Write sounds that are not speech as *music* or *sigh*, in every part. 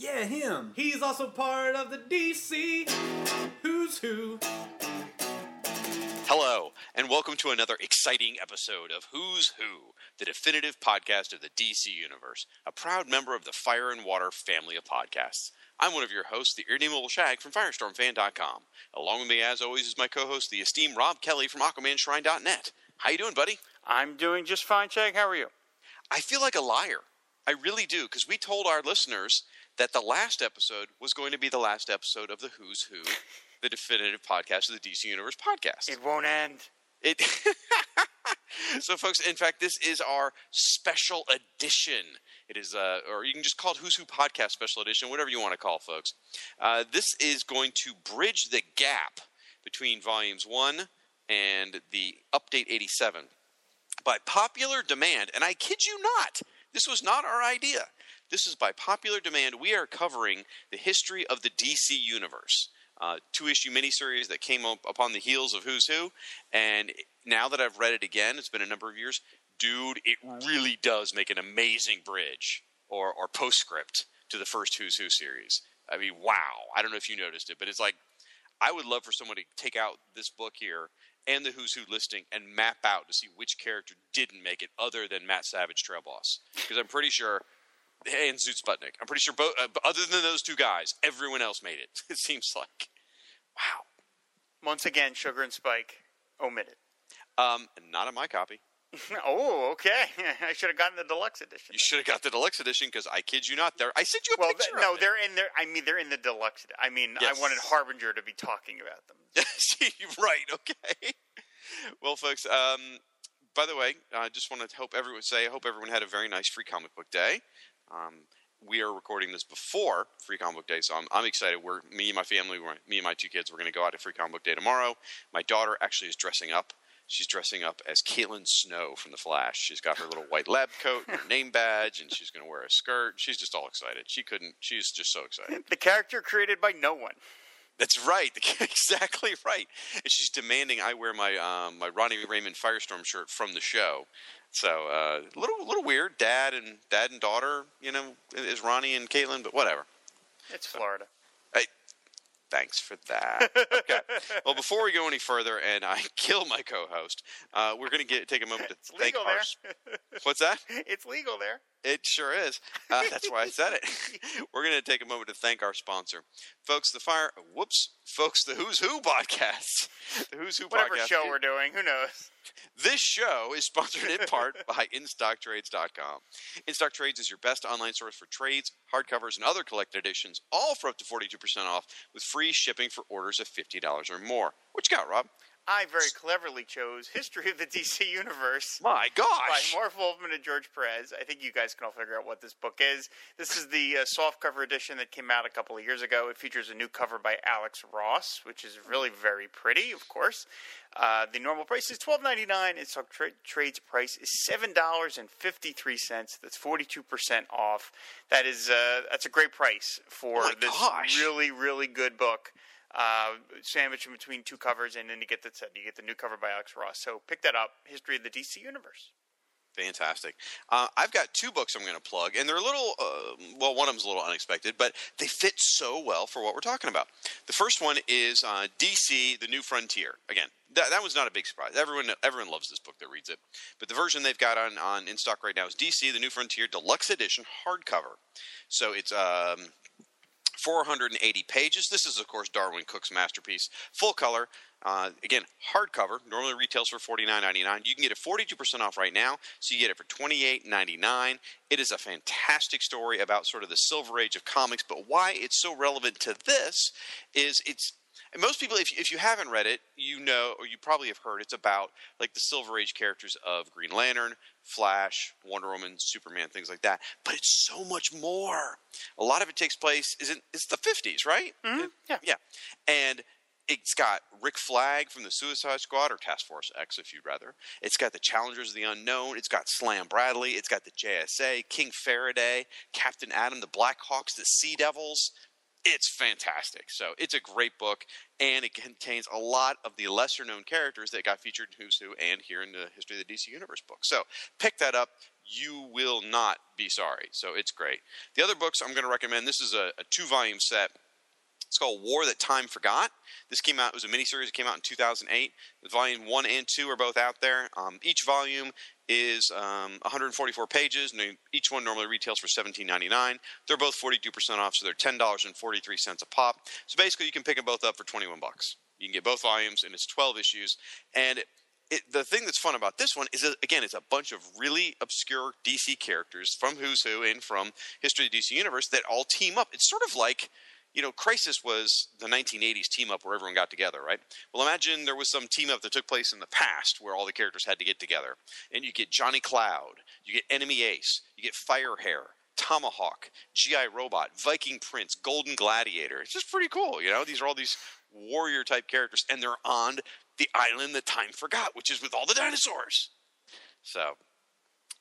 Yeah, him. He's also part of the DC Who's Who. Hello, and welcome to another exciting episode of Who's Who, the definitive podcast of the DC Universe, a proud member of the Fire and Water family of podcasts. I'm one of your hosts, the irredeemable Shag from FirestormFan.com. Along with me, as always, is my co-host, the esteemed Rob Kelly from AquamanShrine.net. How you doing, buddy? I'm doing just fine, Shag. How are you? I feel like a liar. I really do, because we told our listeners that the last episode was going to be the last episode of the Who's Who, *laughs* the definitive podcast of the DC Universe podcast. It won't end. It *laughs* so, folks. In fact, this is our special edition. It is, uh, or you can just call it "Who's Who" podcast special edition, whatever you want to call, it, folks. Uh, this is going to bridge the gap between volumes one and the update eighty-seven by popular demand. And I kid you not, this was not our idea. This is by popular demand. We are covering the history of the DC universe uh, two issue miniseries that came up upon the heels of Who's Who. And now that I've read it again, it's been a number of years, dude, it really does make an amazing bridge or, or postscript to the first Who's Who series. I mean, wow. I don't know if you noticed it, but it's like, I would love for someone to take out this book here and the Who's Who listing and map out to see which character didn't make it other than Matt Savage Trail Boss. Because I'm pretty sure and Zoot Sputnik. I'm pretty sure both, uh, other than those two guys, everyone else made it. *laughs* It seems like. Wow. Once again, Sugar and Spike omitted. Um, not on my copy. *laughs* oh, okay. *laughs* I should have gotten the deluxe edition. You should have got the deluxe edition because I kid you not, there. I sent you a well, picture. no, they're in there. I mean, they're in the deluxe. I mean, Yes. I wanted Harbinger to be talking about them. See, right, okay. Well, folks, um, by the way, I just want to hope everyone say, I hope everyone had a very nice free comic book day. Um, we are recording this before Free Comic Book Day, so I'm, I'm excited. We're me and my family, we're, me and my two kids, we're going to go out to Free Comic Book Day tomorrow. My daughter actually is dressing up. She's dressing up as Caitlin Snow from The Flash. She's got her little white lab coat, and her *laughs* name badge, and she's going to wear a skirt. She's just all excited. She couldn't. She's just so excited. *laughs* The character created by no one. That's right. *laughs* exactly right. And she's demanding I wear my um, my Ronnie Raymond Firestorm shirt from the show. So uh, a little little weird. Dad and dad and daughter, you know, is Ronnie and Caitlin, but whatever. It's Florida. Hey, thanks for that. Okay. *laughs* well, before we go any further, and I *laughs* kill my co-host, uh, we're going to get take a moment to It's thank legal our. there. *laughs* What's that? it's legal there. It sure is. Uh, that's why I said it. *laughs* We're going to take a moment to thank our sponsor, folks. The fire. Whoops, folks. The Who's Who podcast. The Who's Who Whatever podcast. show we're doing, who knows? This show is sponsored in part *laughs* by InStockTrades.com. InStock Trades is your best online source for trades, hardcovers, and other collected editions, all for up to 42% off with free shipping for orders of $50 or more. What you got, Rob? I very cleverly chose History of the DC Universe. My gosh. by! Marv Wolfman and George Perez. I think you guys can all figure out what this book is. This is the uh, soft cover edition that came out a couple of years ago. It features a new cover by Alex Ross, which is really very pretty, of course. Uh, the normal price is twelve ninety nine. Its tra- trades price is seven dollars and fifty three cents. That's forty two percent off. That is uh, that's a great price for my this gosh. really really good book. Uh, sandwiched in between two covers, and then you get the you get the new cover by Alex Ross. So pick that up. History of the DC Universe. Fantastic. Uh, I've got two books I'm going to plug, and they're a little, uh, well, one of them's a little unexpected, but they fit so well for what we're talking about. The first one is uh, DC: The New Frontier. Again, that, that was not a big surprise. Everyone, everyone loves this book that reads it. But the version they've got on, on in stock right now is DC: The New Frontier Deluxe Edition hardcover. So it's um, 480 pages. This is, of course, Darwyn Cooke's masterpiece, full color. Uh, again, hardcover. Normally retails for $49.99. You can get it 42% off right now, so you get it for $28.99. It is a fantastic story about sort of the silver age of comics, but why it's so relevant to this is it's And most people, if if you haven't read it, you know, or you probably have heard, it's about like the Silver Age characters of Green Lantern, Flash, Wonder Woman, Superman, things like that. But it's so much more. A lot of it takes place is in it's the fifties, right? Mhm, yeah. yeah, and it's got Rick Flag from the Suicide Squad or Task Force X, if you'd rather. It's got the Challengers of the Unknown. It's got Slam Bradley. It's got the JSA, King Faraday, Captain Atom, the Blackhawks, the Sea Devils. It's fantastic. So it's a great book, and it contains a lot of the lesser known characters that got featured in Who's Who and here in the History of the DC Universe book. So pick that up. You will not be sorry. So it's great. The other books I'm going to recommend this is a, a two volume set. It's called War That Time Forgot. This came out, it was a miniseries. It came out in 2008. Volume 1 and 2 are both out there. Um, each volume is um, 144 pages, and each one normally retails for $17.99. They're both 42% off, so they're $10.43 a pop. So basically, you can pick them both up for 21 bucks. You can get both volumes, and it's 12 issues. And it, the thing that's fun about this one is that, again it's a bunch of really obscure DC characters from Who's Who and from History of the DC Universe that all team up. It's sort of like you know, Crisis was the 1980s team up where everyone got together, right? Well, imagine there was some team up that took place in the past where all the characters had to get together. And you get Johnny Cloud, you get Enemy Ace, you get Firehair, Tomahawk, G.I. Robot, Viking Prince, Golden Gladiator. It's just pretty cool, you know? These are all these warrior type characters, and they're on the island that time forgot, which is with all the dinosaurs. So,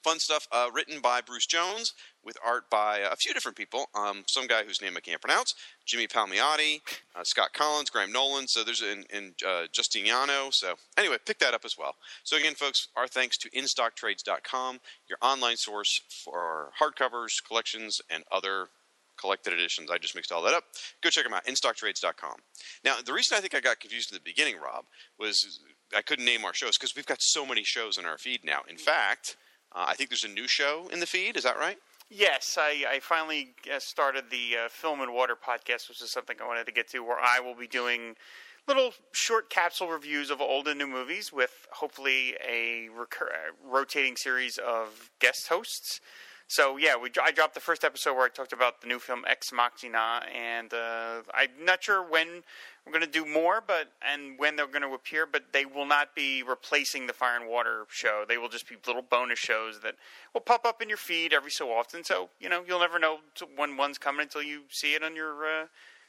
fun stuff. Uh, written by Bruce Jones with art by a few different people. Um, some guy whose name I can't pronounce, Jimmy Palmiotti, uh, Scott Kolins, Graham Nolan. So there's in, in uh, Justiniano. So anyway, pick that up as well. So again, folks, our thanks to InStockTrades.com, your online source for hardcovers, collections, and other collected editions. I just mixed all that up. Go check them out. InStockTrades.com. Now, the reason I think I got confused in the beginning, Rob, was I couldn't name our shows because we've got so many shows in our feed now. In fact, uh, I think there's a new show in the feed. Is that right? Yes, I, I finally uh, started the uh, Film and Water podcast, which is something I wanted to get to, where I will be doing little short capsule reviews of old and new movies with hopefully a recur- uh, rotating series of guest hosts. So yeah, we I dropped the first episode where I talked about the new film Ex Machina, and uh, I'm not sure when we're going to do more, but and when they're going to appear, but they will not be replacing the Fire and Water show. They will just be little bonus shows that will pop up in your feed every so often. So you know you'll never know when one's coming until you see it on your uh,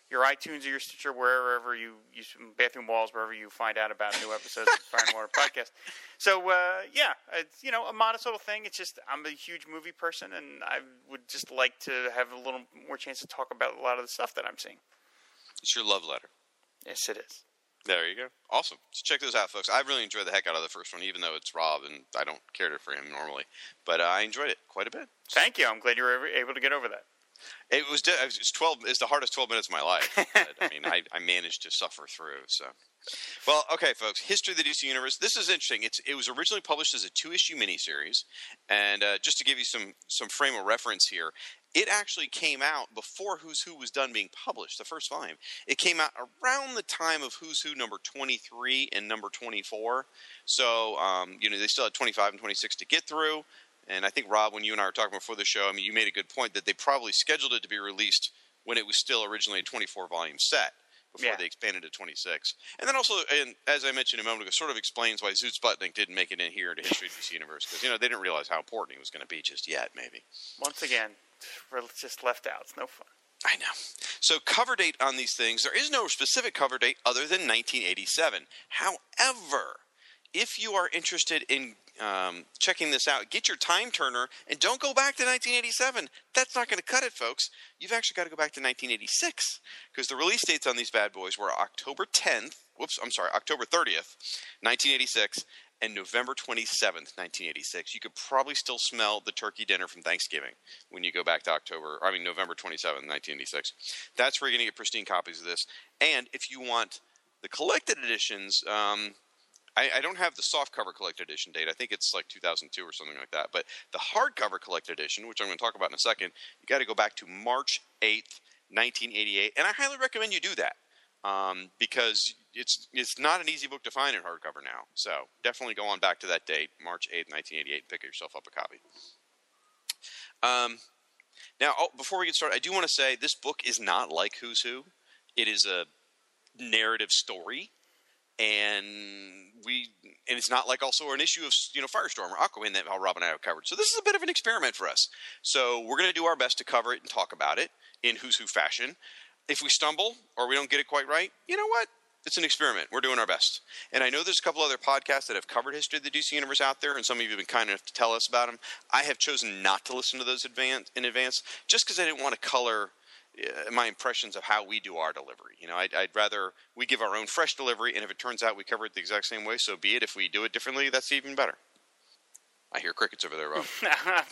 your iTunes or your Stitcher, wherever you use bathroom walls, wherever you find out about new episodes of Fire and Water podcast. So uh, yeah, it's you know a modest little thing. It's just I'm a huge movie person, and I would just like to have a little more chance to talk about a lot of the stuff that I'm seeing. It's your love letter. Yes, it is. There you go. Awesome. So check those out, folks. I really enjoyed the heck out of the first one, even though it's Rob and I don't care for him normally. But uh, I enjoyed it quite a bit. Thank you. I'm glad you were able to get over that. It was it was twelve. It's the hardest twelve minutes of my life. But, I mean, I, I managed to suffer through. So, well, okay, folks. History of the DC Universe. This is interesting. It's it was originally published as a two issue miniseries, and uh, just to give you some some frame of reference here, it actually came out before Who's Who was done being published. The first volume. It came out around the time of Who's Who number twenty three and number twenty four. So, um, you know, they still had twenty five and twenty six to get through. And I think Rob, when you and I were talking before the show, I mean, you made a good point that they probably scheduled it to be released when it was still originally a 24 volume set before Yeah. they expanded to 26. And then also, and as I mentioned a moment ago, sort of explains why Zoot Sputnik didn't make it in here to History of DC Universe because you know they didn't realize how important he was going to be just yet, maybe. Once again, we're just left out. It's no fun. I know. So cover date on these things, there is no specific cover date other than 1987. However, if you are interested in um, checking this out, get your time turner and don't go back to 1987. That's not going to cut it, folks. You've actually got to go back to 1986 because the release dates on these bad boys were October 10th. Whoops, I'm sorry, October 30th, 1986, and November 27th, 1986. You could probably still smell the turkey dinner from Thanksgiving when you go back to October, I mean November 27th, 1986. That's where you're going to get pristine copies of this. And if you want the collected editions, um, I, I don't have the softcover collected edition date. I think it's like 2002 or something like that. But the hardcover collected edition, which I'm going to talk about in a second, you got to go back to March 8th, 1988, and I highly recommend you do that um, because it's it's not an easy book to find in hardcover now. So definitely go on back to that date, March 8th, 1988, and pick yourself up a copy. Um, now, oh, before we get started, I do want to say this book is not like Who's Who. It is a narrative story, and we and it's not like also an issue of you know Firestorm or Aquaman that Rob and I have covered. So this is a bit of an experiment for us. So we're going to do our best to cover it and talk about it in Who's Who fashion. If we stumble or we don't get it quite right, you know what? It's an experiment. We're doing our best. And I know there's a couple other podcasts that have covered history of the DC universe out there, and some of you have been kind enough to tell us about them. I have chosen not to listen to those advance, in advance just because I didn't want to color Uh, my impressions of how we do our delivery. You know, I'd, I'd, rather we give our own fresh delivery, and if it turns out we cover it the exact same way, so be it. If we do it differently, that's even better. I hear crickets over there, Rob. *laughs* I,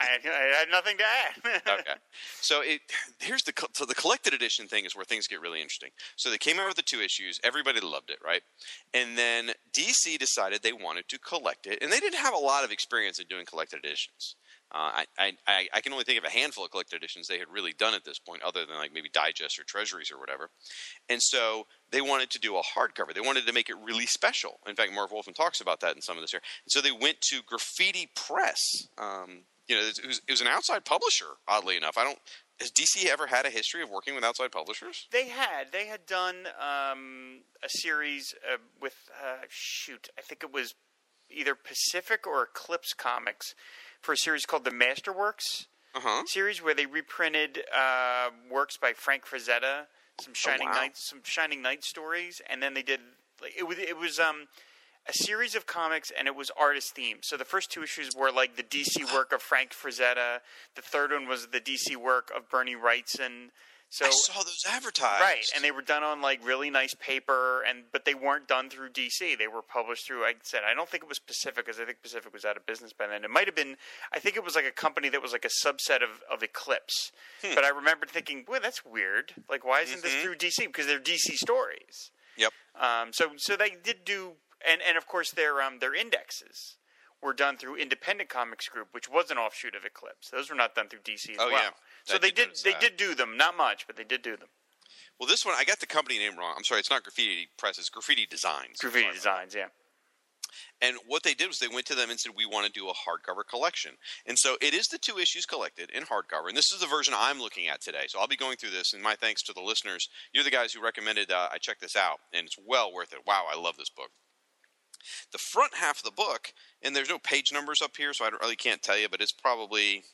I had nothing to add. *laughs* okay, so it here's the so the collected edition thing is where things get really interesting. So they came out with the two issues, everybody loved it, right? And then DC decided they wanted to collect it, and they didn't have a lot of experience in doing collected editions. Uh, I, I, I can only think of a handful of collected editions they had really done at this point, other than like maybe digests or treasuries or whatever. And so they wanted to do a hardcover. They wanted to make it really special. In fact, Marv Wolfman talks about that in some of this here. And so they went to Graffiti Press. Um, you know, it was, it was an outside publisher. Oddly enough, I don't. Has DC ever had a history of working with outside publishers? They had. They had done um, a series uh, with uh, shoot. I think it was either Pacific or Eclipse Comics for a series called the Masterworks uh-huh. series, where they reprinted uh, works by Frank Frazetta, some Shining Oh, wow. Knight, some Shining Knight stories, and then they did like, it was it was um, a series of comics, and it was artist themed. So the first two issues were like the DC work of Frank Frazetta. The third one was the DC work of Bernie Wrightson. So I saw those advertised. Right, and they were done on like really nice paper, and but they weren't done through DC. They were published through. I said I don't think it was Pacific, because I think Pacific was out of business by then. It might have been. I think it was like a company that was like a subset of of Eclipse. Hmm. But I remembered thinking, well, that's weird. Like, why isn't this through DC? Because they're DC stories. Yep. Um, so so they did do, and and of course their um their indexes were done through Independent Comics Group, which was an offshoot of Eclipse. Those were not done through DC as Oh, well. yeah. So they did they that. did do them, not much, but they did do them. Well, this one I got the company name wrong. I'm sorry, it's not Graffiti Press. It's Graffiti Designs. Graffiti designs, yeah. And what they did was they went to them and said, "We want to do a hardcover collection." And so it is the two issues collected in hardcover, and this is the version I'm looking at today. So I'll be going through this. And my thanks to the listeners. You're the guys who recommended uh, I check this out, and it's well worth it. Wow, I love this book. The front half of the book, and there's no page numbers up here, so I really can't tell you, but it's probably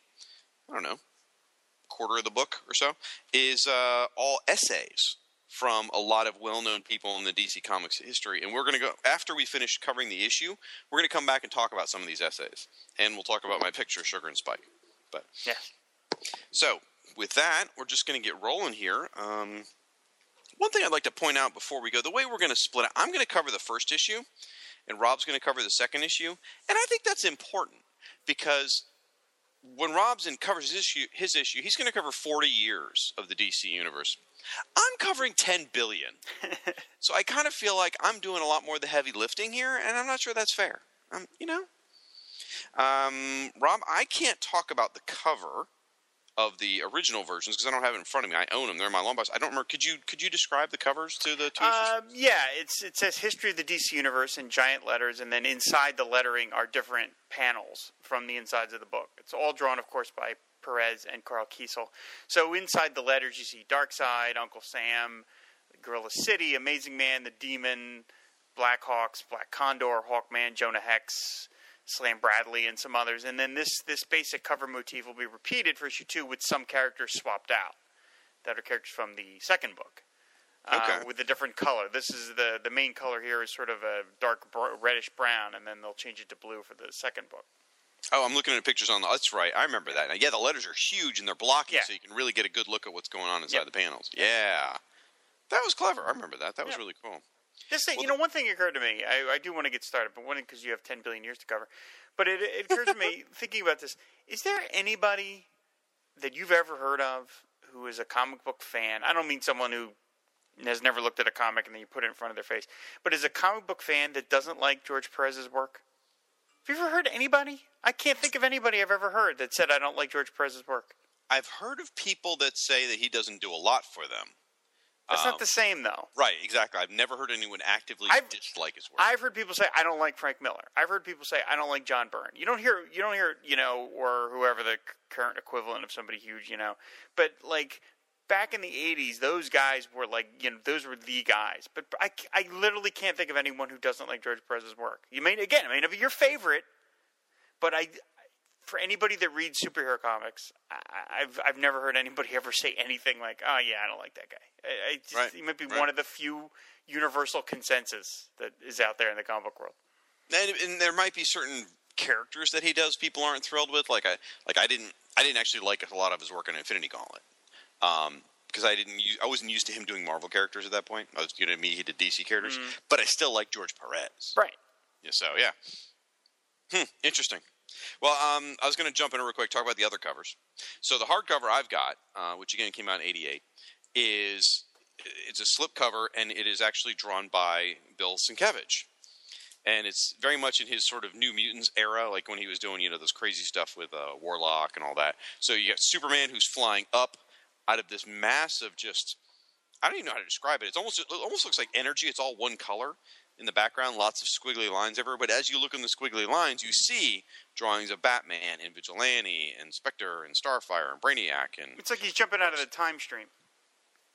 I don't know, quarter of the book or so, is uh, all essays from a lot of well-known people in the DC Comics history. And we're going to go after we finish covering the issue. We're going to come back and talk about some of these essays, and we'll talk about my picture, Sugar and Spike. But Yeah. so with that, we're just going to get rolling here. Um, one thing I'd like to point out before we go, the way we're going to split it, I'm going to cover the first issue, and Rob's going to cover the second issue, and I think that's important because when Rob's in covers his issue, his issue, he's going to cover 40 years of the DC universe. I'm covering 10 billion, *laughs* so I kind of feel like I'm doing a lot more of the heavy lifting here, and I'm not sure that's fair. Um, you know, um, Rob, I can't talk about the cover of the original versions because I don't have it in front of me. I own them; they're in my long box. I don't remember. Could you could you describe the covers to the two? Um, yeah, it's it says history of the DC universe in giant letters, and then inside the lettering are different panels from the insides of the book. It's all drawn, of course, by Perez and Karl Kesel. So inside the letters, you see Darkseid, Uncle Sam, Gorilla City, Amazing Man, the Demon, Black Hawks, Black Condor, Hawkman, Jonah Hex, Slam Bradley, and some others. And then this this basic cover motif will be repeated for issue two with some characters swapped out that are characters from the second book uh, with a different color. This is the the main color here is sort of a dark reddish brown, and then they'll change it to blue for the second book. Oh, I'm looking at pictures on the. That's right. I remember that. Now, yeah, the letters are huge and they're blocking, Yeah. so you can really get a good look at what's going on inside Yep. the panels. Yeah, that was clever. I remember that. That was Yeah. really cool. Just say, Well, you know, one thing occurred to me. I, I do want to get started, but one because you have ten billion years to cover. But it, it occurred to me *laughs* thinking about this: Is there anybody that you've ever heard of who is a comic book fan? I don't mean someone who has never looked at a comic and then you put it in front of their face, but is a comic book fan that doesn't like George Perez's work. Have you ever heard anybody? I can't think of anybody I've ever heard that said I don't like George Perez's work. I've heard of people that say that he doesn't do a lot for them. That's Um, not the same though. Right, exactly. I've never heard anyone actively I've- dislike his work. I've heard people say I don't like Frank Miller. I've heard people say I don't like John Byrne. You don't hear you don't hear you know or whoever the current equivalent of somebody huge, you know. But like back in the '80s, those guys were like, you know, those were the guys. But I, I literally can't think of anyone who doesn't like George Perez's work. You may again, I may it'd be your favorite, but I, for anybody that reads superhero comics, I, I've I've never heard anybody *laughs* ever say anything like, "Oh yeah, I don't like that guy." I, I just, Right, He might be right. one of the few universal consensus that is out there in the comic book world. and, and there might be certain characters that he does people aren't thrilled with. Like I like I didn't I didn't actually like a lot of his work on Infinity Gauntlet. Um, because I didn't use, I wasn't used to him doing Marvel characters at that point. I was you know me he did DC characters, but I still like George Perez. Right. Yeah, so yeah. Hmm, interesting. Well, um, I was going to jump in real quick, talk about the other covers. So the hardcover I've got, uh, which again came out in '88, is it's a slipcover, and it is actually drawn by Bill Sienkiewicz, and it's very much in his sort of New Mutants era, like when he was doing you know those crazy stuff with uh, Warlock and all that. So you got Superman who's flying up out of this mass of just I don't even know how to describe it. It's almost it almost looks like energy. It's all one color in the background, lots of squiggly lines everywhere. But as you look in the squiggly lines, you see drawings of Batman and Vigilante and Spectre and Starfire and Brainiac and It's like he's jumping out of the time stream.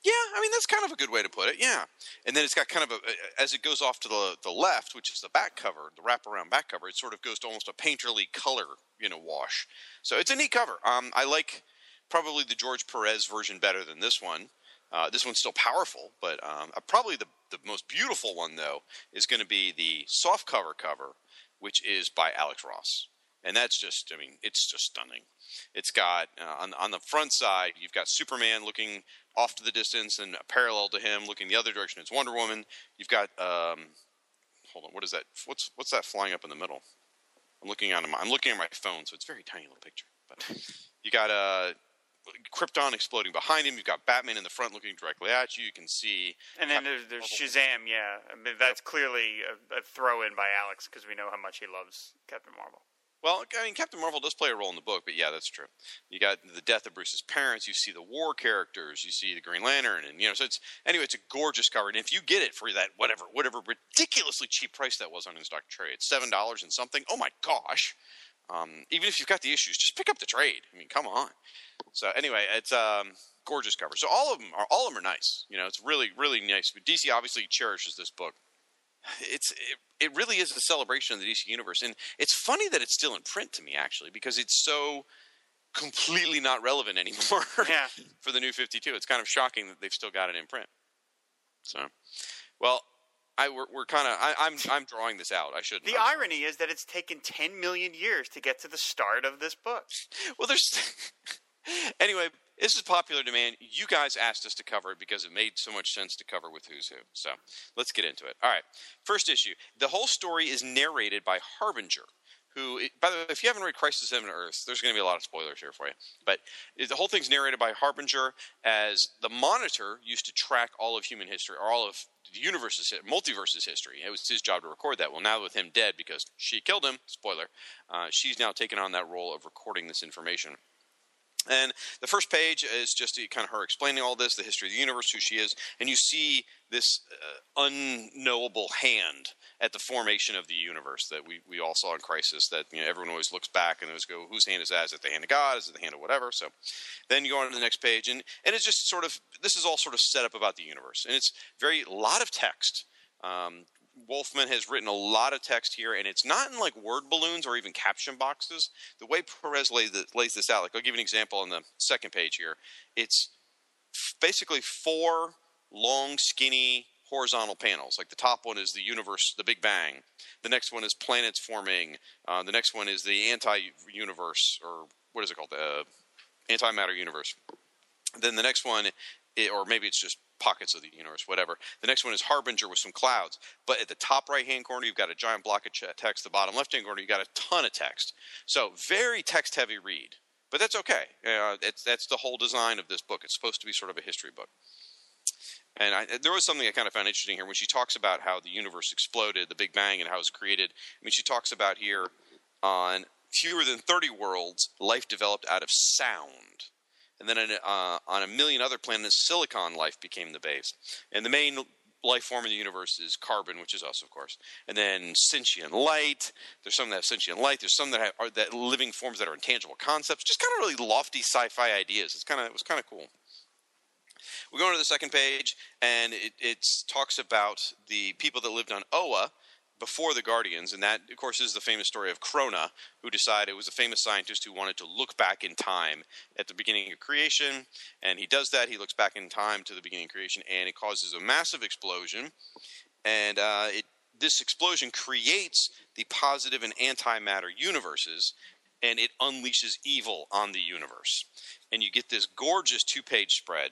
yeah, I mean that's kind of a good way to put it. Yeah, and then it's got kind of a as it goes off to the the left, which is the back cover, the wraparound back cover. It sort of goes to almost a painterly color, you know, wash. So it's a neat cover. Um, I like probably the George Perez version better than this one. Uh, this one's still powerful, but um, uh, probably the the most beautiful one though is going to be the soft cover cover, which is by Alex Ross, and that's just I mean it's just stunning. It's got uh, on on the front side you've got Superman looking off to the distance, and parallel to him looking the other direction is Wonder Woman. You've got um, hold on, what is that? What's what's that flying up in the middle? I'm looking on my, I'm looking at my phone, so it's a very tiny little picture. But *laughs* you got uh, Krypton exploding behind him. You've got Batman in the front looking directly at you. You can see And then there's, there's Shazam, yeah. I mean, that's clearly a, a throw in by Alex because we know how much he loves Captain Marvel. Well, I mean, Captain Marvel does play a role in the book, but yeah, that's true. You got the death of Bruce's parents. You see the war characters. You see the Green Lantern, and you know, so it's anyway. It's a gorgeous cover, and if you get it for that whatever whatever ridiculously cheap price that was on in stock trade, it's seven dollars and something. Oh my gosh! Um, even if you've got the issues, just pick up the trade. I mean, come on. So anyway, it's um, gorgeous cover. So all of them are all of them are nice. You know, it's really really nice. But DC obviously cherishes this book it's it, it really is a celebration of the DC universe, and it's funny that it's still in print to me actually because it's so completely not relevant *laughs* anymore Yeah. for the new Fifty Two. It's kind of shocking that they've still got it in print. So, well, I we're, we're kind of I'm I'm drawing this out. I shouldn't. The I'm- irony is that it's taken 10 million years to get to the start of this book. *laughs* well, there's *laughs* anyway. This is popular demand. You guys asked us to cover it because it made so much sense to cover with Who's Who. So let's get into it. All right. First issue. The whole story is narrated by Harbinger, who, by the way, if you haven't read Crisis on Earth, there's going to be a lot of spoilers here for you. But the whole thing's narrated by Harbinger as the Monitor used to track all of human history, or all of the universe's, multiverse's history. It was his job to record that. Well, now with him dead because she killed him, spoiler, uh, she's now taken on that role of recording this information. And the first page is just kind of her explaining all this, the history of the universe, who she is, and you see this uh, unknowable hand at the formation of the universe that we, we all saw in Crisis. That you know everyone always looks back and always go, whose hand is that? Is it the hand of God? Is it the hand of whatever? So then you go on to the next page, and and it's just sort of this is all sort of set up about the universe, and it's very a lot of text. Um, Wolfman has written a lot of text here, and it's not in like word balloons or even caption boxes. The way Perez lays, lays this out, like I'll give you an example on the second page here. It's basically four long, skinny, horizontal panels. Like the top one is the universe, the Big Bang. The next one is planets forming. Uh, the next one is the anti-universe, or what is it called? The antimatter universe. Then the next one, i or maybe it's just pockets of the universe, whatever. The next one is Harbinger with some clouds. But at the top right hand corner, you've got a giant block of text. The bottom left hand corner, you've got a ton of text. So very text heavy read. But that's okay. Uh, that's the whole design of this book. It's supposed to be sort of a history book. And I, there was something I kind of found interesting here when she talks about how the universe exploded, the Big Bang, and how it was created. I mean, she talks about here on fewer than 30 worlds, life developed out of sound. And then on, uh, on a million other planets, silicon life became the base. And the main life form in the universe is carbon, which is us, of course. And then sentient light. There's some that have sentient light. There's some that have, are that living forms that are intangible concepts. Just kind of really lofty sci-fi ideas. It's kind of it was kind of cool. We go on to the second page, and it it's, talks about the people that lived on Oa before the Guardians, and that, of course, is the famous story of Krona, who decided it was a famous scientist who wanted to look back in time at the beginning of creation, and he does that. He looks back in time to the beginning of creation, and it causes a massive explosion, and uh, it this explosion creates the positive and antimatter universes, and it unleashes evil on the universe, and you get this gorgeous two-page spread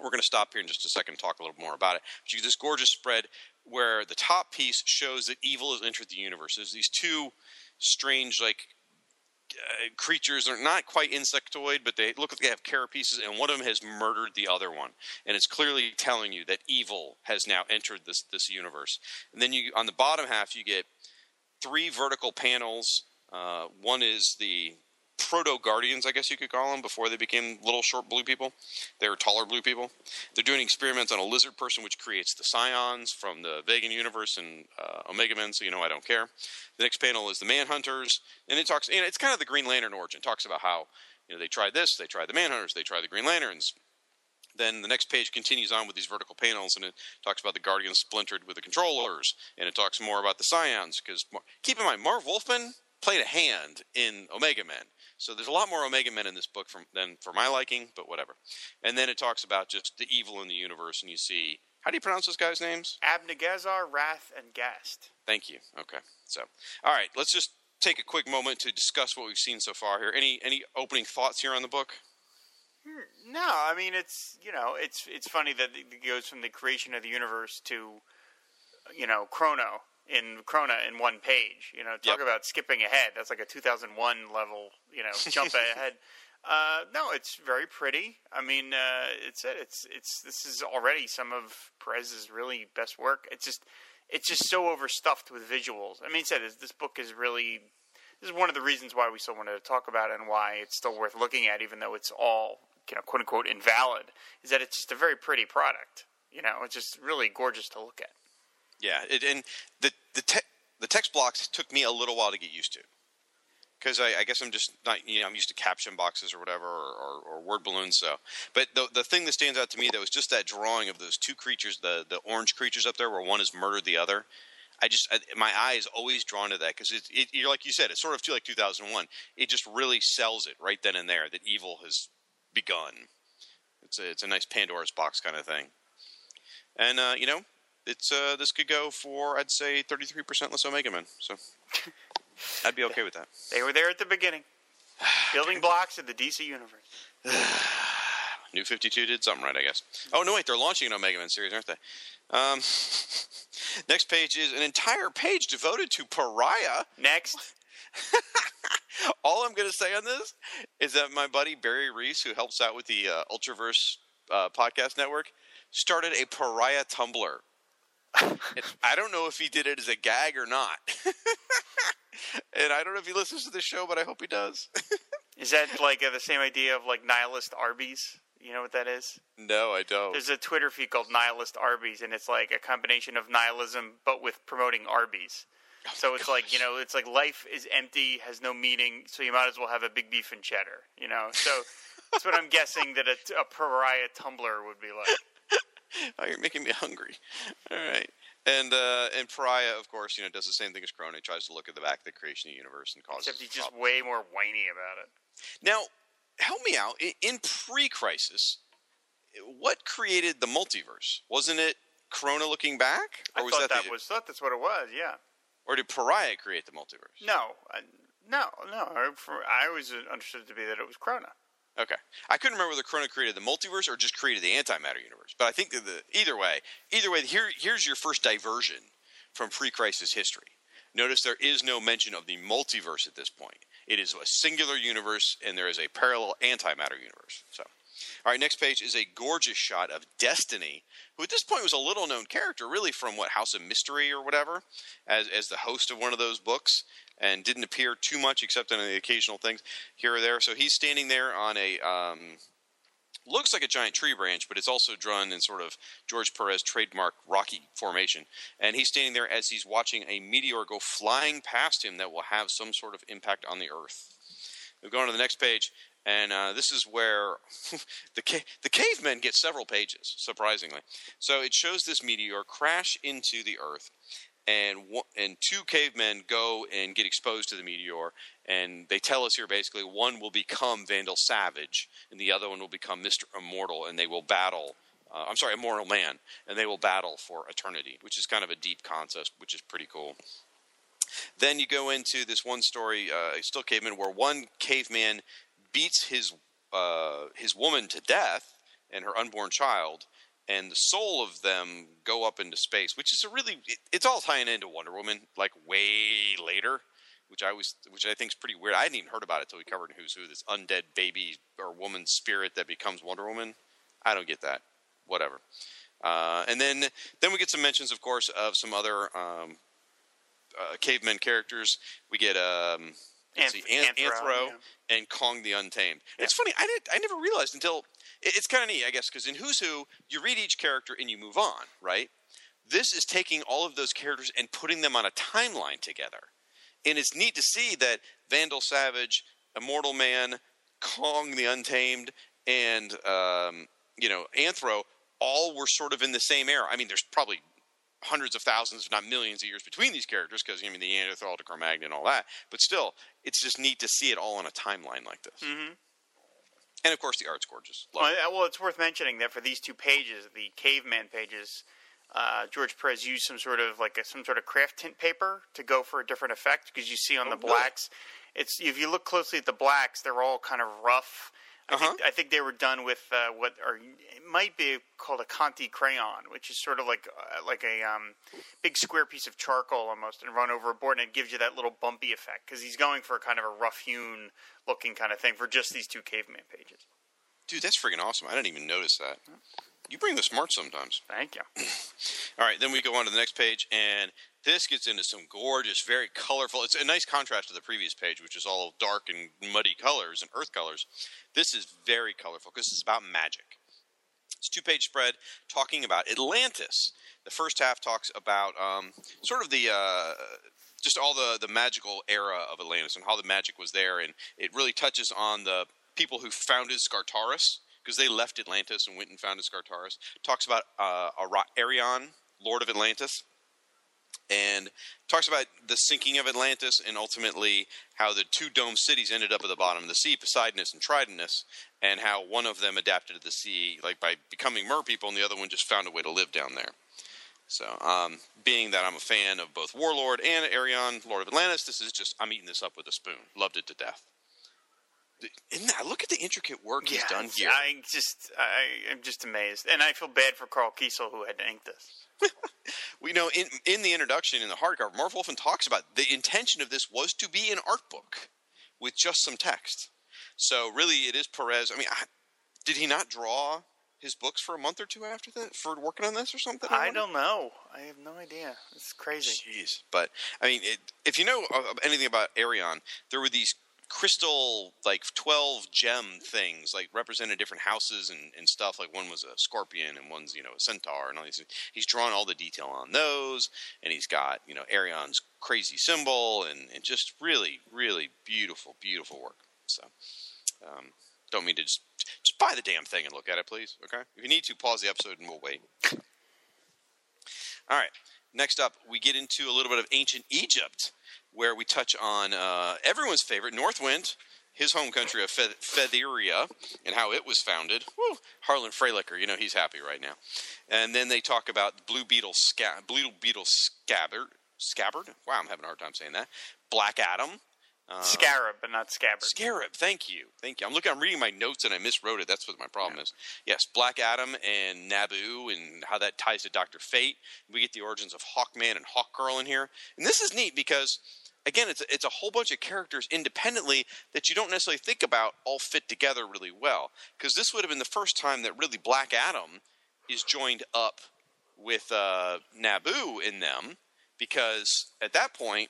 we're going to stop here in just a second and talk a little more about it. But you get this gorgeous spread where the top piece shows that evil has entered the universe. There's these two strange, like, uh, creatures. They're not quite insectoid, but they look like they have carapaces, and one of them has murdered the other one. And it's clearly telling you that evil has now entered this, this universe. And then you, on the bottom half, you get three vertical panels. Uh, one is the proto guardians, I guess you could call them, before they became little short blue people. They were taller blue people. They're doing experiments on a lizard person, which creates the Psions from the Vegan universe and uh, Omega Men. So you know I don't care. The next panel is the Manhunters, and it talks. Know, it's kind of the Green Lantern origin. It talks about how you know they tried this, they tried the Manhunters, they tried the Green Lanterns. Then the next page continues on with these vertical panels, and it talks about the Guardians splintered with the controllers, and it talks more about the Psions. Because keep in mind, Marv Wolfman played a hand in Omega Men. So there's a lot more Omega Men in this book from, than for my liking, but whatever. And then it talks about just the evil in the universe, and you see how do you pronounce those guys' names? Abnegazar, Rath, and Ghast. Thank you. Okay, so all right, let's just take a quick moment to discuss what we've seen so far here. Any any opening thoughts here on the book? Hmm, no, I mean it's you know it's it's funny that it goes from the creation of the universe to you know Chrono in Krona in one page. You know, talk Yep. about skipping ahead. That's like a 2001 level, you know, jump *laughs* ahead. Uh, no, it's very pretty. I mean, uh, it's it. It's it's this is already some of Perez's really best work. It's just it's just so overstuffed with visuals. I mean, he said this, this book is really this is one of the reasons why we still wanted to talk about it and why it's still worth looking at, even though it's all you know, quote unquote, invalid. Is that it's just a very pretty product. You know, it's just really gorgeous to look at. Yeah, it, and the the te- the text blocks took me a little while to get used to because I, I guess I'm just not you know I'm used to caption boxes or whatever or, or, or word balloons. So, but the the thing that stands out to me that was just that drawing of those two creatures, the the orange creatures up there, where one has murdered the other. I just I, my eye is always drawn to that because it, it you're like you said it's sort of too like 2001. It just really sells it right then and there that evil has begun. It's a, it's a nice Pandora's box kind of thing, and uh, you know it's uh, this could go for I'd say 33% less Omega Men. So *laughs* I'd be okay with that. They were there at the beginning, *sighs* building blocks of the DC universe. *sighs* New 52 did something right, I guess. Oh, no, wait, they're launching an Omega Man series, aren't they? Um, *laughs* next page is an entire page devoted to Pariah. Next, *laughs* All I'm going to say on this is that my buddy Barry Reese, who helps out with the uh, Ultraverse uh, podcast network, started a Pariah Tumblr. I don't know if he did it as a gag or not. *laughs* and I don't know if he listens to the show, but I hope he does. *laughs* is that like uh, the same idea of like nihilist Arby's? You know what that is? no, I don't. There's a Twitter feed called Nihilist Arby's, and it's like a combination of nihilism but with promoting Arby's. So it's like you know, it's like life is empty, has no meaning, so you might as well have a big beef and cheddar. You know, so *laughs* that's what I'm guessing that a, a pariah Tumblr would be like. *laughs* Oh, you're making me hungry. All right. And uh, and Pariah, of course, you know, does the same thing as Crone. He tries to look at the back of the creation of the universe and causes. Except he's just way more whiny about it. Now, help me out. In, in pre-crisis, what created the multiverse? Wasn't it Corona looking back, or I was thought that, that was thought that's what it was. Yeah. or did Pariah create the multiverse? No, no, no. I, for, I always understood it to be that it was Krona. Okay, I couldn't remember whether Corona created the multiverse or just created the antimatter universe. But I think that the either way, either way, here here's your first diversion from pre-crisis history. Notice there is no mention of the multiverse at this point. It is a singular universe, and there is a parallel antimatter universe. So, all right, next page is a gorgeous shot of Destiny, who at this point was a little known character, really from what House of Mystery or whatever, as as the host of one of those books, and didn't appear too much except in the occasional things here or there. So he's standing there on a um, looks like a giant tree branch, but it's also drawn in sort of George Perez trademark rocky formation. And he's standing there as he's watching a meteor go flying past him that will have some sort of impact on the Earth. We go on to the next page. And uh, this is where *laughs* the ca- the cavemen get several pages, surprisingly. So it shows this meteor crash into the Earth, and one, and two cavemen go and get exposed to the meteor, and they tell us here basically one will become Vandal Savage, and the other one will become Mister Immortal, and they will battle. Uh, I'm sorry, Immortal Man, and they will battle for eternity, which is kind of a deep concept, which is pretty cool. Then you go into this one story, uh, still caveman, where one caveman beats his uh, his woman to death and her unborn child, and the soul of them go up into space, which is a really it, it's all tying into Wonder Woman, like way later, which I was which I think is pretty weird. I hadn't even heard about it until we covered in Who's Who, this undead baby or woman spirit that becomes Wonder Woman. I don't get that. Whatever. Uh, and then then we get some mentions, of course, of some other um, uh, cavemen characters. We get um, Anth- see, An- Anthro, Anthro yeah. and Kong the Untamed. It's funny. I didn't. I never realized until it- it's kind of neat, I guess, because in Who's Who, you read each character and you move on, right? This is taking all of those characters and putting them on a timeline together, and it's neat to see that Vandal Savage, Immortal Man, Kong the Untamed, and um, you know Anthro all were sort of in the same era. I mean, there's probably hundreds of thousands, if not millions, of years between these characters because I mean the Neanderthal to Cro-Magnon and all that. But still, it's just neat to see it all on a timeline like this. Mhm. And of course, the art's gorgeous. Well, it. well, it's worth mentioning that for these two pages, the caveman pages, uh, George Perez used some sort of like a, some sort of Craftint paper to go for a different effect because you see on the Oh, really? blacks, it's if you look closely at the blacks, they're all kind of rough. I think Uh-huh. I think they were done with uh, what or it might be called a Conté crayon, which is sort of like uh, like a um, big square piece of charcoal almost, and run over a board, and it gives you that little bumpy effect because he's going for a kind of a rough hewn looking kind of thing for just these two caveman pages. Dude, that's freaking awesome. I didn't even notice that. You bring the smart sometimes. Thank you. *clears throat* All right, then we go on to the next page, and this gets into some gorgeous, very colorful. It's a nice contrast to the previous page, which is all dark and muddy colors and earth colors. This is very colorful because it's about magic. It's a two page spread talking about Atlantis. The first half talks about um, sort of the. Uh, just all the, the magical era of Atlantis and how the magic was there, and it really touches on the people who founded Skartaris because they left Atlantis and went and founded Skartaris. Talks about uh, Arion, Lord of Atlantis, and talks about the sinking of Atlantis and ultimately how the two dome cities ended up at the bottom of the sea, Poseidonis and Tritonis, and how one of them adapted to the sea, like by becoming mer people, and the other one just found a way to live down there. So, um, being that I'm a fan of both Warlord and Arion, Lord of Atlantis, this is just I'm eating this up with a spoon. Loved it to death. Isn't that, look at the intricate work he's done here. I just, I, I'm just amazed, and I feel bad for Karl Kesel who had to ink this. *laughs* we know in in the introduction in the hardcover, Marv Wolfman talks about the intention of this was to be an art book with just some text. So really, it is Perez. I mean, I, did he not draw his books for a month or two after that for working on this or something? I wonder? don't know. I have no idea. It's crazy. Jeez, but I mean, it, if you know anything about Arion, there were these crystal like 12 gem things like represented different houses and, and stuff. Like one was a scorpion and one's you know a centaur and all these he's drawn all the detail on those and he's got you know arion's crazy symbol and, and just really really beautiful beautiful work. So um, don't mean to just just buy the damn thing and look at it please okay? If you need to pause the episode and we'll wait. All right next up we get into a little bit of ancient egypt where we touch on uh, everyone's favorite Northwind, his home country of Feth- Fetheria, and how it was founded. Woo! Harlan Freilicher, you know he's happy right now. And then they talk about Blue Beetle, sca- Blue Beetle scabbard. Scabbard? Wow, I'm having a hard time saying that. Black Adam. Uh, Scarab, but not scabbard. Scarab, thank you, thank you. I'm looking, I'm reading my notes and I miswrote it. That's what my problem is. Yes, Black Adam and Nabu and how that ties to Doctor Fate. We get the origins of Hawkman and Hawkgirl in here, and this is neat because again, it's it's a whole bunch of characters independently that you don't necessarily think about all fit together really well. Because this would have been the first time that really Black Adam is joined up with uh, Nabu in them, because at that point,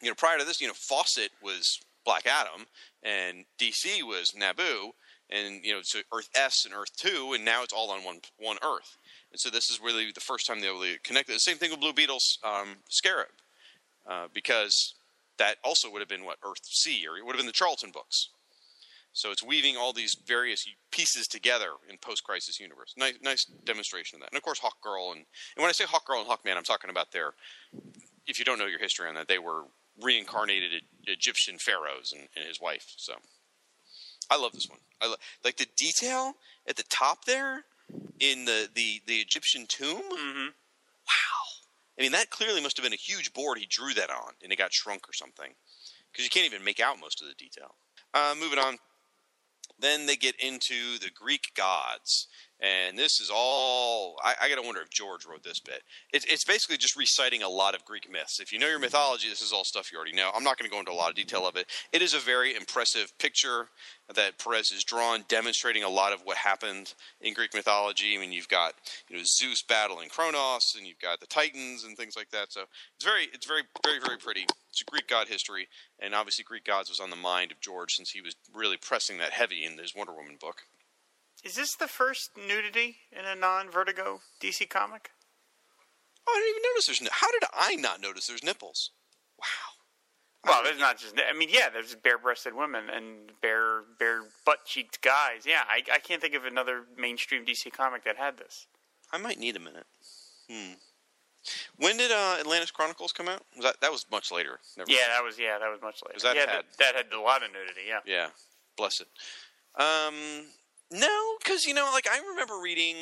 you know, prior to this, you know, Fawcett was Black Adam and DC was Nabu, and you know, so Earth S and Earth Two, and now it's all on one one Earth. And so this is really the first time they really connected. The same thing with Blue Beetle's um, Scarab, uh, because that also would have been what Earth C, or it would have been the Charlton books. So it's weaving all these various pieces together in post-crisis universe. Nice, nice demonstration of that. And of course, Hawk Girl and, and when I say Hawk Girl and Hawkman, I'm talking about their. If you don't know your history on that, they were reincarnated Egyptian pharaohs and, and his wife. So I love this one. I lo- like the detail at the top there in the the, the Egyptian tomb. hmm Wow. I mean, that clearly must have been a huge board he drew that on, and it got shrunk or something. Because you can't even make out most of the detail. Uh, moving on. Then they get into the Greek gods. And this is all. I, I got to wonder if George wrote this bit. It's, it's basically just reciting a lot of Greek myths. If you know your mythology, this is all stuff you already know. I'm not going to go into a lot of detail of it. It is a very impressive picture that Perez has drawn, demonstrating a lot of what happened in Greek mythology. I mean, you've got you know Zeus battling Kronos, and you've got the Titans and things like that. So it's very, it's very, very, very pretty. It's a Greek god history, and obviously Greek gods was on the mind of George since he was really pressing that heavy in his Wonder Woman book. Is this the first nudity in a non-Vertigo DC comic? Oh, I didn't even notice there's. How did I not notice there's nipples? Wow. Well, there's not just. I mean, yeah, there's bare-breasted women and bare, bare butt-cheeked guys. Yeah, I, I can't think of another mainstream DC comic that had this. I might need a minute. Hmm. When did uh, Atlantis Chronicles come out? Was that that was much later? Never Yeah, that was yeah, that was much later. That yeah, had- that, that had a lot of nudity. Yeah. Yeah, bless it. Um, no, because you know, like I remember reading,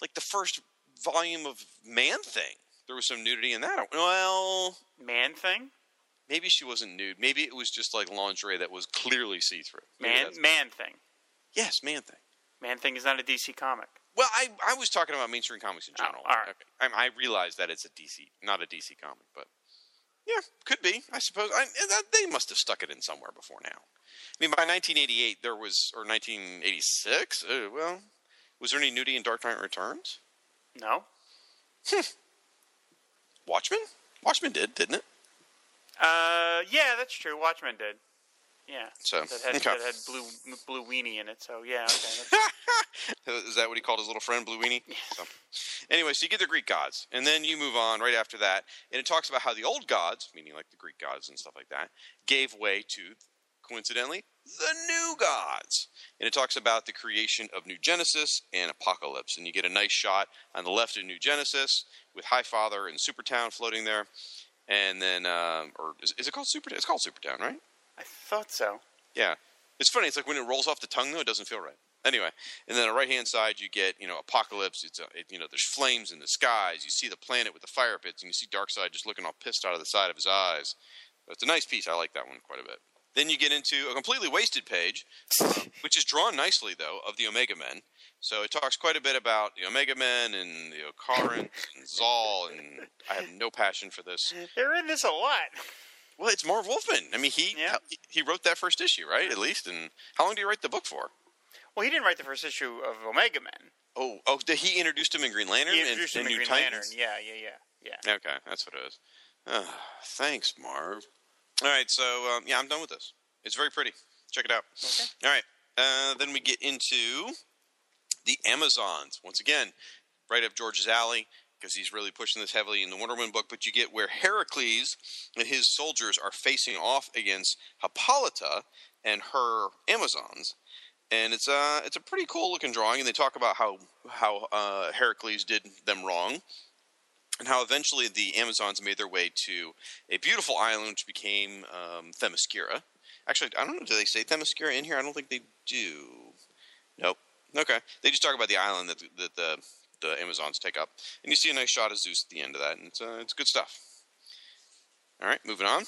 like the first volume of Man Thing. There was some nudity in that. Well, Man thing, maybe she wasn't nude. Maybe it was just like lingerie that was clearly see through. man, man thing, Yes, Man Thing. man thing is not a DC comic. Well, I I was talking about mainstream comics in Oh, general. all right. Okay. I, I realize that it's a DC, not a DC comic, but yeah, could be. I suppose I, that, they must have stuck it in somewhere before now. I mean, by 1988, there was, or 1986. Uh, well, was there any nudity in Dark Knight Returns? No. Watchmen? Watchmen did, didn't it? Uh, yeah, that's true. Watchmen did. Yeah. So, That had okay. that had blue blue weenie in it. So yeah, okay. *laughs* Is that what he called his little friend, Blue Weenie? So, anyway, so you get the Greek gods, and then you move on right after that, and it talks about how the old gods, meaning like the Greek gods and stuff like that, gave way to, coincidentally, the new gods. And it talks about the creation of New Genesis and Apocalypse, and you get a nice shot on the left of New Genesis with High Father and Supertown floating there, and then, um, or is, is it called Supertown? It's called Supertown, right? I thought so. Yeah, it's funny. It's like when it rolls off the tongue, though, it doesn't feel right. Anyway, and then on the right hand side, you get you know apocalypse. It's a, it, you know there's flames in the skies. You see the planet with the fire pits, and you see Darkseid just looking all pissed out of the side of his eyes. It's a nice piece. I like that one quite a bit. Then you get into a completely wasted page, which is drawn nicely though of the Omega Men. So it talks quite a bit about the Omega Men and the Okarans and Zal, and I have no passion for this. They're in this a lot. Well, it's Marv Wolfman. I mean, he Yeah. he wrote that first issue, right? At least. And how long did he write the book for? Well, he didn't write the first issue of Omega Men. Oh, oh, did he introduced him in Green Lantern He and, introduced him and in New Green Titans? Lantern. Yeah, yeah, yeah, yeah. Okay, that's what it is. Ah, thanks, Marv. All right, so um, yeah, I'm done with this. It's very pretty. Check it out. Okay. All right, uh, then we get into the Amazons once again, right up George's alley because he's really pushing this heavily in the Wonder Woman book. But you get where Heracles and his soldiers are facing off against Hippolyta and her Amazons. And it's a it's a pretty cool looking drawing, and they talk about how how uh, Heracles did them wrong, and how eventually the Amazons made their way to a beautiful island which became um, Themyscira. Actually, I don't know. Do they say Themyscira in here? I don't think they do. Nope. Okay. They just talk about the island that, that the the Amazons take up, and you see a nice shot of Zeus at the end of that, and it's uh, it's good stuff. All right, moving on.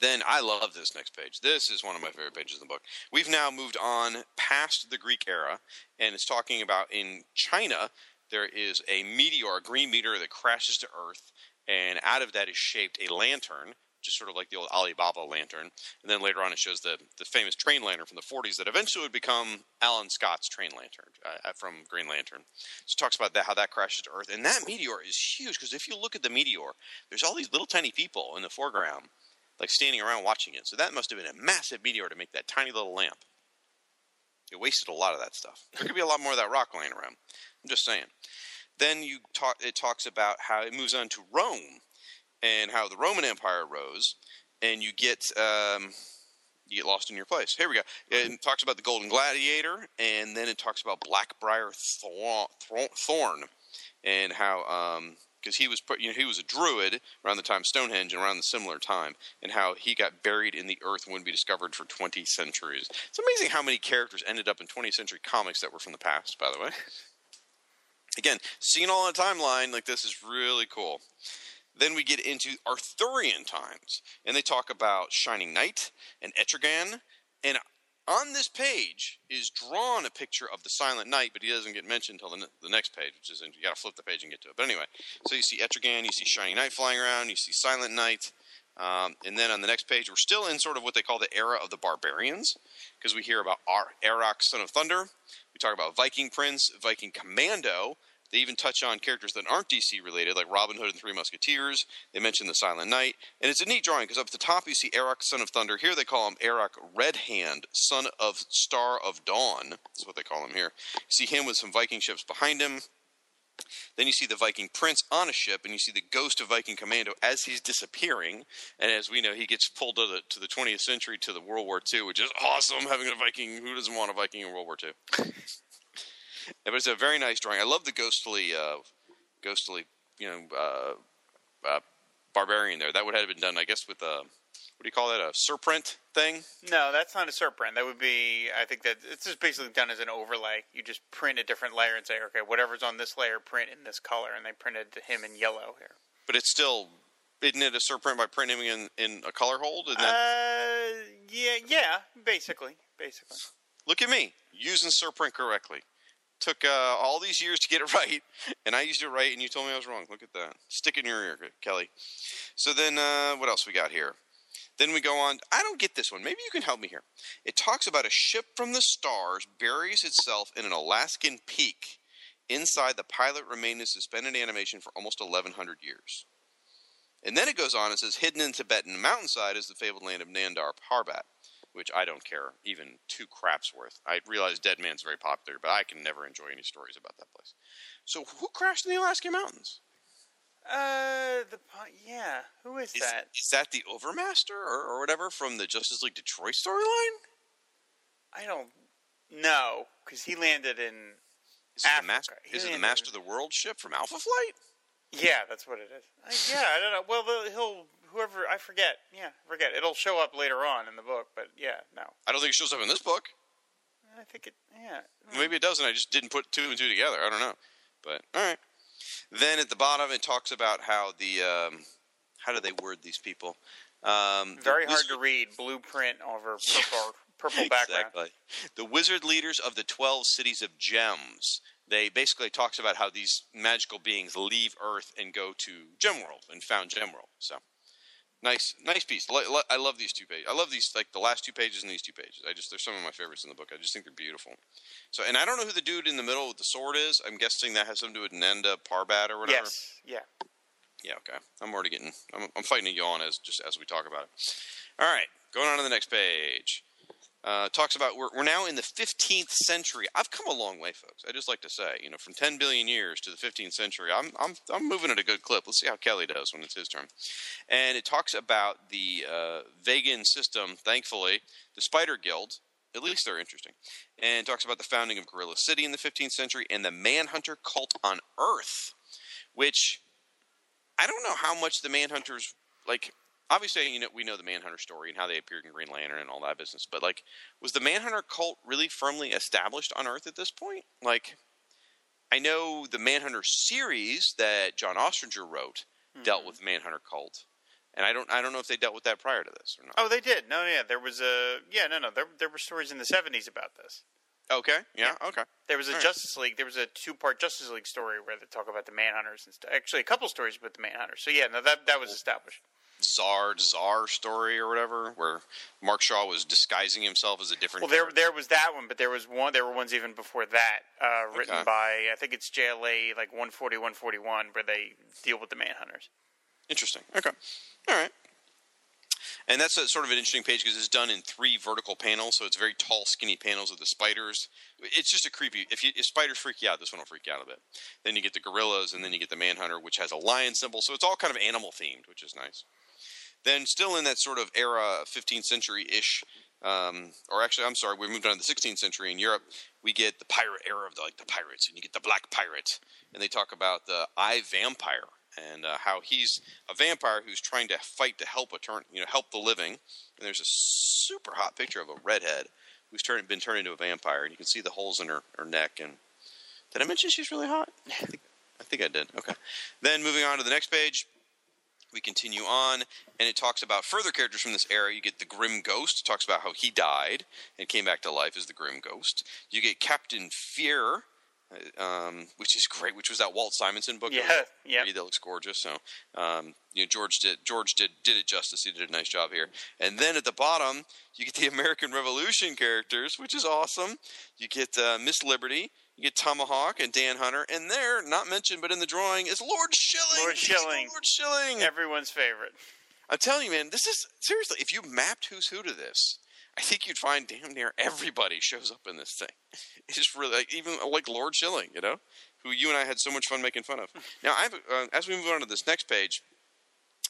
Then I love this next page. This is one of my favorite pages in the book. We've now moved on past the Greek era, and it's talking about in China there is a meteor, a green meteor that crashes to Earth, and out of that is shaped a lantern, just sort of like the old Alibaba lantern. And then later on, it shows the the famous train lantern from the 40s that eventually would become Alan Scott's train lantern uh, from Green Lantern. So it talks about that how that crashes to Earth, and that meteor is huge because if you look at the meteor, there's all these little tiny people in the foreground, like standing around watching it. So that must have been a massive meteor to make that tiny little lamp. It wasted a lot of that stuff. There could be a lot more of that rock laying around. I'm just saying. Then you talk. It talks about how it moves on to Rome, and how the Roman Empire rose, and you get um, you get lost in your place. Here we go. It talks about the Golden Gladiator, and then it talks about Blackbriar Thorn, and how because he was put, you know he was a druid around the time Stonehenge and around the similar time, and how he got buried in the earth and wouldn't be discovered for twenty centuries. It's amazing how many characters ended up in 20th century comics that were from the past. By the way, again, seeing all on a timeline like this is really cool. Then we get into Arthurian times, and they talk about Shining Knight and Etrigan. And on this page is drawn a picture of the Silent Knight, but he doesn't get mentioned until the, the next page, which is you got to flip the page and get to it. But anyway, so you see Etrigan, you see Shining Knight flying around, you see Silent Knight. Um, and then on the next page, we're still in sort of what they call the era of the barbarians, because we hear about Ar- Arak, son of thunder. We talk about Viking Prince, Viking Commando, they even touch on characters that aren't DC related, like Robin Hood and Three Musketeers. They mention the Silent Knight, and it's a neat drawing because up at the top you see Arak, son of thunder. Here they call him Arak Red Hand, son of Star of Dawn. That's what they call him here. You see him with some Viking ships behind him. Then you see the Viking prince on a ship, and you see the ghost of Viking Commando as he's disappearing. And as we know, he gets pulled to the to the 20th century to the World War II, which is awesome. Having a Viking, who doesn't want a Viking in World War II? but it's a very nice drawing. I love the ghostly, uh, ghostly, you know, uh, uh, barbarian there. That would have been done, I guess, with a what do you call that? A surprint thing? No, that's not a surprint. That would be, I think that it's just basically done as an overlay. You just print a different layer and say, okay, whatever's on this layer, print in this color, and they printed him in yellow here. But it's still, isn't it a surprint by printing him in, in a color hold? And then... Uh, yeah, yeah, basically, basically. Look at me using surprint correctly took uh, all these years to get it *laughs* right, and I used it right, and you told me I was wrong. Look at that. Stick it in your ear, Kelly. So then, uh, what else we got here? Then we go on. I don't get this one. Maybe you can help me here. It talks about a ship from the stars buries itself in an Alaskan peak. Inside, the pilot remained in suspended animation for almost 1,100 years. And then it goes on and says, hidden in Tibetan mountainside is the fabled land of Nanda Parbat which I don't care even two craps worth. I realize Deadman's very popular, but I can never enjoy any stories about that place. So who crashed in the Alaskan mountains? Uh, the yeah, who is, is that? Is that the Overmaster or, or whatever from the Justice League Detroit storyline? I don't know because he landed in. Is it the, master, is it the Master of the World ship from Alpha Flight? Yeah, that's what it is. I, yeah, I don't know. Well, he'll whoever I forget. Yeah, forget. It'll show up later on in the book, but yeah, no. I don't think it shows up in this book. I think it. Yeah. Maybe it doesn't. I just didn't put two and two together. I don't know. But all right. Then at the bottom, it talks about how the um, how do they word these people? Um, Very hard to read. Blueprint over *laughs* purple purple background. Exactly. The wizard leaders of the twelve cities of gems. They basically talks about how these magical beings leave Earth and go to Gemworld and found Gemworld. So Nice, nice piece. I love these two pages. I love these, like the last two pages and these two pages. I just they're some of my favorites in the book. I just think they're beautiful. So, and I don't know who the dude in the middle with the sword is. I'm guessing that has something to do with Nanda Parbat or whatever. Yes. Yeah. Yeah. Okay. I'm already getting. I'm, I'm fighting a yawn as just as we talk about it. All right. Going on to the next page. Uh, talks about we're, we're now in the 15th century. I've come a long way, folks. I just like to say, you know, from 10 billion years to the 15th century, I'm I'm I'm moving at a good clip. Let's see how Kelly does when it's his turn. And it talks about the uh, Vegan system. Thankfully, the Spider Guild. At least they're interesting. And talks about the founding of Gorilla City in the 15th century and the Manhunter cult on Earth, which I don't know how much the Manhunters like obviously you know we know the Manhunter story and how they appeared in Green Lantern and all that business, but like was the Manhunter cult really firmly established on Earth at this point? Like I know the Manhunter series that John Ostrander wrote mm-hmm. dealt with Manhunter cult. And I don't, I don't know if they dealt with that prior to this or not. Oh, they did. No, yeah, there was a, yeah, no, no, there, there were stories in the '70s about this. Okay. Yeah. yeah. Okay. There was a All Justice. League. There was a two-part Justice League story where they talk about the Manhunters and stuff. Actually, a couple stories about the Manhunters. So yeah, no, that that was established. Star-Tsar story or whatever, where Mark Shaw was disguising himself as a different. Well, there there was that one, but there was one. There were ones even before that, uh, written okay. by I think it's JLA like 140, 141, where they deal with the Manhunters. Interesting. Okay. All right. And that's a, sort of an interesting page because it's done in three vertical panels, so it's very tall, skinny panels of the spiders. It's just a creepy. If, you, if spiders freak you out, this one will freak you out a bit. Then you get the gorillas, and then you get the manhunter, which has a lion symbol. So it's all kind of animal themed, which is nice. Then, still in that sort of era, 15th century ish, um, or actually, I'm sorry, we moved on to the 16th century in Europe. We get the pirate era of the, like the pirates, and you get the Black Pirate, and they talk about the I Vampire and uh, how he's a vampire who's trying to fight to help a turn, you know, help the living. And there's a super hot picture of a redhead who's turned, been turned into a vampire, and you can see the holes in her, her neck. And did I mention she's really hot? *laughs* I think, I think I did. Okay. Then moving on to the next page, we continue on, and it talks about further characters from this era. You get the Grim Ghost, it talks about how he died and came back to life as the Grim Ghost. You get Captain Fear, uh, um, which is great, which was that Walt Simonson book. Yeah, that, yeah. Read that looks gorgeous. So, um, you know, George did George did did it justice. He did a nice job here. And then at the bottom, you get the *laughs* American Revolution characters, which is awesome. You get uh, Miss Liberty. You get Tomahawk and Dan Hunter, and there, not mentioned but in the drawing, is Lord Shilling. Lord Shilling. Lord Shilling. Everyone's favorite. I'm telling you, man, this is seriously. If you mapped who's who to this, I think you'd find damn near everybody shows up in this thing. *laughs* It's just really like even like Lord Shilling, you know, who you and I had so much fun making fun of. *laughs* Now, I've, uh, as we move on to this next page,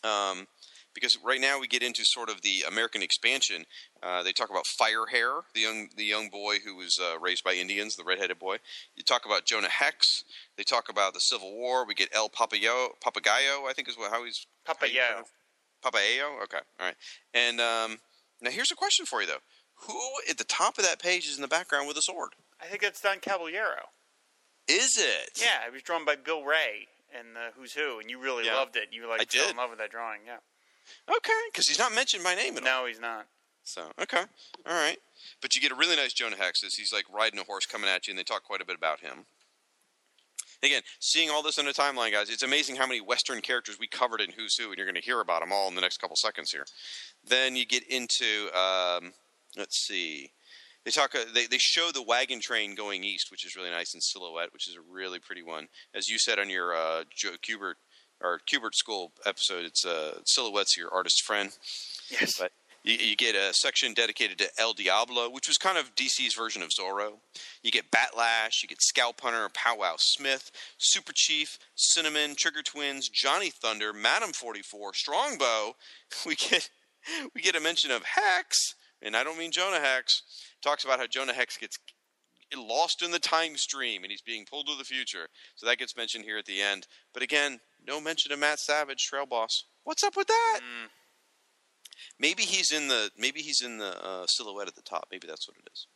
um, because right now we get into sort of the American expansion. Uh, they talk about Firehair, the young the young boy who was uh, raised by Indians, the redheaded boy. You talk about Jonah Hex. They talk about the Civil War. We get El Papayo, Papagayo, I think is what, how he's Papayo. Papayo. Okay, all right. And um, now here's a question for you though: Who at the top of that page is in the background with a sword? I think that's Don Caballero. Is it? Yeah, it was drawn by Bill Ray and Who's Who, and you really Yeah. loved it. You like I fell did. in love with that drawing. Yeah. Okay, because he's not mentioned by name at all. No, he's not. So okay, all right. But you get a really nice Jonah Hex as he's like riding a horse coming at you, and they talk quite a bit about him. Again, seeing all this in a timeline, guys, it's amazing how many Western characters we covered in Who's Who, and you're going to hear about them all in the next couple seconds here. Then you get into, um, let's see, they talk. Uh, they they show the wagon train going east, which is really nice in silhouette, which is a really pretty one. As you said on your uh, Joe Kubert or Kubert School episode, it's uh, silhouette's your artist friend. Yes. But you, you get a section dedicated to El Diablo, which was kind of DC's version of Zorro. You get Bat Lash, you get Scalp Hunter, Powwow Smith, Super Chief, Cinnamon, Trigger Twins, Johnny Thunder, Madam Forty Four, Strongbow. *laughs* We get we get a mention of Hex, and I don't mean Jonah Hex. Talks about how Jonah Hex gets lost in the time stream and he's being pulled to the future. So that gets mentioned here at the end. But again, no mention of Matt Savage, Trail Boss. What's up with that? Mm. Maybe he's in the maybe he's in the uh, silhouette at the top. Maybe that's what it is.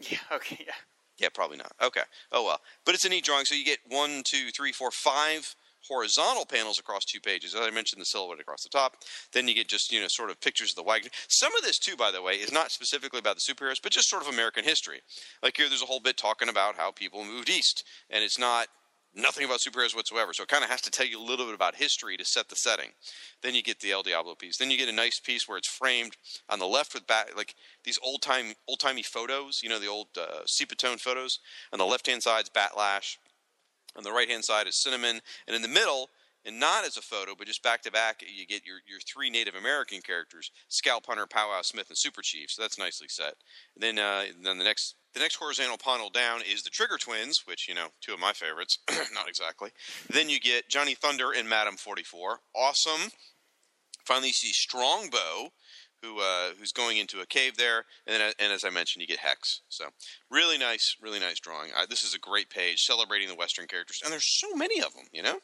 *laughs* Yeah. Okay. Yeah. Yeah, probably not. Okay. Oh well. But it's a neat drawing. So you get one, two, three, four, five horizontal panels across two pages. As I mentioned, the silhouette across the top. Then you get just you know sort of pictures of the wagon. Some of this too, by the way, is not specifically about the superheroes, but just sort of American history. Like here, there's a whole bit talking about how people moved east, and it's not nothing about superheroes whatsoever. So it kind of has to tell you a little bit about history to set the setting. Then you get the El Diablo piece. Then you get a nice piece where it's framed on the left with back like these old time old timey photos. You know the old uh, sepia tone photos. On the left hand side is Bat Lash. On the right hand side is Cinnamon, and in the middle. And not as a photo, but just back to back, you get your, your three Native American characters: Scalp Hunter, Powwow Smith, and Super Chief. So that's nicely set. And then, uh, then the next the next horizontal panel down is the Trigger Twins, which, you know, two of my favorites. *clears throat* Not exactly. Then you get Johnny Thunder and Madam 44. Awesome. Finally, you see Strongbow, who uh, who's going into a cave there. And then, and as I mentioned, you get Hex. So really nice, really nice drawing. Uh, this is a great page celebrating the Western characters. And there's so many of them, you know?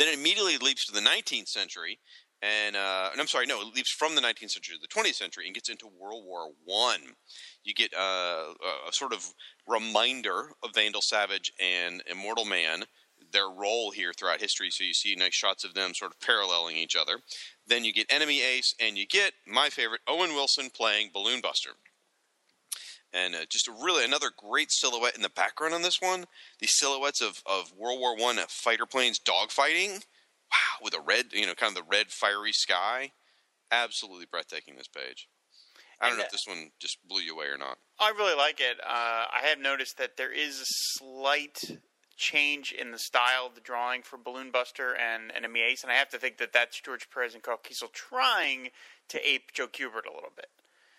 Then it immediately leaps to the 19th century. And, uh, and I'm sorry, no, it leaps from the 19th century to the 20th century and gets into World War One you get uh, a, a sort of reminder of Vandal Savage and Immortal Man, their role here throughout history. So you see nice shots of them sort of paralleling each other. Then you get Enemy Ace, and you get my favorite Owen Wilson playing Balloon Buster. And uh, just a really another great silhouette in the background on this one. These silhouettes of, of World War One fighter planes dogfighting. Wow, with a red, you know, kind of the red fiery sky. Absolutely breathtaking. This page. I don't And, know uh, if this one just blew you away or not. I really like it. Uh, I have noticed that there is a slight change in the style of the drawing for Balloon Buster and Enemy Ace, and I have to think that that's George Perez and Karl Kesel trying to ape Joe Kubert a little bit.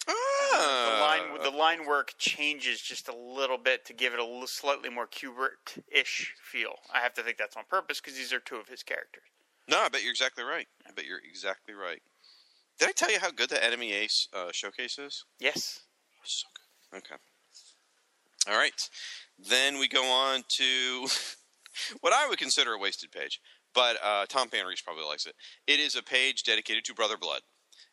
The Ah, line, the line work changes just a little bit to give it a slightly more Kubert-ish feel. I have to think that's on purpose because these are two of his characters. no, I bet you're exactly right. I bet you're exactly right. Did I tell you how good the Enemy Ace uh, showcase is? Yes. So good. Okay. All right. Then we go on to *laughs* what I would consider a wasted page, but uh, Tom Panreese probably likes it. It is a page dedicated to Brother Blood.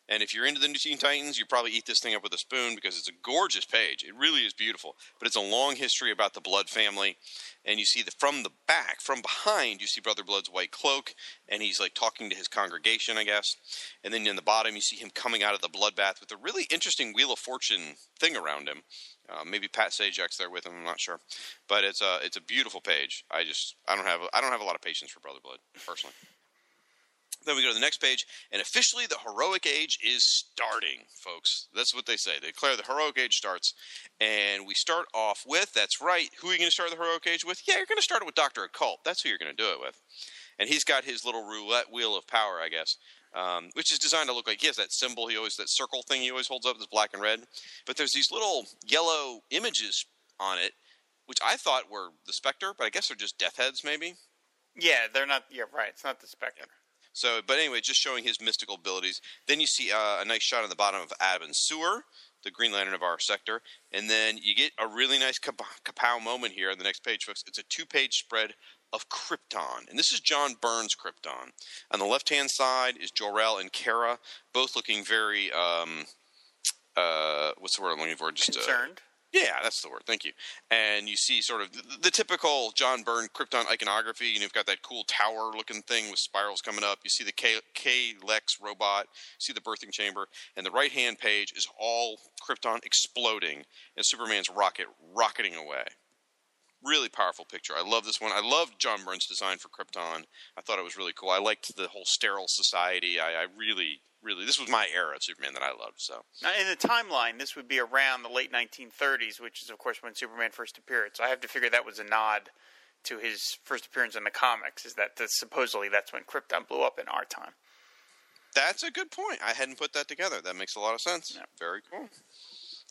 And if you're into the New Teen Titans, you probably eat this thing up with a spoon because it's a gorgeous page. It really is beautiful. But it's a long history about the Blood family. And you see the from the back, from behind, you see Brother Blood's white cloak, and he's like talking to his congregation, I guess. And then in the bottom, you see him coming out of the bloodbath with a really interesting Wheel of Fortune thing around him. Uh, maybe Pat Sajak's there with him. I'm not sure, but it's a it's a beautiful page. I just I don't have I don't have a lot of patience for Brother Blood personally. Then we go to the next page, and officially the heroic age is starting, folks. That's what they say. They declare the heroic age starts, and we start off with that's right. Who are you going to start the heroic age with? Yeah, you're going to start it with Doctor Occult. That's who you're going to do it with. And he's got his little roulette wheel of power, I guess, um, which is designed to look like he has that symbol. He always that circle thing he always holds up that's black and red. But there's these little yellow images on it, which I thought were the Spectre, but I guess they're just death heads, maybe. Yeah, they're not. Yeah, right. It's not the Spectre. So, but anyway, just showing his mystical abilities. Then you see uh, a nice shot on the bottom of Abin Sur, the Green Lantern of our sector, and then you get a really nice kap- kapow moment here on the next page, folks. It's a two-page spread of Krypton, and this is John Byrne's Krypton. On the left-hand side is Jor-El and Kara, both looking very. Um, uh, what's the word I'm looking for? Just uh, Concerned. Yeah, that's the word. Thank you. And you see sort of the, the typical John Byrne Krypton iconography. You know, you've got that cool tower looking thing with spirals coming up. You see the K, K Lex robot. You see the birthing chamber. And the right hand page is all Krypton exploding and Superman's rocket rocketing away. Really powerful picture. I love this one. I loved John Byrne's design for Krypton. I thought it was really cool. I liked the whole sterile society. I, I really, really, this was my era of Superman that I loved. So Now, in the timeline, this would be around the late 1930s, which is, of course, when Superman first appeared. So I have to figure that was a nod to his first appearance in the comics. Is that, that supposedly that's when Krypton blew up in our time? That's a good point. I hadn't put that together. That makes a lot of sense. Yeah. Very cool.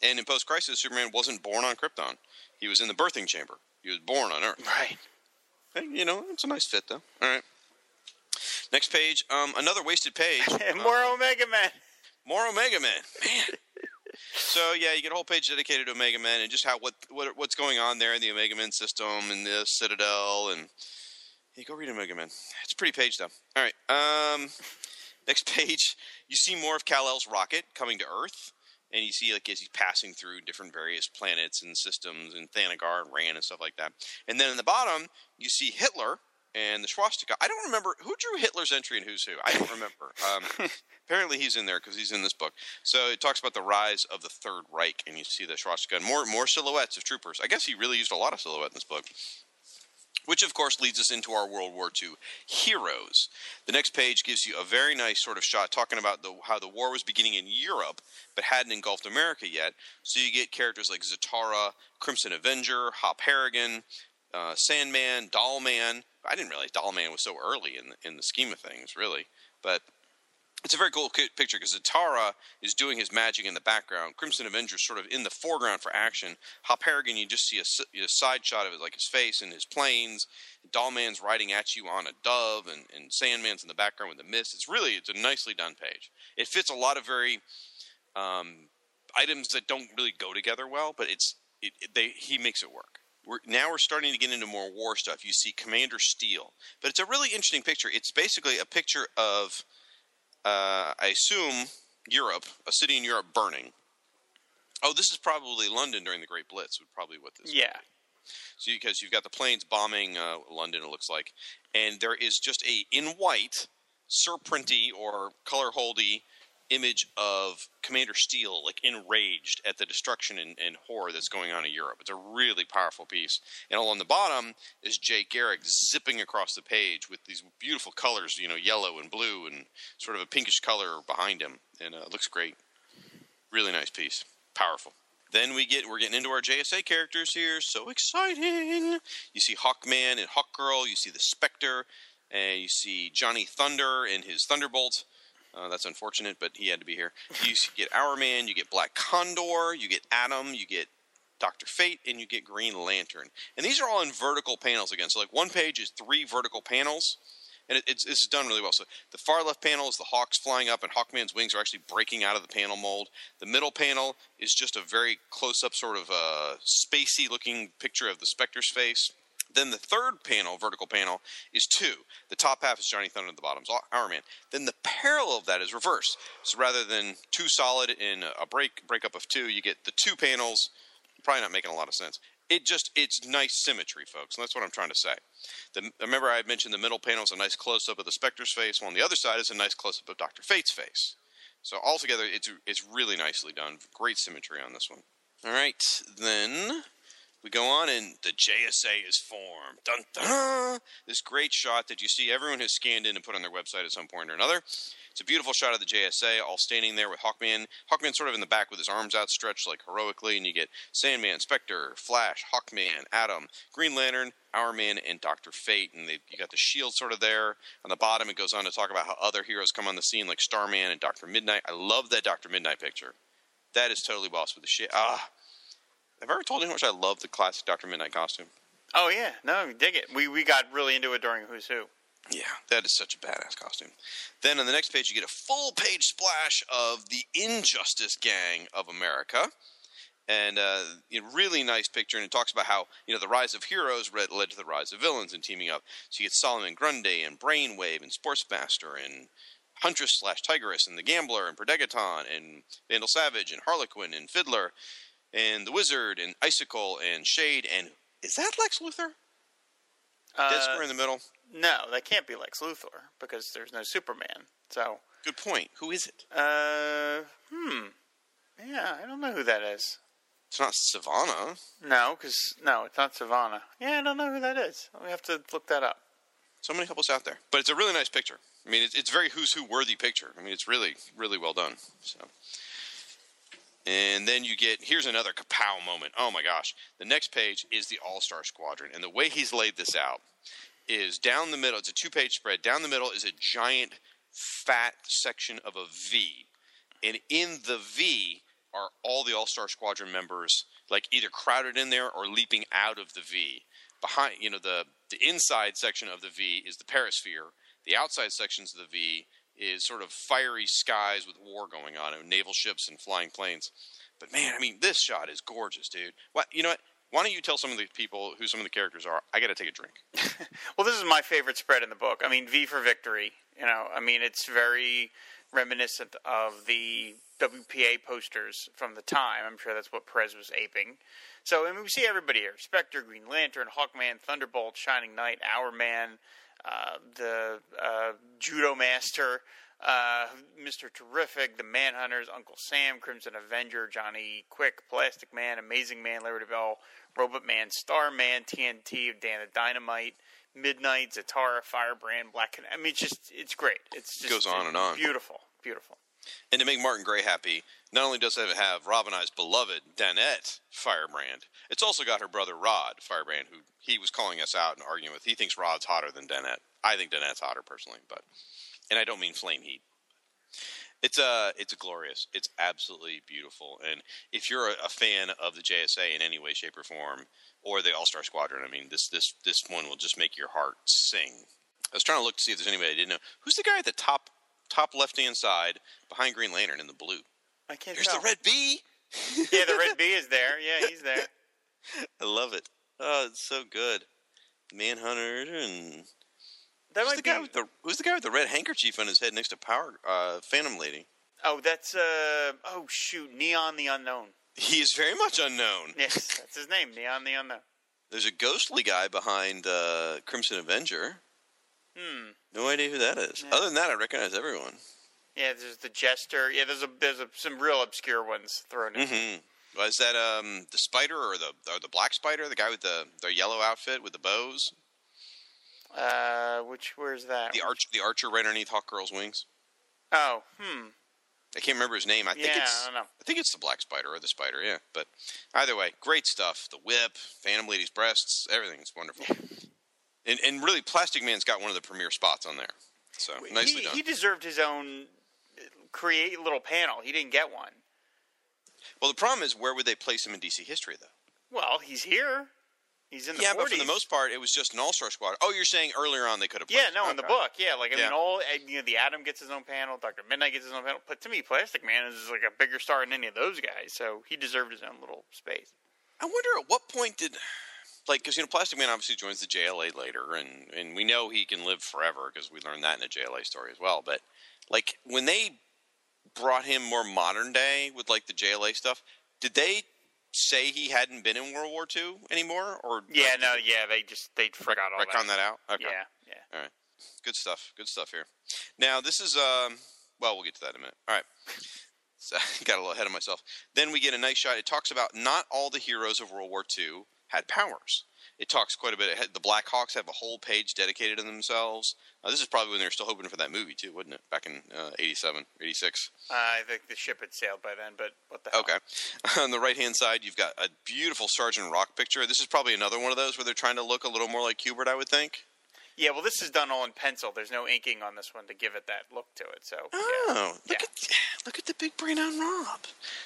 And in post crisis, Superman wasn't born on Krypton. He was in the birthing chamber. He was born on Earth. Right. Hey, you know, it's a nice fit, though. All right. Next page, um, another wasted page. *laughs* More Omega Men. More Omega Men, man. so yeah, you get a whole page dedicated to Omega Men and just how what, what what's going on there in the Omega Men system and the Citadel and hey, go read Omega Men. It's a pretty page though. All right. Um, next *laughs* page, you see more of Kal-El's rocket coming to Earth, and you see like as he's passing through different various planets and systems and Thanagar and Rann and stuff like that. And then in the bottom, you see Hitler and the swastika. I don't remember who drew Hitler's entry and who's who. I don't remember. Um, *laughs* apparently, he's in there because he's in this book. So it talks about the rise of the Third Reich, and you see the swastika and more more silhouettes of troopers. I guess he really used a lot of silhouette in this book. Which, of course, leads us into our World War II heroes. The next page gives you a very nice sort of shot talking about the, how the war was beginning in Europe, but hadn't engulfed America yet. So you get characters like Zatara, Crimson Avenger, Hop Harrigan, uh, Sandman, Dollman. I didn't realize Dollman was so early in the, in the scheme of things, really. But it's a very cool picture because Zatara is doing his magic in the background. Crimson Avenger's sort of in the foreground for action. Hop Harrigan, you just see a side shot of it, like his face and his planes. Dollman's riding at you on a dove, and, and Sandman's in the background with the mist. It's really it's a nicely done page. It fits a lot of very um, items that don't really go together well, but it's it, it, they he makes it work. We're, now we're starting to get into more war stuff. You see Commander Steel, but it's a really interesting picture. It's basically a picture of uh, I assume Europe, a city in Europe burning. Oh, this is probably London during the Great Blitz. Would probably what this. Is. Yeah. So because you've got the planes bombing uh, London, it looks like, and there is just a in white, surprinty or color holdy image of Commander Steel, like enraged at the destruction and, and horror that's going on in Europe. It's a really powerful piece. And along the bottom is Jay Garrick zipping across the page with these beautiful colors, you know, yellow and blue and sort of a pinkish color behind him, and uh, it looks great. Really nice piece, powerful. Then we get we're getting into our JSA characters here. So exciting! You see Hawkman and Hawkgirl. You see the Spectre, and you see Johnny Thunder and his Thunderbolt. Uh, that's unfortunate, but he had to be here. You get Hourman, you get Black Condor, you get Adam, you get Doctor Fate, and you get Green Lantern. And these are all in vertical panels again. So like one page is three vertical panels, and it, it's it's done really well. So the far left panel is the hawks flying up, and Hawkman's wings are actually breaking out of the panel mold. The middle panel is just a very close up, sort of uh, spacey looking picture of the Spectre's face. Then the third panel, vertical panel, is two. The top half is Johnny Thunder, the bottom's Hourman. Then the parallel of that is reversed. So rather than two solid in a break breakup of two, you get the two panels. Probably not making a lot of sense. It just it's nice symmetry, folks, and that's what I'm trying to say. The, remember, I mentioned the middle panel is a nice close up of the Spectre's face, while on the other side is a nice close up of Doctor Fate's face. So altogether, it's it's really nicely done. Great symmetry on this one. All right, then we go on, and the JSA is formed. Dun dun! This great shot that you see everyone has scanned in and put on their website at some point or another. It's a beautiful shot of the JSA, all standing there with Hawkman. Hawkman sort of in the back with his arms outstretched, like heroically, and you get Sandman, Spectre, Flash, Hawkman, Atom, Green Lantern, Hourman, and Doctor Fate, and they, you got the shield sort of there on the bottom. It goes on to talk about how other heroes come on the scene, like Starman and Doctor Midnight. I love that Doctor Midnight picture. That is totally boss with the shit. Ah, have I ever told you how much I love the classic Doctor Midnight costume? Oh yeah, no, dig it. We we got really into it during Who's Who. Yeah, that is such a badass costume. Then on the next page, you get a full page splash of the Injustice Gang of America. And uh, a really nice picture, and it talks about how you know the rise of heroes led, led to the rise of villains and teaming up. So you get Solomon Grundy and Brainwave and Sportsmaster and Huntress slash Tigress and the Gambler and Per Degaton and Vandal Savage and Harlequin and Fiddler and the Wizard and Icicle and Shade and is that Lex Luthor? Uh, Dead square in the middle. No, that can't be Lex Luthor because there's no Superman. So, Good point. Who is it? uh, hmm, yeah, I don't know who that is. It's not Savannah. No, because no, it's not Savannah. Yeah, I don't know who that is. We have to look that up. So many couples out there, but it's a really nice picture. I mean, it's, it's very who's who worthy picture. I mean, it's really really well done. So, and then you get here's another kapow moment. Oh my gosh! The next page is the All Star Squadron, and the way he's laid this out is down the middle. It's a two page spread. Down the middle is a giant fat section of a V, and in the V are all the All Star Squadron members, like either crowded in there or leaping out of the V. Behind, you know, the the inside section of the V is the Perisphere. The outside sections of the V is sort of fiery skies with war going on, and naval ships and flying planes. But man, I mean, this shot is gorgeous, dude. What you know what? Why don't you tell some of the people who some of the characters are? I got to take a drink. *laughs* Well, this is my favorite spread in the book. I mean, V for Victory. You know, I mean, it's very reminiscent of the WPA posters from the time. I'm sure that's what Perez was aping. So, I mean, we see everybody here: Spectre, Green Lantern, Hawkman, Thunderbolt, Shining Knight, Hourman, the uh, Judo Master, uh, Mister Terrific, the Manhunters, Uncle Sam, Crimson Avenger, Johnny Quick, Plastic Man, Amazing Man, Larry Bell, Robot Man, Starman, TNT, Dan the Dynamite, Midnight, Zatara, Firebrand, Black. Can- I mean, it's just it's great. It's just Goes on and on. Beautiful, beautiful. And to make Martin Gray happy, not only does it have Rob and I's beloved Danette Firebrand, it's also got her brother Rod Firebrand, who he was calling us out and arguing with. He thinks Rod's hotter than Danette. I think Danette's hotter personally, but and I don't mean flame heat. It's a it's glorious. It's absolutely beautiful. And if you're a, a fan of the JSA in any way, shape, or form, or the All Star Squadron, I mean this this this one will just make your heart sing. I was trying to look to see if there's anybody I didn't know. Who's the guy at the top top left hand side behind Green Lantern in the blue? I can't There's tell. the red bee. *laughs* yeah, the red bee is there. Yeah, he's there. *laughs* I love it. Oh, it's so good. Manhunter and That who's the be. guy with the who's the guy with the red handkerchief on his head next to Power uh, Phantom Lady? oh, that's uh. Oh shoot, Neon the Unknown. He is very much unknown. Yes, that's his name, Neon the Unknown. There's a ghostly guy behind uh, Crimson Avenger. Hmm. No idea who that is. Yeah. Other than that, I recognize everyone. Yeah, there's the Jester. Yeah, there's a there's a, some real obscure ones thrown in. Mm-hmm. Was that um, the spider or the or the black spider? The guy with the the yellow outfit with the bows? Uh, which where's that? The arch the archer right underneath Hawkgirl's wings. Oh, hmm. I can't remember his name. I think Yeah, it's I don't know. I think it's the black spider or the spider. Yeah, but either way, great stuff. The whip, Phantom Lady's breasts, everything's wonderful. and and really, Plastic Man's got one of the premier spots on there. So nicely he, done. he deserved his own create a little panel. He didn't get one. well, the problem is, where would they place him in DC history though? Well, he's here. He's in the yeah, 40s. but for the most part, it was just an all-star squad. Oh, you're saying earlier on they could have. Yeah, no, in the Okay. book, yeah, like I Yeah. mean, all you know, the Atom gets his own panel, Doctor Midnight gets his own panel. But to me, Plastic Man is like a bigger star than any of those guys, so he deserved his own little space. I wonder at what point did, like, because you know, Plastic Man obviously joins the JLA later, and and we know he can live forever because we learned that in the JLA story as well. But like when they brought him more modern day with like the JLA stuff, did they say he hadn't been in World War II anymore, or Yeah, no, they yeah, they just they forgot all that. that out? Okay. Yeah, yeah. All right, good stuff. Good stuff here. Now this is um. Well, we'll get to that in a minute. All right. So, *laughs* got a little ahead of myself. Then we get a nice shot. It talks about not all the heroes of World War II had powers. It talks quite a bit. Had- The Black Hawks have a whole page dedicated to themselves. Uh, this is probably when they were still hoping for that movie too, wasn't it? Back in uh, 87, 86. Uh, I think the ship had sailed by then, but what the hell? Okay. *laughs* On the right hand side, you've got a beautiful Sergeant Rock picture. This is probably another one of those where they're trying to look a little more like Kubert, I would think. Yeah, well, this is done all in pencil. There's no inking on this one to give it that look to it. So, yeah. Oh, look Yeah. at look at the big brain on Rob.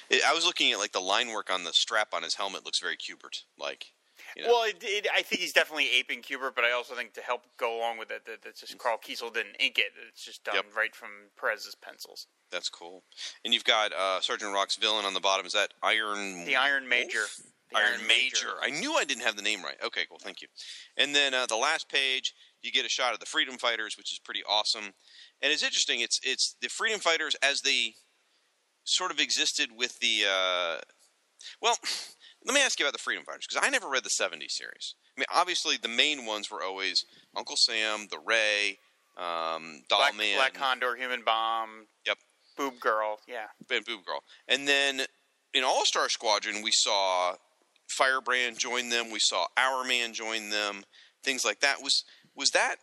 It, I was looking at like the line work on the strap on his helmet looks very Kubert like. You know. Well, it, it, I think he's definitely aping Kubert, but I also think to help go along with it, that, that just Karl Kesel didn't ink it. It's just done Yep. right from Perez's pencils. That's cool. And you've got uh, Sergeant Rock's villain on the bottom. Is that Iron? The Iron Major. The Iron, Major. I knew I didn't have the name right. Okay, cool. Thank you. And then uh, the last page, you get a shot of the Freedom Fighters, which is pretty awesome. And it's interesting. It's it's the Freedom Fighters as they sort of existed with the. Uh, well, let me ask you about the Freedom Fighters because I never read the '70s series. I mean, obviously the main ones were always Uncle Sam, the Ray, um, Doll Black, Man, Black Condor, Human Bomb. Yep. Boob Girl. Yeah. and Boob Girl. And then in All Star Squadron, we saw Firebrand join them. We saw Hourman join them. Things like that. Was was that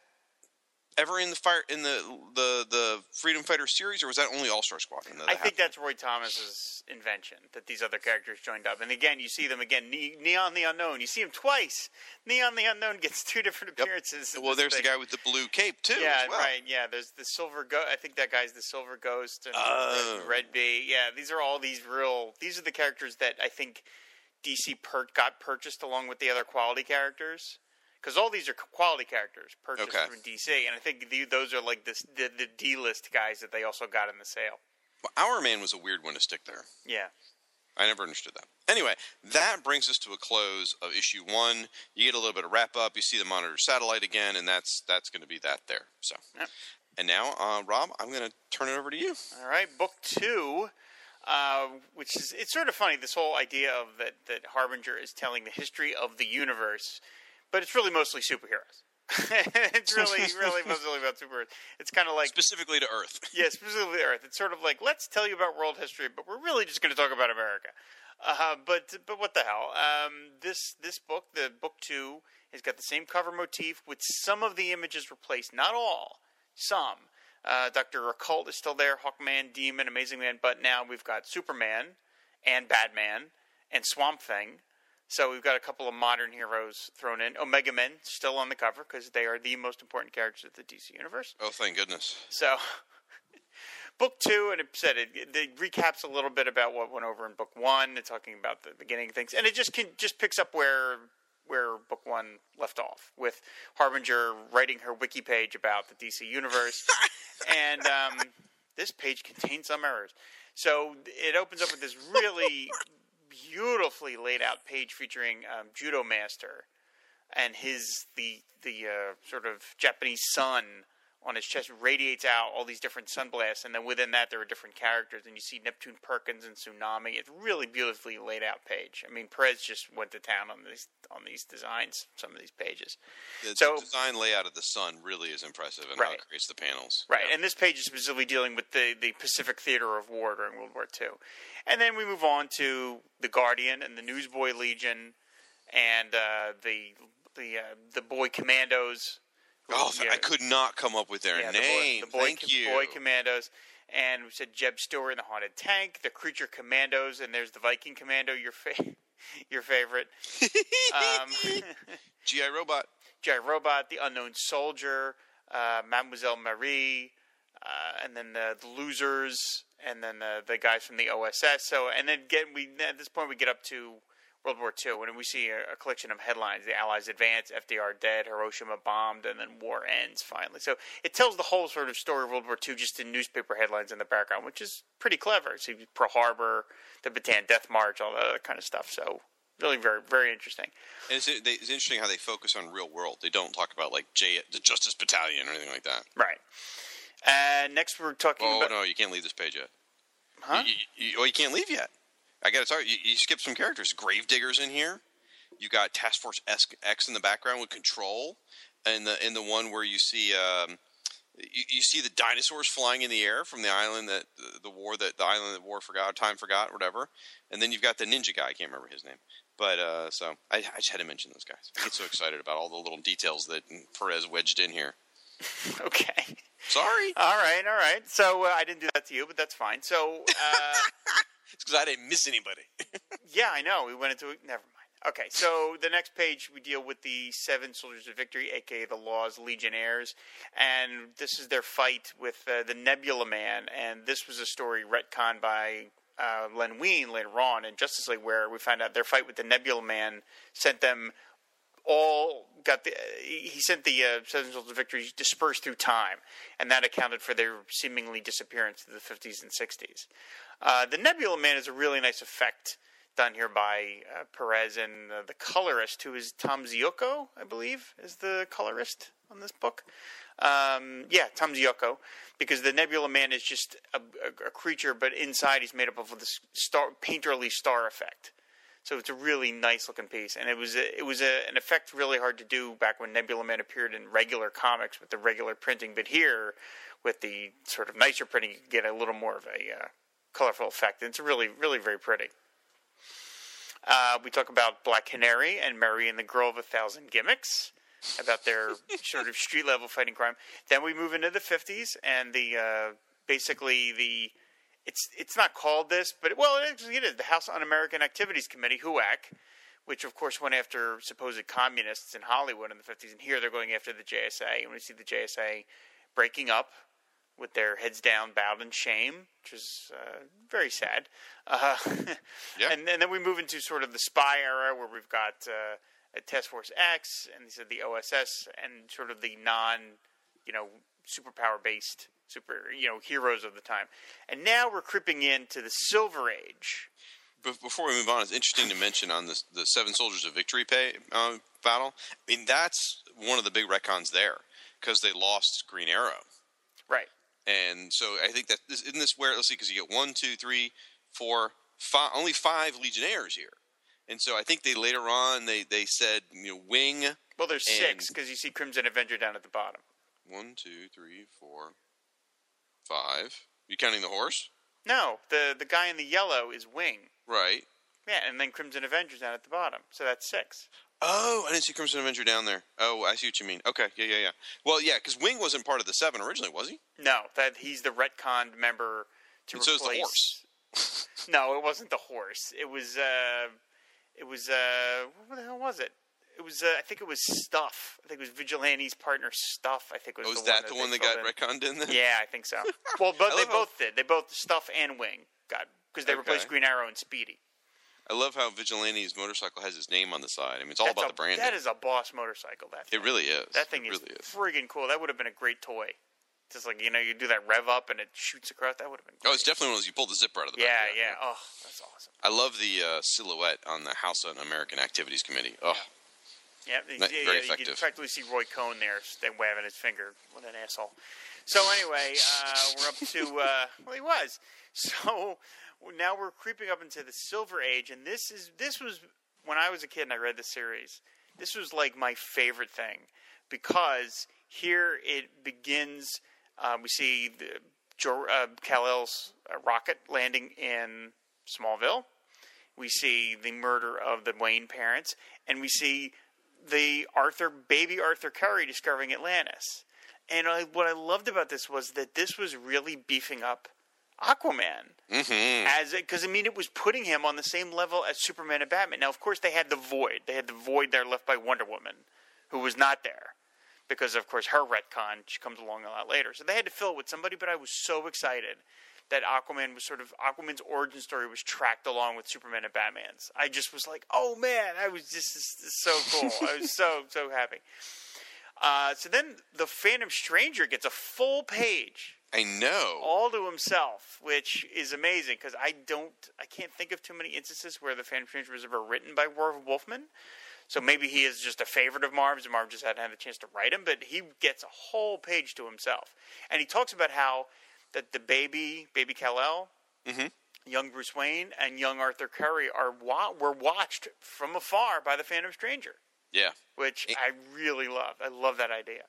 ever in the fire in the the the Freedom Fighter series, or was that only All Star Squadron? That I that think that's Roy Thomas's invention that these other characters joined up. And again, you see them again. Ne- Neon the Unknown. You see him twice. Neon the Unknown gets two different appearances. happened? Well, there's the guy with the blue cape too. Yeah, as well. right. Yeah, there's the Silver Ghost. I think that guy's the Silver Ghost and Oh. Red, Red Bee. Yeah, these are all these real. These are the characters that I think DC per- got purchased along with the other quality characters. Because all these are quality characters purchased Okay. from DC, and I think the, those are like this, the the D list guys that they also got in the sale. Well, Hourman was a weird one to stick there. Yeah. I never understood that. Anyway, that brings us to a close of issue one. You get a little bit of wrap up. You see the monitor satellite again, and that's that's going to be that there. So, Yep. and now, uh, Rob, I'm going to turn it over to you. All right, book two, uh, which is it's sort of funny. This whole idea of that that Harbinger is telling the history of the universe, but it's really mostly superheroes. *laughs* it's really, really mostly about superheroes. It's kind of like Specifically to Earth. *laughs* yeah, specifically to Earth. It's sort of like let's tell you about world history, but we're really just going to talk about America. Uh, but but what the hell? Um, this this book, the book two, has got the same cover motif with some of the images replaced, not all, some. Uh, Doctor Occult is still there, Hawkman, Demon, Amazing Man, but now we've got Superman and Batman and Swamp Thing. So we've got a couple of modern heroes thrown in. Omega Men still on the cover because they are the most important characters of the DC universe. Oh, thank goodness. So, *laughs* book two, and it said it, it recaps a little bit about what went over in book one. It's talking about the beginning of things, and it just can, just picks up where where book one left off with Harbinger writing her wiki page about the DC universe, *laughs* and um, this page contains some errors. So it opens up with this really beautifully laid out page featuring um, Judo Master and his the the uh, sort of Japanese sun on his chest radiates out all these different sunblasts, and then within that there are different characters, and you see Neptune Perkins and Tsunami. It's really beautifully laid out page. I mean, Perez just went to town on these on these designs, some of these pages. The, So- the design layout of the sun really is impressive and how it creates the panels. Right, and this page is specifically dealing with the, the Pacific theater of war during World War II. And then we move on to the Guardian and the Newsboy Legion and uh, the the uh, the Boy Commandos. Oh, yeah, I could not come up with their yeah, the boy- name. The boy, Thank Com- you. Boy Commandos. And we said Jeb Stuart and the Haunted Tank, the Creature Commandos, and there's the Viking Commando, your fa- *laughs* your favorite. um, *laughs* GI Robot. G.I. Robot, the Unknown Soldier, uh, Mademoiselle Marie, uh, and then the, the Losers, and then the, the guys from the OSS. So, and then again, we at this point we get up to World War II, when we see a, a collection of headlines: the Allies advance, FDR dead, Hiroshima bombed, and then war ends finally. So it tells the whole sort of story of World War II just in newspaper headlines in the background, which is pretty clever. See Pearl Harbor, the Bataan Death March, all that other kind of stuff. So really very very interesting. And it's, it's interesting how they focus on real world. They don't talk about like J, the Justice Battalion or anything like that. Right. And next we're talking Oh about no, you can't leave this page yet. huh? You, you, you, oh, you can't leave yet. I got to tell you, you, you skipped some characters. Gravediggers in here. You got Task Force X in the background with Control, and the in the one where you see um, you, you see the dinosaurs flying in the air from the island that the, the war that the island that war forgot time forgot whatever, and then you've got the ninja guy. I can't remember his name, but uh, so I, I just had to mention those guys. I get so excited about all the little details that Perez wedged in here. *laughs* okay. Sorry, All right, all right. So uh, I didn't do that to you, but that's fine. So uh, *laughs* it's because I didn't miss anybody. *laughs* yeah, I know. We went into. Never mind. Okay, so the next page we deal with the Seven Soldiers of Victory, aka the Law's Legionnaires, and this is their fight with uh, the Nebula Man. And this was a story retconned by uh, Len Wein later on in Justice League, where we find out their fight with the Nebula Man sent them all got the he sent the uh, Seven Soldiers of Victory dispersed through time, and that accounted for their seemingly disappearance in the 50s and 60s. Uh, the Nebula Man is a really nice effect done here by uh, Perez and uh, the colorist, who is Tom Ziuko, I believe, is the colorist on this book. Um, yeah, Tom Ziuko, because the Nebula Man is just a, a, a creature, but inside he's made up of this star, painterly star effect. So it's a really nice looking piece, and it was a, it was an effect really hard to do back when Nebula Man appeared in regular comics with the regular printing. But here, with the sort of nicer printing, you get a little more of a uh, colorful effect. It's really really very pretty. Uh, we talk about Black Canary and Mary and the Girl of a Thousand Gimmicks, about their *laughs* sort of street level fighting crime. Then we move into the fifties and the uh, basically the it's it's not called this, but well, it actually it is the House Un-American Activities Committee (HUAC), which of course went after supposed communists in Hollywood in the fifties, and here they're going after the JSA, and we see the JSA breaking up with their heads down, bowed in shame, which is uh, very sad. Uh, *laughs* Yeah. and, and then we move into sort of the spy era, where we've got uh, a Task Force X, and these are the OSS, and sort of the non, you know, superpower based super, you know, heroes of the time. And now we're creeping into the Silver Age. Be- before we move on, it's interesting to mention on this, the Seven Soldiers of Victory pay, uh, battle. I mean, that's one of the big retcons there because they lost Green Arrow. And so I think that this, isn't this where let's see, because you get one, two, three, four, five, only five Legionnaires here, and so I think they later on they they said you know Wing Well, there's And- six because you see Crimson Avenger down at the bottom. one, two, three, four, five. You counting the horse? No, the the guy in the yellow is Wing. Right. Yeah, and then Crimson Avenger's down at the bottom. So that's six. Oh, I didn't see Crimson Avenger down there. Oh, I see what you mean. Okay, yeah, yeah, yeah. Well, yeah, because Wing wasn't part of the seven originally, was he? No, that he's the retconned member to And so replace. the horse. *laughs* No, it wasn't the horse. It was uh, it was uh, what the hell was it? It was uh, I think it was Stuff. I think it was Vigilante's partner Stuff. I think was Oh, was the that the they one that got in. retconned in then? Yeah, I think so. *laughs* Well, but they love how- both did. They both Stuff and Wing got because they Okay. replaced Green Arrow and Speedy. I love how Vigilante's motorcycle has his name on the side. I mean, it's all That's about a- the branding. That is a boss motorcycle. That thing. it really is. That thing it is, really friggin' cool. That would have been a great toy. Just like you know, you do that rev up and it shoots across. That would have been. Oh, Great. it's definitely one of those you pull the zipper out of the yeah, back. yeah. Oh, that's awesome. I love the uh, silhouette on the House on American Activities Committee. Oh, Yeah, Ni- yeah, very yeah, you effective. can practically see Roy Cohn there, waving his finger. What an asshole. So anyway, uh, we're up to uh, *laughs* well, he was. So now we're creeping up into the Silver Age, and this is this was when I was a kid and I read the series. This was like my favorite thing because here it begins. Um, we see the uh, Kal-El's uh, rocket landing in Smallville. We see the murder of the Wayne parents, and we see the Arthur baby Arthur Curry discovering Atlantis. And I, what I loved about this was that this was really beefing up Aquaman hmm as because I mean it was putting him on the same level as Superman and Batman. Now, of course, they had the void. They had the void there left by Wonder Woman, who was not there because, of course, her retcon she comes along a lot later. So they had to fill it with somebody. But I was so excited that Aquaman was sort of Aquaman's origin story was tracked along with Superman and Batman's. I just was like, oh man, I was just so cool. I was so so happy. Uh, so then the Phantom Stranger gets a full page I know. all to himself, which is amazing because I don't, I can't think of too many instances where the Phantom Stranger was ever written by Marv Wolfman. So maybe he is just a favorite of Marv's, and Marv just hadn't had a chance to write him. But he gets a whole page to himself, and he talks about how that the baby, baby Kal El, Mhm. young Bruce Wayne, and young Arthur Curry are wa- were watched from afar by the Phantom Stranger, yeah. which It- I really love. I love that idea.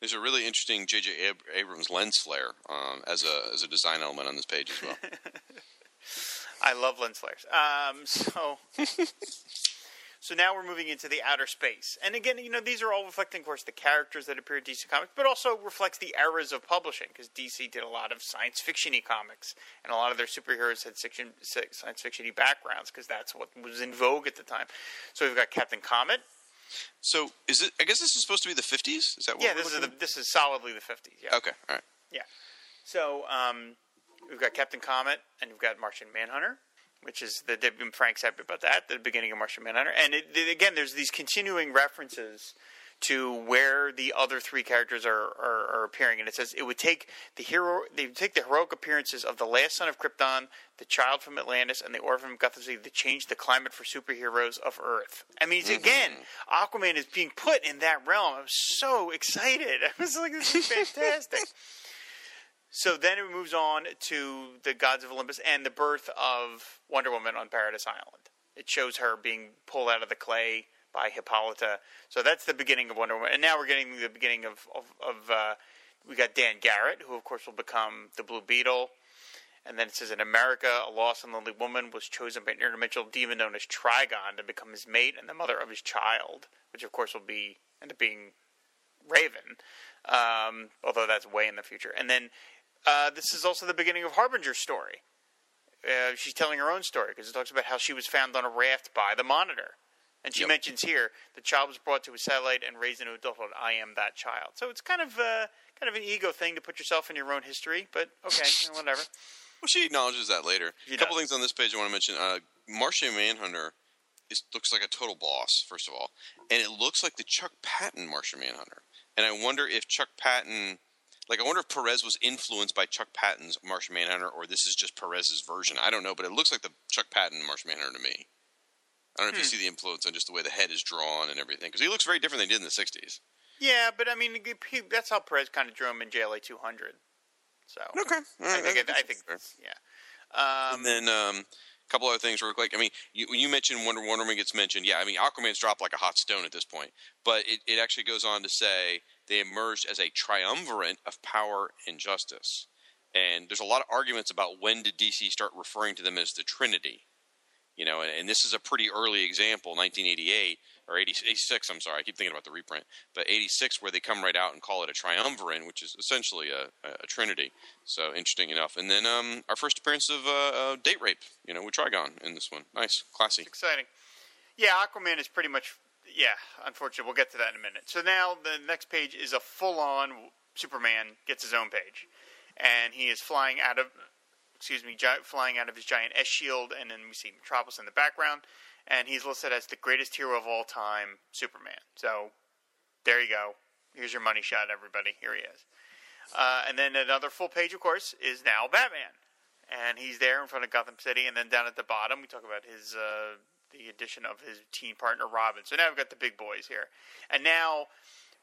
There's a really interesting J.J. Ab- Abrams lens flare um, as a as a design element on this page as well. *laughs* I love lens flares. Um, so, *laughs* so now we're moving into the outer space, and again, you know, these are all reflecting, of course, the characters that appear in DC Comics, but also reflects the eras of publishing because DC did a lot of science fictiony comics, and a lot of their superheroes had fiction, science fictiony backgrounds because that's what was in vogue at the time. So we've got Captain Comet. So is it? I guess this is supposed to be the 50s. Is that what Yeah, this is the, this is solidly the fifties. Yeah. Okay. All right. Yeah. So um, we've got Captain Comet and we've got Martian Manhunter, which is the and Frank's happy about that, the beginning of Martian Manhunter. And it, it- again, there's these continuing references to where the other three characters are, are, are appearing, and it says it would take the hero, they would take the heroic appearances of the last son of Krypton, the child from Atlantis, and the orphan from Gotham City to change the climate for superheroes of Earth. I mean, it's- mm-hmm. again, Aquaman is being put in that realm. I was so excited. *laughs* I was like, this is fantastic. *laughs* So then it moves on to the gods of Olympus and the birth of Wonder Woman on Paradise Island. It shows her being pulled out of the clay by Hippolyta. So that's the beginning of Wonder Woman. And now we're getting the beginning of, of, of uh, we got Dan Garrett, who of course will become the Blue Beetle. And then it says in America, a lost and lonely woman was chosen by an interdimensional demon known as Trigon to become his mate and the mother of his child, which of course will be end up being Raven, um, although that's way in the future. And then uh, this is also the beginning of Harbinger's story. Uh, she's telling her own story because it talks about how she was found on a raft by the Monitor. And she Yep. mentions here the child was brought to a satellite and raised into adulthood. I am that child. So it's kind of uh, kind of an ego thing to put yourself in your own history, but okay, whatever. *laughs* Well, she acknowledges that later. She a couple does. things on this page I want to mention. Uh, Martian Manhunter is, looks like a total boss, first of all, and it looks like the Chuck Patton Martian Manhunter. And I wonder if Chuck Patton, like, I wonder if Perez was influenced by Chuck Patton's Martian Manhunter, or this is just Perez's version. I don't know, but it looks like the Chuck Patton Martian Manhunter to me. I don't know if you Hmm. see the influence on just the way the head is drawn and everything, because he looks very different than he did in the '60s. Yeah, but I mean, he- that's how Perez kind of drew him in JLA 200. So Okay, all I think that's- I think fair. yeah. Um, and then um, a couple other things real quick. I mean, you, you mentioned Wonder Wonder Woman gets mentioned. Yeah, I mean Aquaman's dropped like a hot stone at this point. But it, it actually goes on to say they emerged as a triumvirate of power and justice. And there's a lot of arguments about when did DC start referring to them as the Trinity. You know, and, and this is a pretty early example, 1988 or 80, 86. I'm sorry, I keep thinking about the reprint, but 86, where they come right out and call it a triumvirate, which is essentially a, a, trinity. So interesting enough. And then um, our first appearance of uh, uh, date rape, you know, with Trigon in this one. Nice, classy. exciting. Yeah, Aquaman is pretty much. Yeah, unfortunately, we'll get to that in a minute. So now the next page is a full-on Superman gets his own page, and he is flying out of, excuse me, gi- flying out of his giant S shield, and then we see Metropolis in the background, and he's listed as the greatest hero of all time, Superman. So there you go. Here's your money shot, everybody. Here he is. Uh, and then another full page, of course, is now Batman, and he's there in front of Gotham City. And then down at the bottom, we talk about his uh, the addition of his teen partner Robin. So now we've got the big boys here, and now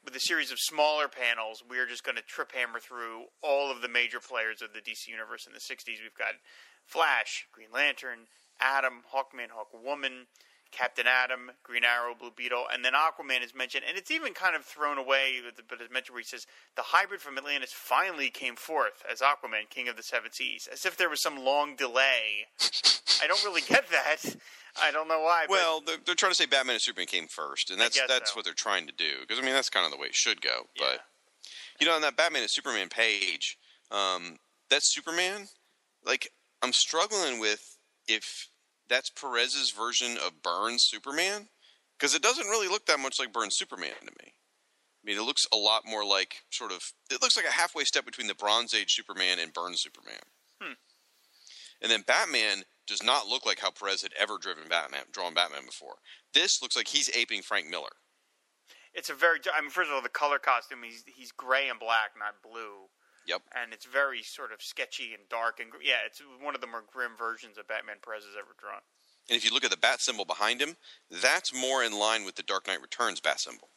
with a series of smaller panels, we're just going to trip hammer through all of the major players of the DC universe in the '60s. We've got Flash, Green Lantern, Atom, Hawkman, Hawkwoman. Captain Atom, Green Arrow, Blue Beetle, and then Aquaman is mentioned, and it's even kind of thrown away, but it's mentioned where he says the hybrid from Atlantis finally came forth as Aquaman, King of the Seven Seas, as if there was some long delay. *laughs* I don't really get that. I don't know why. But Well, they're, they're trying to say Batman and Superman came first, and that's that's so. what they're trying to do. Because I mean, that's kind of the way it should go. Yeah. But you know, on that Batman and Superman page, um, that Superman, like, I'm struggling with if that's Perez's version of Byrne's Superman, because it doesn't really look that much like Byrne's Superman to me. I mean, it looks a lot more like sort of. It looks like a halfway step between the Bronze Age Superman and Byrne's Superman. And then Batman does not look like how Perez had ever driven Batman, drawn Batman before. This looks like he's aping Frank Miller. It's a very. I mean, first of all, the color costume. He's he's gray and black, not blue. Yep. And it's very sort of sketchy and dark and yeah, it's one of the more grim versions of Batman Perez has ever drawn. And if you look at the bat symbol behind him, that's more in line with the Dark Knight Returns bat symbol.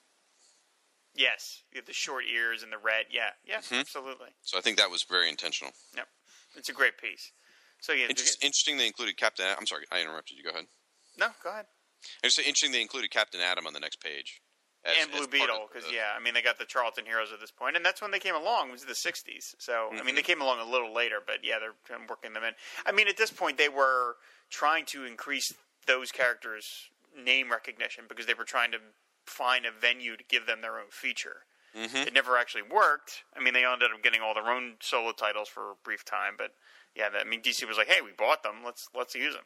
Yes, you have the short ears and the red. Yeah, yeah, Mhm. absolutely. So I think that was very intentional. Yep, it's a great piece. So yeah, Inter- interesting they included Captain. Ad- I'm sorry, I interrupted you. Go ahead. no, go ahead. I say interesting they included Captain Atom on the next page. as- and Blue Beetle, because yeah, I mean they got the Charlton Heroes at this point, and that's when they came along. It was the '60s, so I Mm-hmm. mean they came along a little later, but yeah, they're working them in. I mean, at this point they were trying to increase those characters' name recognition because they were trying to find a venue to give them their own feature. Mhm. It never actually worked. I mean, they ended up getting all their own solo titles for a brief time, but yeah, that, I mean DC was like, "Hey, we bought them. Let's let's use them."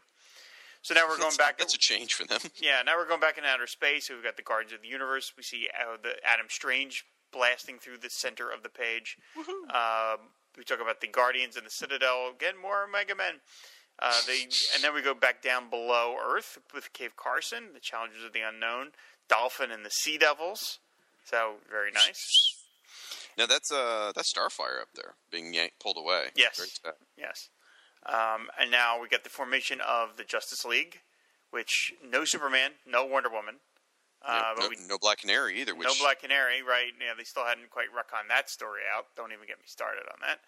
So now we're *laughs* going That's- back. That's a change for them. *laughs* Yeah, now we're going back in outer space. We've got the Guardians of the Universe. We see uh, the Adam Strange blasting through the center of the page. Um, we talk about the Guardians and the Citadel. Again, more Mega Men. Uh, they, and then we go back down below Earth with Cave Carson, the Challengers of the Unknown, Dolphin and the Sea Devils. So very nice. Now that's uh that's Starfire up there being yanked, pulled away. Yes. Yes. Um, and now we get the formation of the Justice League, which no Superman, no Wonder Woman. Uh, but no, we no Black Canary either. Which no Black Canary, right? Yeah, they still hadn't quite on that story out. Don't even get me started on that.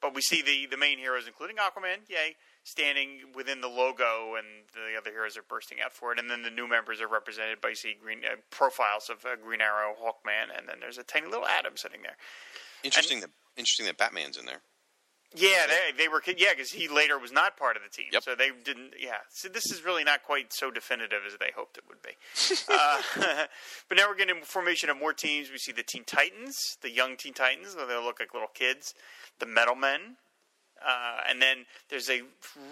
But we see the, the main heroes, including Aquaman, yay, standing within the logo, and the other heroes are bursting out for it. And then the new members are represented by see green uh, profiles of uh, Green Arrow, Hawkman, and then there's a tiny little Atom sitting there. interesting that interesting that Batman's in there. Yeah, they, they were yeah because he later was not part of the team, Yep. so they didn't. Yeah, so this is really not quite so definitive as they hoped it would be. *laughs* uh, *laughs* but now we're getting formation of more teams. We see the Teen Titans, the young Teen Titans, though they look like little kids. The Metal Men, uh, and then there's a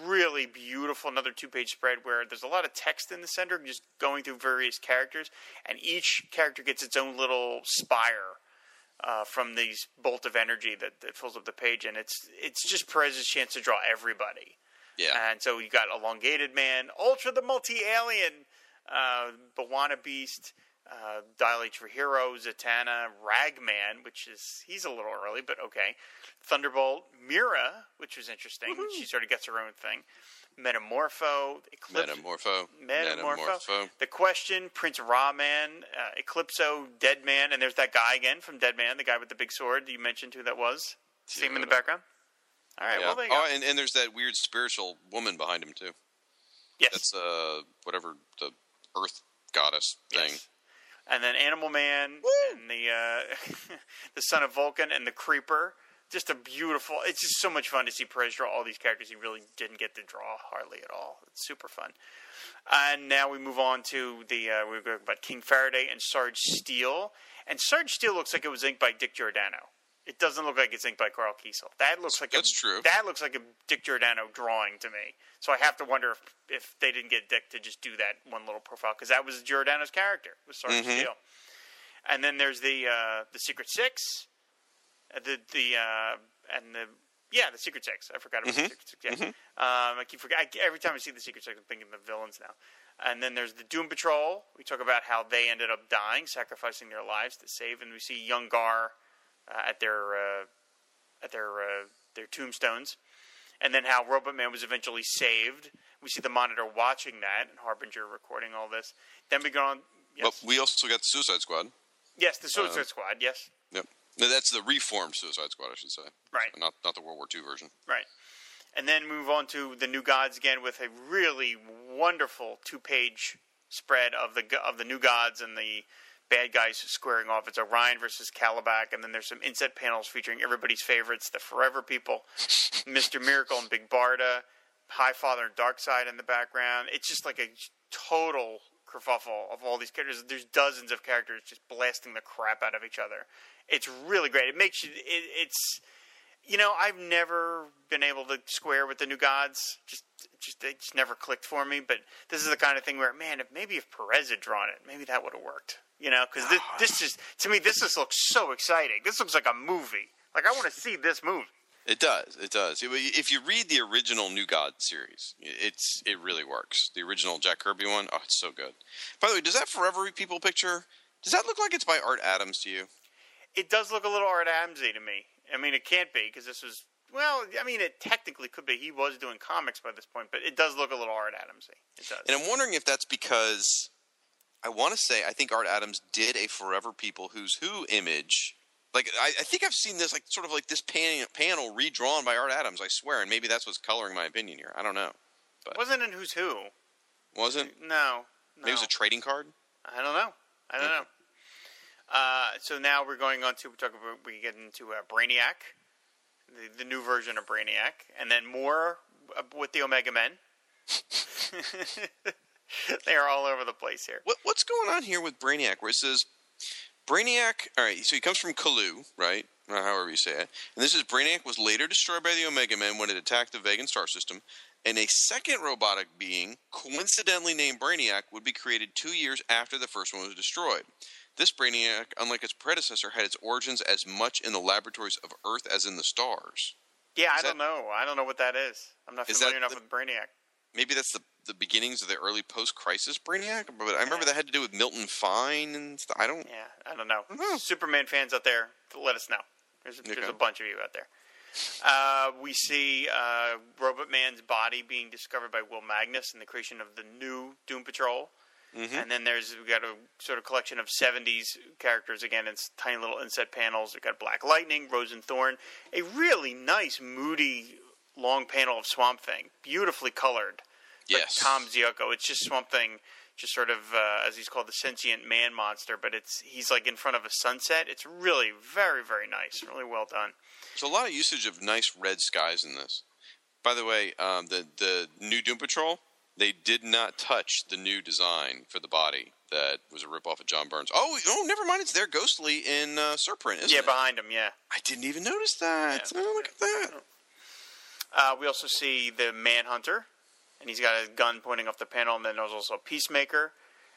really beautiful another two-page spread where there's a lot of text in the center, just going through various characters, and each character gets its own little spire uh, from these bolt of energy that, that fills up the page, and it's it's just Perez's chance to draw everybody. Yeah. And so you got Elongated Man, Ultra the Multi Alien, uh, B'wana Beast, uh, Dial H for Hero, Zatanna, Ragman, which is he's a little early, but okay. Thunderbolt, Mira, which was interesting. She sort of gets her own thing. Metamorpho, Eclipse, Metamorpho. Metamorpho. The Question, Prince Ra-Man, uh, Eclipso, Deadman, and there's that guy again from Deadman, the guy with the big sword. You mentioned who that was. See him in the background. All right. Yeah. Well, there you go. oh, and, and there's that weird spiritual woman behind him too. yes. That's uh whatever the Earth goddess thing. Yes. And then Animal Man and the uh, *laughs* the Son of Vulcan and the Creeper. Just a beautiful. It's just so much fun to see Perez draw all these characters he really didn't get to draw hardly at all. It's super fun. And now we move on to the uh, we're going about King Faraday and Sarge Steele. And Sarge Steele looks like it was inked by Dick Giordano. It doesn't look like it's inked by Karl Kesel. That looks like That's a, true. That looks like a Dick Giordano drawing to me. So I have to wonder if, if they didn't get Dick to just do that one little profile because that was Giordano's character was Sarge Mhm. Steele. And then there's the uh, the Secret Six, uh, the the uh, and the yeah the Secret Six. I forgot about Mhm. the Secret Six. Yeah. Um, I keep forget I, every time I see the Secret Six, I'm thinking of the villains now. And then there's the Doom Patrol. We talk about how they ended up dying, sacrificing their lives to save. And we see young Gar at their uh, at their uh, their tombstones, and then how Robot Man was eventually saved. We see the Monitor watching that, and Harbinger recording all this. Then we go on. Yes, But we also got the Suicide Squad. yes, the Suicide uh, Squad. Yes, Yep. No, that's the reformed Suicide Squad, I should say. Right. Not not the World War II version. right. And then move on to the New Gods again with a really wonderful two-page spread of the of the New Gods and the bad guys squaring off. It's Orion versus Kalibak, and then there's some inset panels featuring everybody's favorites, the Forever People, *laughs* Mister Miracle and Big Barda, Highfather and Darkseid in the background. It's just like a total kerfuffle of all these characters. There's dozens of characters just blasting the crap out of each other. It's really great. It makes you. It, it's you know I've never been able to square with the new gods. Just just they just never clicked for me. But this is the kind of thing where man, if maybe if Perez had drawn it, maybe that would have worked. You know, because this, this just to me this just looks so exciting. This looks like a movie. Like I want to see this movie. It does. It does. If you read the original New God series, it's it really works. The original Jack Kirby one, oh, it's so good. By the way, does that Forever People picture? Does that look like it's by Art Adams to you? It does look a little Art Adamsy to me. I mean, it can't be because this was. Well, I mean, it technically could be. He was doing comics by this point, but it does look a little Art Adamsy. It does. And I'm wondering if that's because I want to say I think Art Adams did a Forever People Who's Who image. Like I, I think I've seen this like sort of like this pan, panel redrawn by Art Adams. I swear, and maybe that's what's coloring my opinion here. I don't know. But wasn't in Who's Who. Wasn't No. no. maybe it was a trading card? I don't know. I don't know. Uh, so now we're going on to we talk about we get into uh, Brainiac, the, the new version of Brainiac, and then more uh, with the Omega Men. *laughs* *laughs* *laughs* they are all over the place here. What what's going on here with Brainiac? Where it says Brainiac. All right, so he comes from Colu, right? Or however you say it. And this is Brainiac was later destroyed by the Omega Men when it attacked the Vegan star system. And a second robotic being, coincidentally named Brainiac, would be created two years after the first one was destroyed. This Brainiac, unlike its predecessor, had its origins as much in the laboratories of Earth as in the stars. Yeah, I Is don't know. I don't know what that is. I'm not familiar enough the- with Brainiac. Maybe that's the the beginnings of the early post-crisis Brainiac. But I remember that had to do with Milton Fine and stuff. I don't. Yeah, I don't know. know. Superman fans out there, let us know. There's, there's a bunch of you out there. Uh, we see uh, Robot Man's body being discovered by Will Magnus in the creation of the new Doom Patrol. And then there's we got a sort of collection of '70s characters again. It's tiny little inset panels. We've got Black Lightning, Rose and Thorn, a really nice, moody, long panel of Swamp Thing, beautifully colored. Yes. Tom Ziuko. It's just Swamp Thing, just sort of uh, as he's called the sentient man monster. But it's he's like in front of a sunset. It's really very very nice, really well done. There's a lot of usage of nice red skies in this. By the way, um, the the new Doom Patrol they did not touch the new design for the body that was a ripoff of John Byrne's. Oh, oh, never mind. It's there, Ghostly in uh, Surprint, isn't yeah, it? behind him. Yeah. I didn't even notice that. Yeah. Oh, look at that. Uh, we also see the Manhunter, and he's got a gun pointing off the panel. And then there's also a Peacemaker,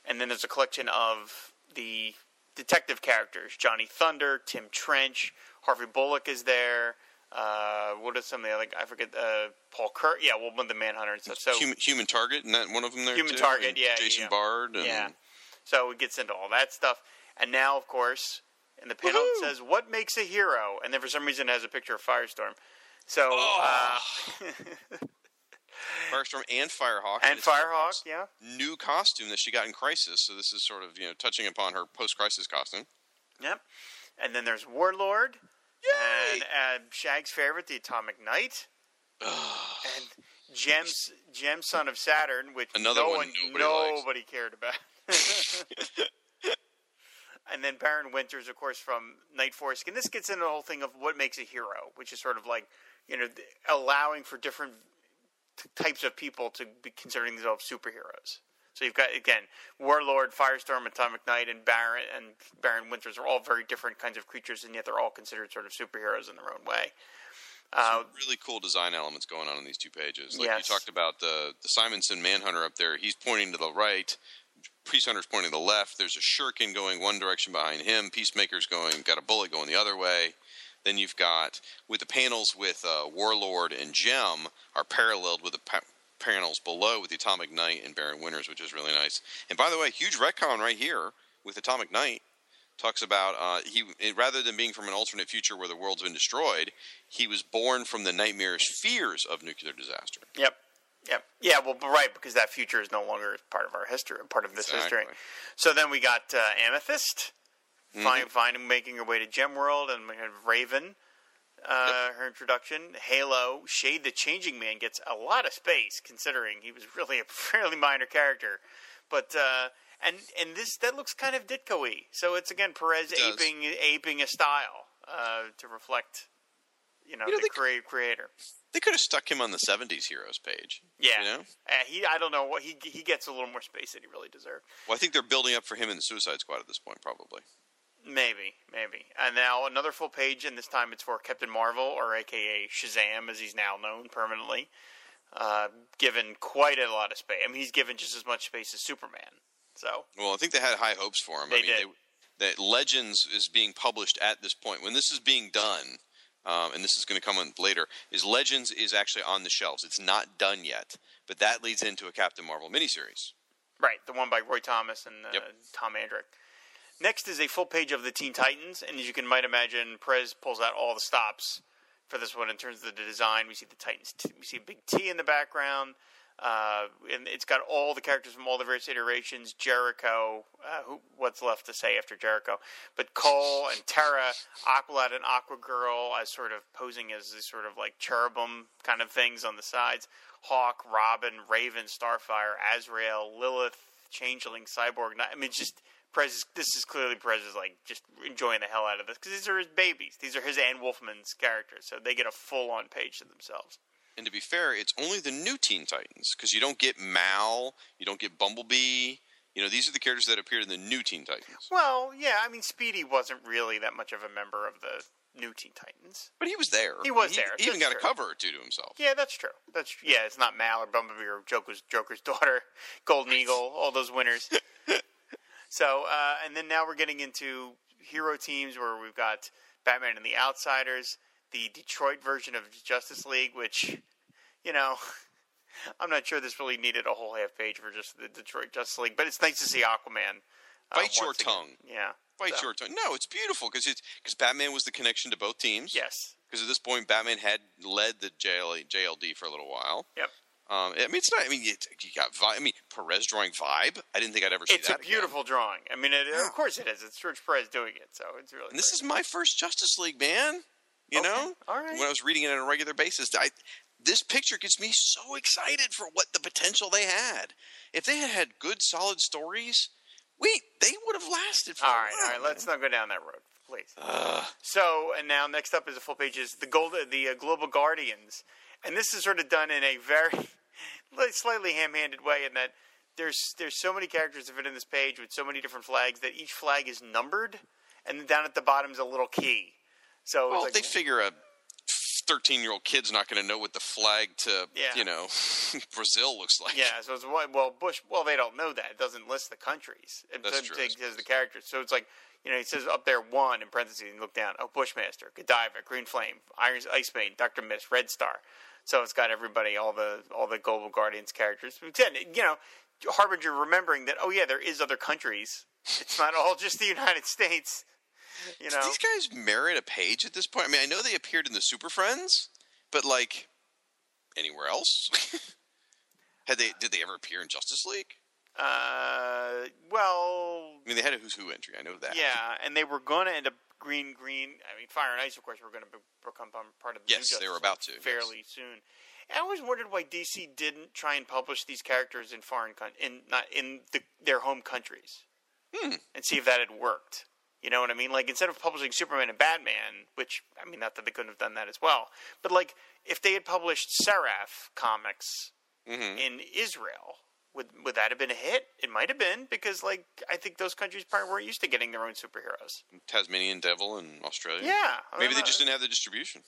and then there's a collection of the detective characters: Johnny Thunder, Tim Trench, Harvey Bullock is there. Uh, what are some of the other? I forget. Uh, Paul Kirk. Yeah, well, one of the Manhunter and stuff. So human, human Target, and that one of them there. Human too? Target, And yeah, Jason yeah. Bard. And Yeah. So it gets into all that stuff. And now, of course, in the panel it says, What makes a hero? And then for some reason it has a picture of Firestorm. So, uh, *laughs* *laughs* Firestorm and Firehawk. and Firehawk, yeah. New costume that she got in Crisis, so this is sort of you know touching upon her post-crisis costume. Yep. And then there's Warlord. Yay! And uh, Shag's favorite, the Atomic Knight. and Jemm's, Jemm Son of Saturn, which Another no one nobody nobody cared about. *laughs* and then Baron Winters, of course, from Night Force. And this gets into the whole thing of what makes a hero, which is sort of like, you know, allowing for different types of people to be considering themselves superheroes. So you've got again Warlord, Firestorm, Atomic Knight, and Baron and Baron Winters are all very different kinds of creatures, and yet they're all considered sort of superheroes in their own way. Uh, really cool design elements going on in these two pages. Like Yes. you talked about the the Simonson Manhunter up there. He's pointing to the right. Priest Hunter's pointing to the left. There's a Shuriken going one direction behind him. Peacemaker's going got a bullet going the other way. Then you've got with the panels with uh, Warlord and Jemm are paralleled with the pa- panels below with the Atomic Knight and Baron Winters, which is really nice. And by the way, huge retcon right here with Atomic Knight talks about uh, he it- rather than being from an alternate future where the world's been destroyed, he was born from the nightmarish fears of nuclear disaster. Yep. Yep. Yeah. Well, right, because that future is no longer part of our history, part of this history. So then we got uh, Amethyst, find, finding, making her way to Gem World and Raven. Uh, Her introduction, Halo, Shade the Changing Man gets a lot of space considering he was really a *laughs* fairly minor character, but uh, and and this that looks kind of Ditko-y. So it's again Perez It aping aping a style uh, to reflect, you know, You know, the they- crea- creator. They could have stuck him on the '70s heroes page. Yeah, you know. uh, he. I don't know what he he gets a little more space than he really deserved. Well, I think they're building up for him in the Suicide Squad at this point, probably. Maybe, maybe. And now another full page, and this time it's for Captain Marvel, or AKA Shazam, as he's now known permanently. Uh, given quite a lot of space. I mean, he's given just as much space as Superman. So Well, I think they had high hopes for him. They I mean, did. They, that Legends is being published at this point. When this is being done, um, and this is going to come on later, is Legends is actually on the shelves. It's not done yet, but that leads into a Captain Marvel miniseries. Right, the one by Roy Thomas and uh, Yep. Tom Mandrake. Next is a full page of the Teen Titans, and as you can might imagine, Perez pulls out all the stops for this one in terms of the design. We see the Titans, t- we see a big T in the background, uh, and it's got all the characters from all the various iterations. Jericho, uh, who, what's left to say after Jericho? But Kole and Terra, Aqualad and Aqua Girl as sort of posing as these sort of like cherubim kind of things on the sides. Hawk, Robin, Raven, Starfire, Azrael, Lilith, Changeling, Cyborg. I mean, just Perez. This is clearly Perez is like just enjoying the hell out of this because these are his babies. These are his Ann Wolfman's characters, so they get a full-on page to themselves. And to be fair, it's only the new Teen Titans because you don't get Mal, you don't get Bumblebee. You know, these are the characters that appeared in the new Teen Titans. Well, yeah, I mean, Speedy wasn't really that much of a member of the new Teen Titans. But he was there. He was there, He even that's got a cover or two to himself. Yeah, that's true. That's tr- yeah. It's not Mal or Bumblebee or Joker's Joker's *laughs* daughter, Golden Eagle, all those winners. *laughs* so, uh, and then now we're getting into hero teams where we've got Batman and the Outsiders, the Detroit version of Justice League, which, you know, *laughs* I'm not sure this really needed a whole half page for just the Detroit Justice League, but it's nice to see Aquaman. uh, Bite your again. tongue. Yeah. Bite So, your tongue. No, it's beautiful because it's because Batman was the connection to both teams. Yes. Because at this point, Batman had led the JL, JLD for a little while. Yep. Um, I mean, it's not. I mean, you, you got. Vi- I mean, Perez drawing Vibe. I didn't think I'd ever see It's that. a again. beautiful drawing. I mean, it, of course it is. It's George Perez doing it, so it's really. And this is my first Justice League, man. You Okay. know, All right. when I was reading it on a regular basis, I, this picture gets me so excited for what the potential they had. If they had had good, solid stories, wait, they would have lasted for All a right, all right. Let's not go down that road, please. Ugh. So, and now next up is a full page is the gold, the uh, Global Guardians, and this is sort of done in a very *laughs* slightly ham-handed way in that there's there's so many characters that fit in this page with so many different flags that each flag is numbered, and then down at the bottom is a little key. So Well, like, they figure a thirteen-year-old kid's not going to know what the flag to, Yeah. you know, *laughs* Brazil looks like. Yeah, so it's well Bush. Well, they don't know that. It doesn't list the countries. It That's true, It says the characters. So it's like you know, it says up there one in parentheses. And you look down. Oh, Bushmaster, Godiva, Green Flame, Iron Ice Maiden, Doctor Mist, Red Star. So it's got everybody, all the all the Global Guardians characters. Again, you know, Harbinger remembering that. Oh yeah, there is other countries. It's not all just the United States. You Do know, these guys merit a page at this point? I mean, I know they appeared in the Super Friends, but like anywhere else? *laughs* Had they? Did they ever appear in Justice League? uh, well, I mean, they had a Who's Who entry. I know that. Yeah, and they were going to end up green, green. I mean, Fire and Ice, of course, were going to be, become part of the Yes, they were about to, fairly soon. And I always wondered why DC didn't try and publish these characters in foreign coun- in not in the, their home countries, Hmm. and see if that had worked. You know what I mean? Like instead of publishing Superman and Batman, which I mean, not that they couldn't have done that as well, but like if they had published Seraph comics hmm in Israel. Would would that have been a hit? It might have been because, like, I think those countries probably weren't used to getting their own superheroes. Tasmanian Devil in Australia. Yeah, Maybe they just didn't have the distribution.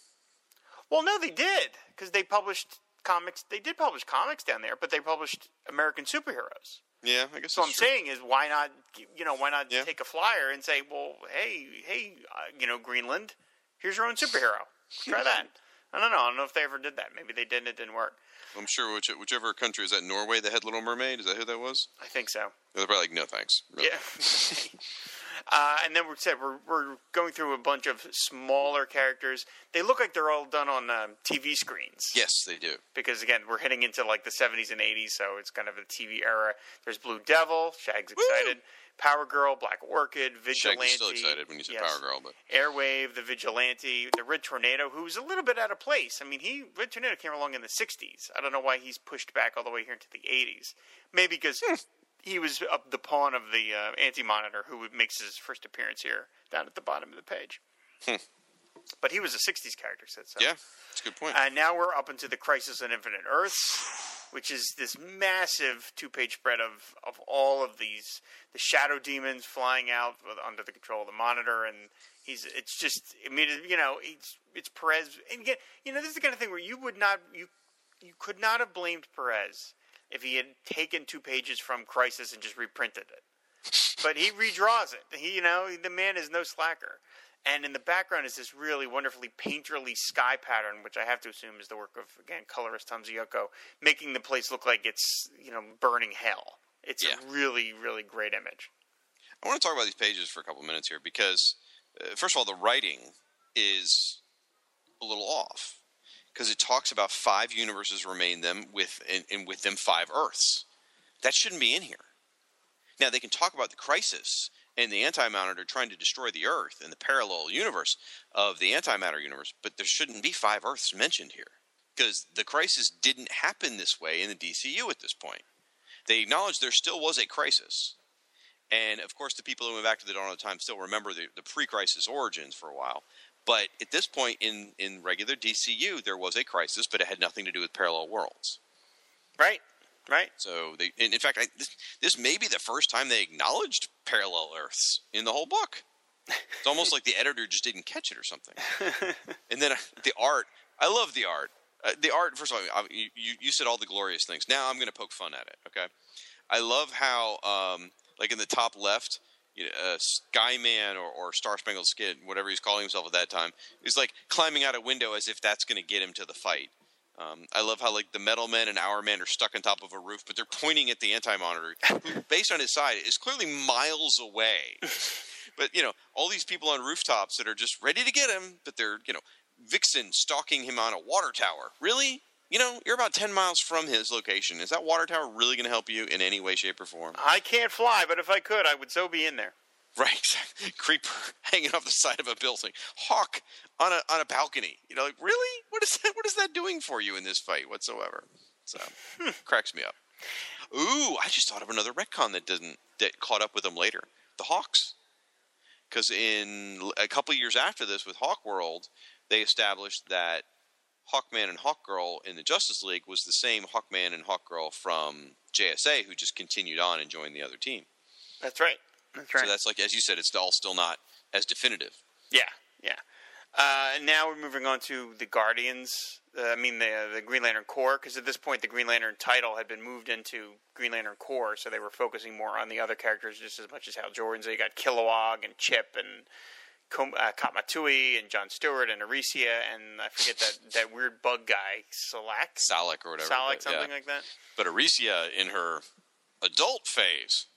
Well, no, they did because they published comics. They did publish comics down there, but they published American superheroes. Yeah, I guess. So I'm true. saying is, why not? You know, why not Yeah. take a flyer and say, well, hey, hey, uh, you know, Greenland, here's your own superhero. Try that. *laughs* I don't know. I don't know if they ever did that. Maybe they did. and It didn't work. I'm sure which, whichever country is that Norway that had Little Mermaid. Is that who that was? I think so. They're probably like, no thanks. Really. Yeah. *laughs* uh, and then we said we're we're going through a bunch of smaller characters. They look like they're all done on um, TV screens. Yes, they do. Because again, we're heading into like the 70s and 80s, so it's kind of a TV era. There's Blue Devil, Shag's excited. Power Girl, Black Orchid, Vigilante. was still excited when you said Yes. Power Girl, but Airwave, the Vigilante, the Red Tornado, who's a little bit out of place. I mean, he Red Tornado came along in the '60s. I don't know why he's pushed back all the way here into the '80s. Maybe because he was up the pawn of the uh, Anti-Monitor, who makes his first appearance here down at the bottom of the page. But he was a '60s character, said so. Uh, yeah, that's a good point. And now we're up into the Crisis on Infinite Earths, which is this massive two-page spread of, of all of these the shadow demons flying out with, under the control of the Monitor, and he's it's just I mean you know it's it's Perez, and again you know this is the kind of thing where you would not you you could not have blamed Perez if he had taken two pages from Crisis and just reprinted it, but he redraws it. He you know the man is no slacker. And in the background is this really wonderfully painterly sky pattern, which I have to assume is the work of again colorist Tom Ziuko, making the place look like it's you know burning hell. It's Yeah. a really really great image. I want to talk about these pages for a couple minutes here because, uh, first of all, the writing is a little off because it talks about five universes remain them with and, and with them five Earths. That shouldn't be in here. Now they can talk about the crisis and the antimatter trying to destroy the Earth and the parallel universe of the antimatter universe, but there shouldn't be five Earths mentioned here because the crisis didn't happen this way in the DCU at this point. They acknowledge there still was a crisis. And of course, the people who went back to the dawn of time still remember the, the pre-crisis origins for a while. But at this point in, in regular DCU, there was a crisis, but it had nothing to do with parallel worlds. Right, right. So they, in fact, I, this, this may be the first time they acknowledged parallel Earths in the whole book. It's almost like the editor just didn't catch it or something. *laughs* and then uh, the art, I love the art. Uh, the art, first of all, you you said all the glorious things. Now I'm going to poke fun at it. Okay, I love how, um, like in the top left, you know, uh, Skyman or, or Star Spangled Kid, whatever he's calling himself at that time, is like climbing out a window as if that's going to get him to the fight. Um, I love how like the Metal Men and Our Man are stuck on top of a roof, but they're pointing at the Anti Monitor, who, *laughs* based on his side, is clearly miles away. *laughs* but you know, all these people on rooftops that are just ready to get him, but they're you know, Vixen stalking him on a water tower. Really? You know, you're about ten miles from his location. Is that water tower really going to help you in any way, shape, or form? I can't fly, but if I could, I would so be in there. Right, exactly. Creeper *laughs* hanging off the side of a building. Hawk on a on a balcony. You know, like really? What is that? What is that doing for you in this fight whatsoever? So hmm. cracks me up. Ooh, I just thought of another retcon that didn't that caught up with them later. The Hawks, because in a couple years after this with Hawk World, they established that Hawkman and Hawkgirl in the Justice League was the same Hawkman and Hawkgirl from JSA, who just continued on and joined the other team. That's right. That's right. So that's like, as you said, it's all still not as definitive. Yeah, yeah. Uh, and now we're moving on to the Guardians. Uh, I mean, the the Green Lantern Corps, because at this point the Green Lantern title had been moved into Green Lantern Corps, so they were focusing more on the other characters just as much as Hal Jordan. So you got Kilowog and Ch'p and Com- uh, Katma Tui and John Stewart and Arisia and I forget that, *laughs* that weird bug guy, Salaak? Salaak or whatever. Salaak, but, yeah. something like that. But Arisia, in her adult phase,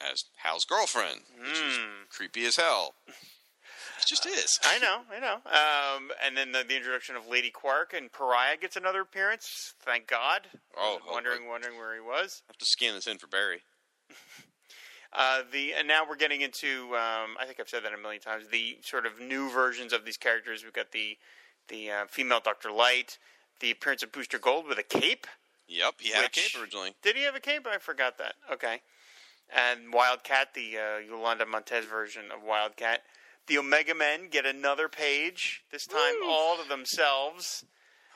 as Hal's girlfriend, which is creepy as hell. It just is. *laughs* I know, I know. Um, and then the, the introduction of Lady Quark and Pariah gets another appearance. Thank God. Oh, wondering, wondering where he was. I *laughs* have to scan this in for Barry. Uh, the and now we're getting into. Um, I think I've said that a million times. The sort of new versions of these characters. We've got the the uh, female Doctor Light, the appearance of Booster Gold with a cape. Yep, he had Which- a cape originally. Did he have a cape? I forgot that. Okay. And Wildcat, the uh, Yolanda Montez version of Wildcat. The Omega Men get another page. This time, Woo. all to themselves.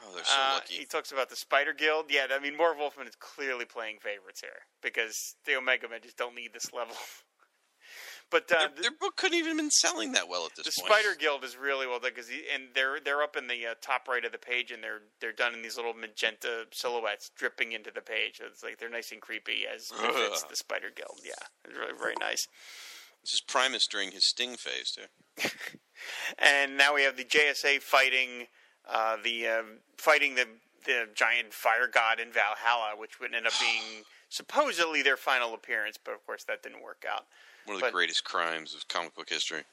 Oh, they're so Uh, lucky. He talks about the Spider Guild. Yeah, I mean, Marv Wolfman is clearly playing favorites here because the Omega Men just don't need this level. *laughs* but uh, Their, the, their book couldn't even have been selling that well at this the point. The Spider Guild is really well done because and they're they're up in the uh, top right of the page and they're they're done in these little magenta silhouettes dripping into the page. It's like they're nice and creepy as Ugh. the Spider Guild. Yeah, it's really very nice. This is Primus during his Sting phase too. *laughs* And now we have the JSA fighting uh, the uh, fighting the the giant fire god in Valhalla, which would end up being *sighs* supposedly their final appearance, but of course that didn't work out. One of the But- greatest crimes of comic book history.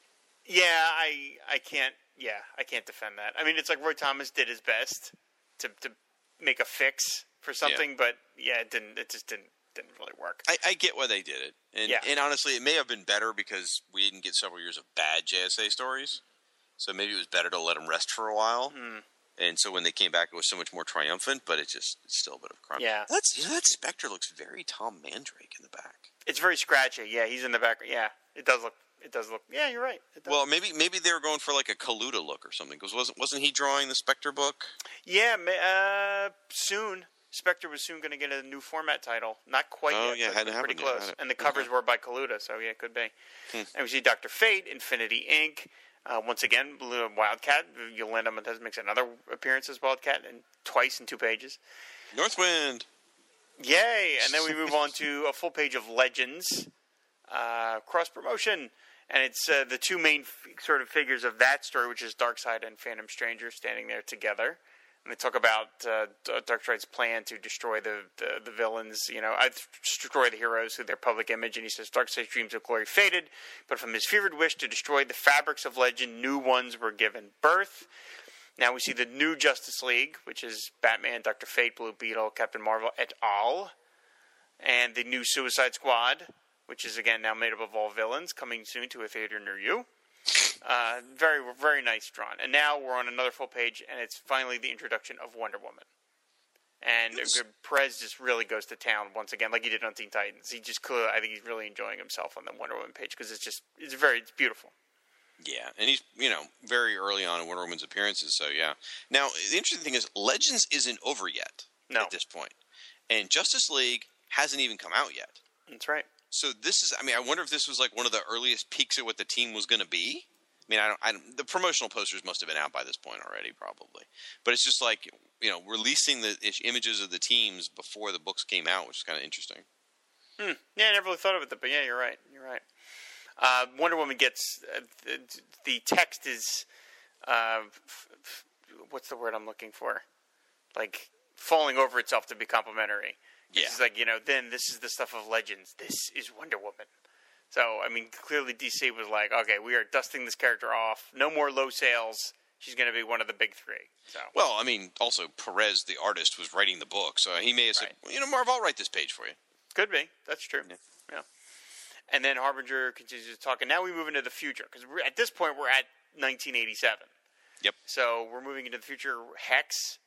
Yeah, I I can't. Yeah, I can't defend that. I mean, it's like Roy Thomas did his best to to make a fix for something, but yeah, it didn't. It just didn't didn't really work. I, I get why they did it, and Yeah. and honestly, it may have been better because we didn't get several years of bad JSA stories. So maybe it was better to let them rest for a while. Hmm. And so when they came back, it was so much more triumphant. But it just it's still a bit of crime. Yeah. that's you know, that Spectre looks very Tom Mandrake in the back. It's very scratchy. Yeah, he's in the background. Yeah, it does look. It does look. Yeah, you're right. Well, maybe maybe they were going for like a Kaluta look or something. Because wasn't wasn't he drawing the Spectre book? yeah, uh, soon. Spectre was soon going to get a new format title. Not quite Oh, yet, yeah, but hadn't pretty happened close. had? And the covers were by Kaluta, so yeah, it could be. Hmm. And we see Doctor Fate, Infinity Inc. Uh, once again, Blue Wildcat. Yolanda Montez makes another appearance as Wildcat, and twice in two pages. Northwind. Yay! And then we move on *laughs* to a full page of Legends, uh, cross promotion, and it's uh, the two main f- sort of figures of that story, which is Darkseid and Phantom Stranger, standing there together. And they talk about uh, Darkseid's plan to destroy the, the, the villains, you know, uh, destroy the heroes through their public image. And he says Darkseid's dreams of glory faded, but from his fevered wish to destroy the fabrics of legend, new ones were given birth. Now we see the new Justice League, which is Batman, Doctor Fate, Blue Beetle, Captain Marvel, et al., and the new Suicide Squad, which is again now made up of all villains, coming soon to a theater near you. Uh, very, very nice drawn. And now we're on another full page, and it's finally the introduction of Wonder Woman. And Yes. Perez just really goes to town once again, like he did on Teen Titans. He just clearly, I think he's really enjoying himself on the Wonder Woman page because it's just, it's very, it's beautiful. Yeah, and he's you know very early on in Wonder Woman's appearances, so yeah. Now the interesting thing is Legends isn't over yet No. at this point, and Justice League hasn't even come out yet. That's right. So this is, I mean, I wonder if this was like one of the earliest peaks at what the team was going to be. I mean, I don't, I don't, the promotional posters must have been out by this point already, probably. But it's just like you know, releasing the ish- images of the teams before the books came out, which is kind of interesting. Hmm. Yeah, I never really thought of it, but yeah, you're right. You're right. Uh, Wonder Woman gets uh, the, the text is uh, f- f- what's the word I'm looking for? Like falling over itself to be complimentary. Yeah. It's like you know, then this is the stuff of legends. This is Wonder Woman. So I mean, clearly DC was like, okay, we are dusting this character off. No more low sales. She's going to be one of the big three. So Well, I mean, also Perez, the artist, was writing the book, so he may have said, you know, Marv, I'll write this page for you. Could be. That's true. Yeah. And then Harbinger continues to talk, and now we move into the future because at this point we're at 1987. Yep. So we're moving into the future. Hex,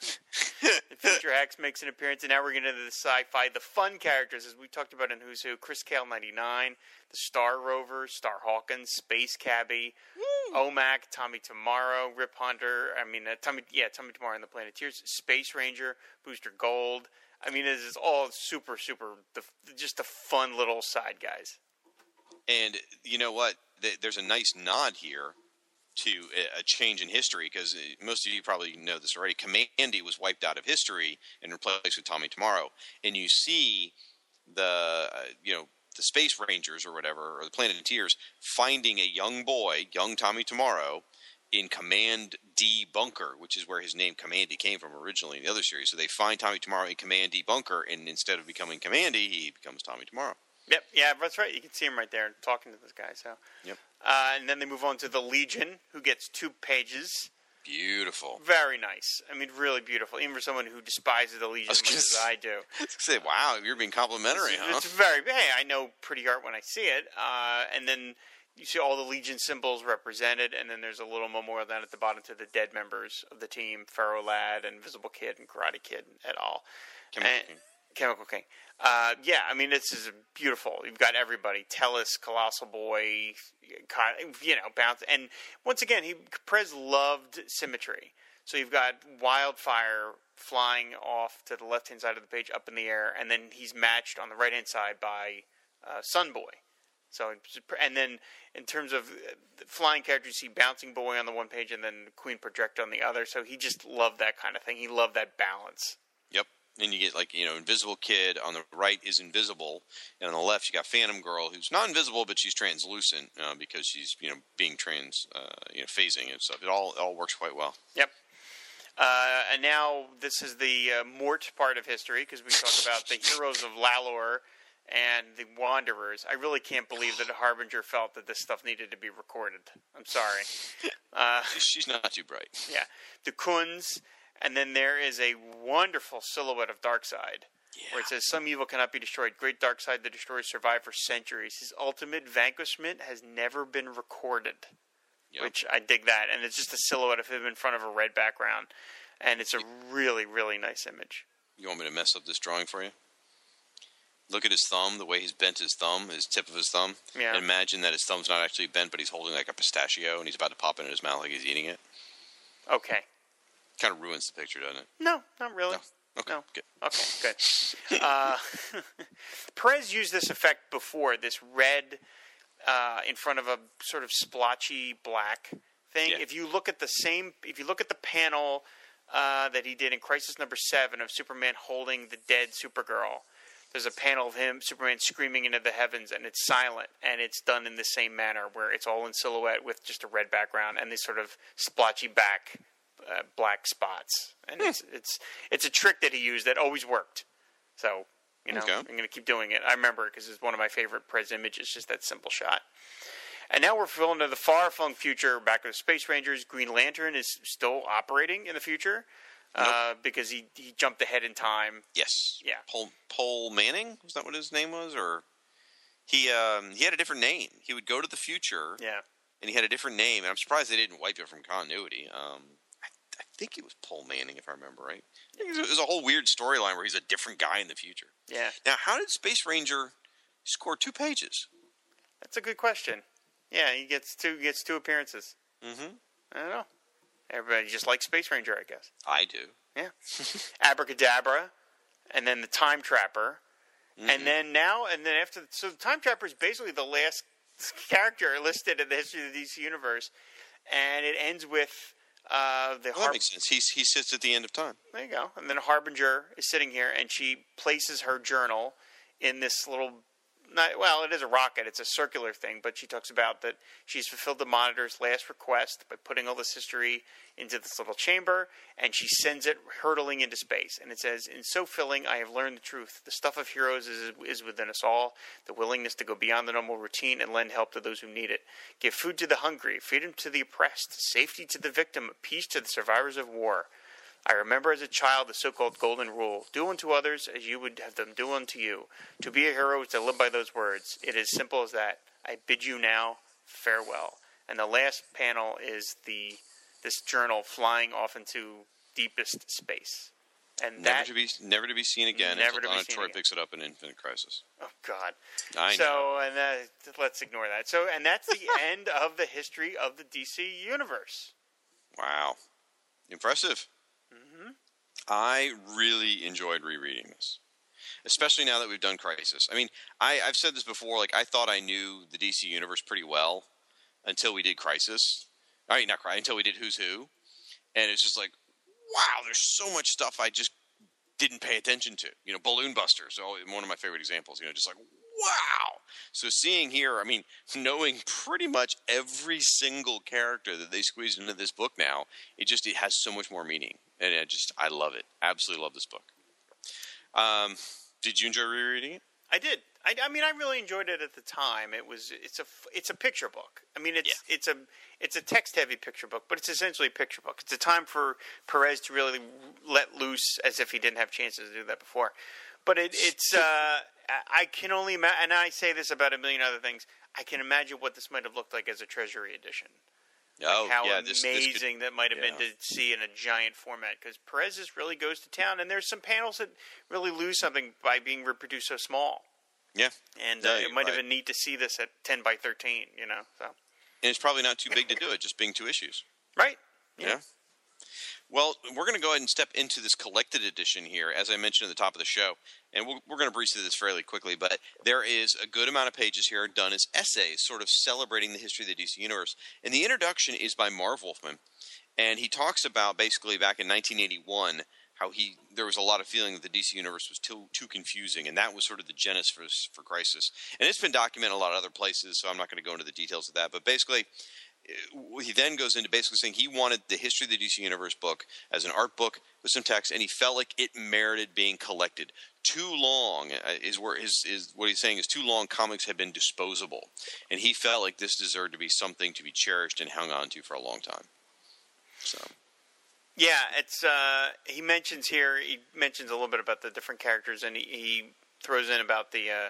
*laughs* the future Hex makes an appearance, and now we're getting into the sci-fi, the fun characters as we talked about in Who's Who. Chris KL-99, the Star Rover, Star Hawkins, Space Cabbie, OMAC, Tommy Tomorrow, Rip Hunter. I mean, uh, Tommy, yeah, Tommy Tomorrow and the Planeteers, Space Ranger, Booster Gold. I mean, it is all super, super, just the fun little side guys. And you know what? There's a nice nod here to a- change in history because most of you probably know this already. Kamandi was wiped out of history and replaced with Tommy Tomorrow, and you see the uh, you know the Space Rangers or whatever or the Planeteers finding a young boy, young Tommy Tomorrow. In Command D Bunker, which is where his name Kamandi came from originally in the other series. So they find Tommy Tomorrow in Command D Bunker, and instead of becoming Kamandi, he becomes Tommy Tomorrow. Yep, yeah, that's right. You can see him right there talking to this guy. So, Yep. uh, and then they move on to the Legion, who gets two pages. Beautiful. Very nice. I mean, really beautiful. Even for someone who despises the Legion as much as I do. *laughs* I say, wow, you're being complimentary, It's, huh? it's very. Hey, I know pretty art when I see it. Uh, and then you see all the Legion symbols represented, and then there's a little memorial down at the bottom to the dead members of the team: Ferro Lad, Invisible Kid, and Karate Kid, et al. Chemical And- King. Chemical King. Uh, yeah, I mean, this is beautiful. You've got everybody: Tellus, Colossal Boy, you know, Bounce. And once again, he Perez loved symmetry. So you've got Wildfire flying off to the left hand side of the page, up in the air, and then he's matched on the right hand side by uh, Sun Boy. So, and then in terms of uh, the flying characters, you see Bouncing Boy on the one page, and then Queen Project on the other. So he just loved that kind of thing. He loved that balance. Yep. And you get like you know, Invisible Kid on the right is invisible, and on the left you got Phantom Girl who's not invisible, but she's translucent uh, because she's you know being trans, uh, you know, phasing and stuff. It all it all works quite well. Yep. Uh, and now this is the uh, Mort part of history because we talk about the heroes of Lallor and the Wanderers. I really can't believe that Harbinger felt that this stuff needed to be recorded. I'm sorry. *laughs* Uh, She's not too bright. yeah, the Khunds, and then there is a wonderful silhouette of Darkseid. Where it says, Some evil cannot be destroyed. Great Darkseid the destroyer, survived for centuries. His ultimate vanquishment has never been recorded Yep. which I dig that. And it's just a silhouette of him in front of a red background, and it's a really, really nice image. You want me to mess up this drawing for you? Look at his thumb, the way he's bent his thumb, his tip of his thumb. Yeah. And imagine that his thumb's not actually bent, but he's holding like a pistachio and he's about to pop it in his mouth like he's eating it. Okay. Kind of ruins the picture, doesn't it? No, not really. No. Okay. No. Good. Okay, good. *laughs* Uh, *laughs* Perez used this effect before, this red uh, in front of a sort of splotchy black thing. Yeah. If you look at the same, if you look at the panel uh, that he did in Crisis Number Seven of Superman holding the dead Supergirl, there's a panel of him, Superman, screaming into the heavens, and it's silent, and it's done in the same manner, where it's all in silhouette with just a red background and these sort of splotchy back uh, black spots, and it's it's it's a trick that he used that always worked. So you know, Okay. I'm going to keep doing it. I remember it because it's one of my favorite Perez images, just that simple shot. And now we're filling into the far flung future. Back with Space Rangers, Green Lantern is still operating in the future uh, because he he jumped ahead in time. Yes. Yeah. Paul Pol Manning was that what his name was, or he um, he had a different name. He would go to the future, Yeah. and he had a different name. And I'm surprised they didn't wipe it from continuity. Um, I, I think it was Pol Manning, if I remember right. It was, it was a whole weird storyline where he's a different guy in the future. Yeah. Now, how did Space Ranger score two pages? That's a good question. Yeah, he gets two gets two appearances. Mm-hmm. I don't know. Everybody just likes Space Ranger, I guess. I do. Yeah. *laughs* Abracadabra, and then the Time Trapper, Mm-hmm. and then now and then after. So the Time Trapper is basically the last *laughs* character listed in the history of the DC universe, and it ends with uh, the Well, that makes sense. He's, he sits at the end of time. There you go. And then Harbinger is sitting here, and she places her journal in this little. Not, well, it is a rocket. It's a circular thing, but she talks about that she's fulfilled the monitor's last request by putting all this history into this little chamber, and she sends it hurtling into space. And it says, "In so filling, I have learned the truth. The stuff of heroes is, is within us all. The willingness to go beyond the normal routine and lend help to those who need it. Give food to the hungry, freedom to the oppressed, safety to the victim, peace to the survivors of war." I remember as a child the so called golden rule do unto others as you would have them do unto you. To be a hero is to live by those words. It is simple as that. I bid you now farewell. And the last panel is the this journal flying off into deepest space. And Never that to be never to be seen again Never until to be Donna seen Troy again. picks it up in Infinite Crisis. oh god. I know. So and that, let's ignore that. So and that's the *laughs* end of the history of the DC universe. Wow. Impressive. I really enjoyed rereading this, especially now that we've done Crisis. I mean, I, I've said this before. Like, I thought I knew the DC universe pretty well until we did Crisis. I mean, not Crisis, until we did Who's Who. And it's just like, wow, there's so much stuff I just didn't pay attention to. You know, Balloon Busters, one of my favorite examples. You know, just like, wow. So seeing here, I mean, *laughs* knowing pretty much every single character that they squeezed into this book now, it just it has so much more meaning, and I just I love it. Absolutely love this book. Um, did you enjoy rereading it? I did. I, I mean, I really enjoyed it at the time. It was it's a it's a picture book. I mean, it's it's a it's a text heavy picture book, but it's essentially a picture book. It's a time for Perez to really let loose, as if he didn't have chances to do that before. But it, it's uh, I- I can only imagine, and I say this about a million other things. I can imagine what this might have looked like as a Treasury edition. Oh, How yeah, this, amazing this could, that might have been to see in a giant format because Perez just really goes to town, and there's some panels that really lose something by being reproduced so small. yeah, And No, uh, it might have right. been neat to see this at 10 by 13, you know. So and it's probably not too big to do it, just being two issues. Right. Yeah. Well, we're going to go ahead and step into this collected edition here, as I mentioned at the top of the show, and we're, we're going to breeze through this fairly quickly. But there is a good amount of pages here done as essays, sort of celebrating the history of the DC universe. And the introduction is by Marv Wolfman, and he talks about basically back in 1981 how he there was a lot of feeling that the DC universe was too too confusing, and that was sort of the genesis for for Crisis. And it's been documented a lot of other places, so I'm not going to go into the details of that. But basically, he then goes into basically saying he wanted the history of the DC Universe book as an art book with some text, and he felt like it merited being collected. Too long uh, is where is is what he's saying is too long. Comics have been disposable, and he felt like this deserved to be something to be cherished and hung on to for a long time. So Yeah, it's uh, he mentions here. He mentions a little bit about the different characters, and he, he throws in about the uh,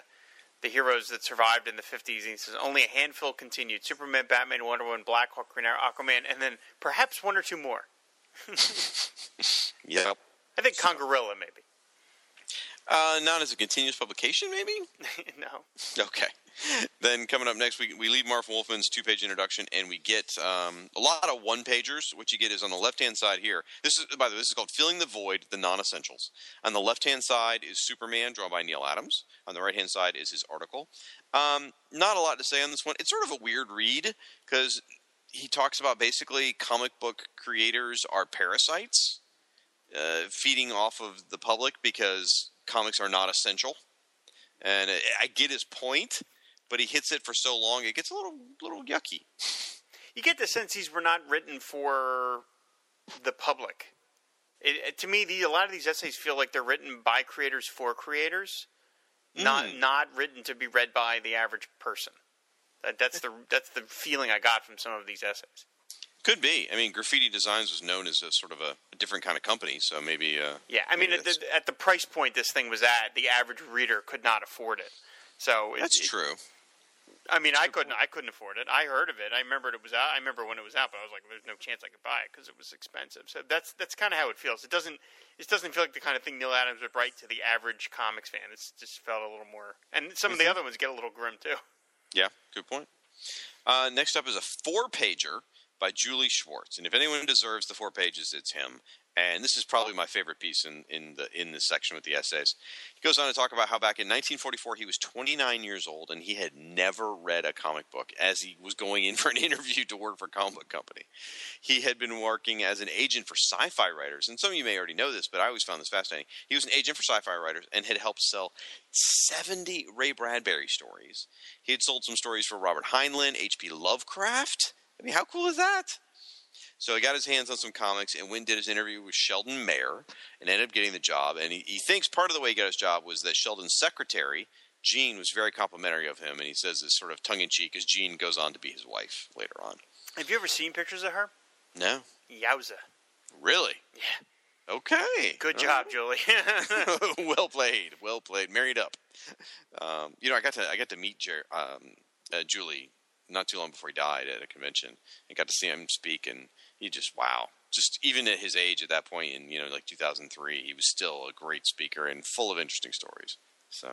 the heroes that survived in the fifties. He says only a handful continued: Superman, Batman, Wonder Woman, Black Hawk, Green Arrow, Aquaman, and then perhaps one or two more. *laughs* yeah, I think Congorilla, maybe. uh, not as a continuous publication, maybe. *laughs* no. Okay. *laughs* Then coming up next, we, we leave Marv Wolfman's two page introduction and we get um, a lot of one pagers. What you get is on the left hand side here. This is, by the way, this is called Filling the Void, the non essentials. On the left hand side is Superman, drawn by Neal Adams. On the right hand side is his article. Um, not a lot to say on this one. It's sort of a weird read because he talks about basically comic book creators are parasites, uh, feeding off of the public because comics are not essential and I get his point, but he hits it for so long it gets a little little yucky. You get the sense these were not written for the public. It, to me, the, a lot of these essays feel like they're written by creators for creators, not Mm. not written to be read by the average person. That, that's the that's the feeling I got from some of these essays. Could be. I mean, Graphitti Designs was known as a sort of a, a different kind of company, so maybe. Uh, Yeah, I mean, at the, at the price point this thing was at, the average reader could not afford it. So it, that's it- true. I mean, I couldn't. I couldn't afford it. I heard of it. I remembered it was out. I remember when it was out, but I was like, "There's no chance I could buy it because it was expensive." So that's that's kind of how it feels. It doesn't. It doesn't feel like the kind of thing Neal Adams would write to the average comics fan. It's just felt a little more. And some of the other ones get a little grim too. Yeah, good point. Uh, next up is a four pager by Julie Schwartz, and if anyone deserves the four pages, it's him. And this is probably my favorite piece in, in the in this section with the essays. He goes on to talk about how back in 1944 he was 29 years old and he had never read a comic book as he was going in for an *laughs* interview to work for a comic book company. He had been working as an agent for sci-fi writers, and some of you may already know this, but I always found this fascinating. He was an agent for sci-fi writers and had helped sell 70 Ray Bradbury stories. He had sold some stories for Robert Heinlein, H.P. Lovecraft. I mean, how cool is that? So he got his hands on some comics and went and did his interview with Sheldon Mayer and ended up getting the job. And he, he thinks part of the way he got his job was that Sheldon's secretary, Jean, was very complimentary of him. And he says this sort of tongue in cheek as Jean goes on to be his wife later on. Have you ever seen pictures of her? No? Yowza! Really? Yeah. Okay. Good All job, Julie. *laughs* *laughs* well played, well played. Married up. Um, you know, I got to I got to meet Jer- um, uh, Julie not too long before he died at a convention, and got to see him speak, and he just wow. Just even at his age, at that point in you know like 2003, he was still a great speaker and full of interesting stories. So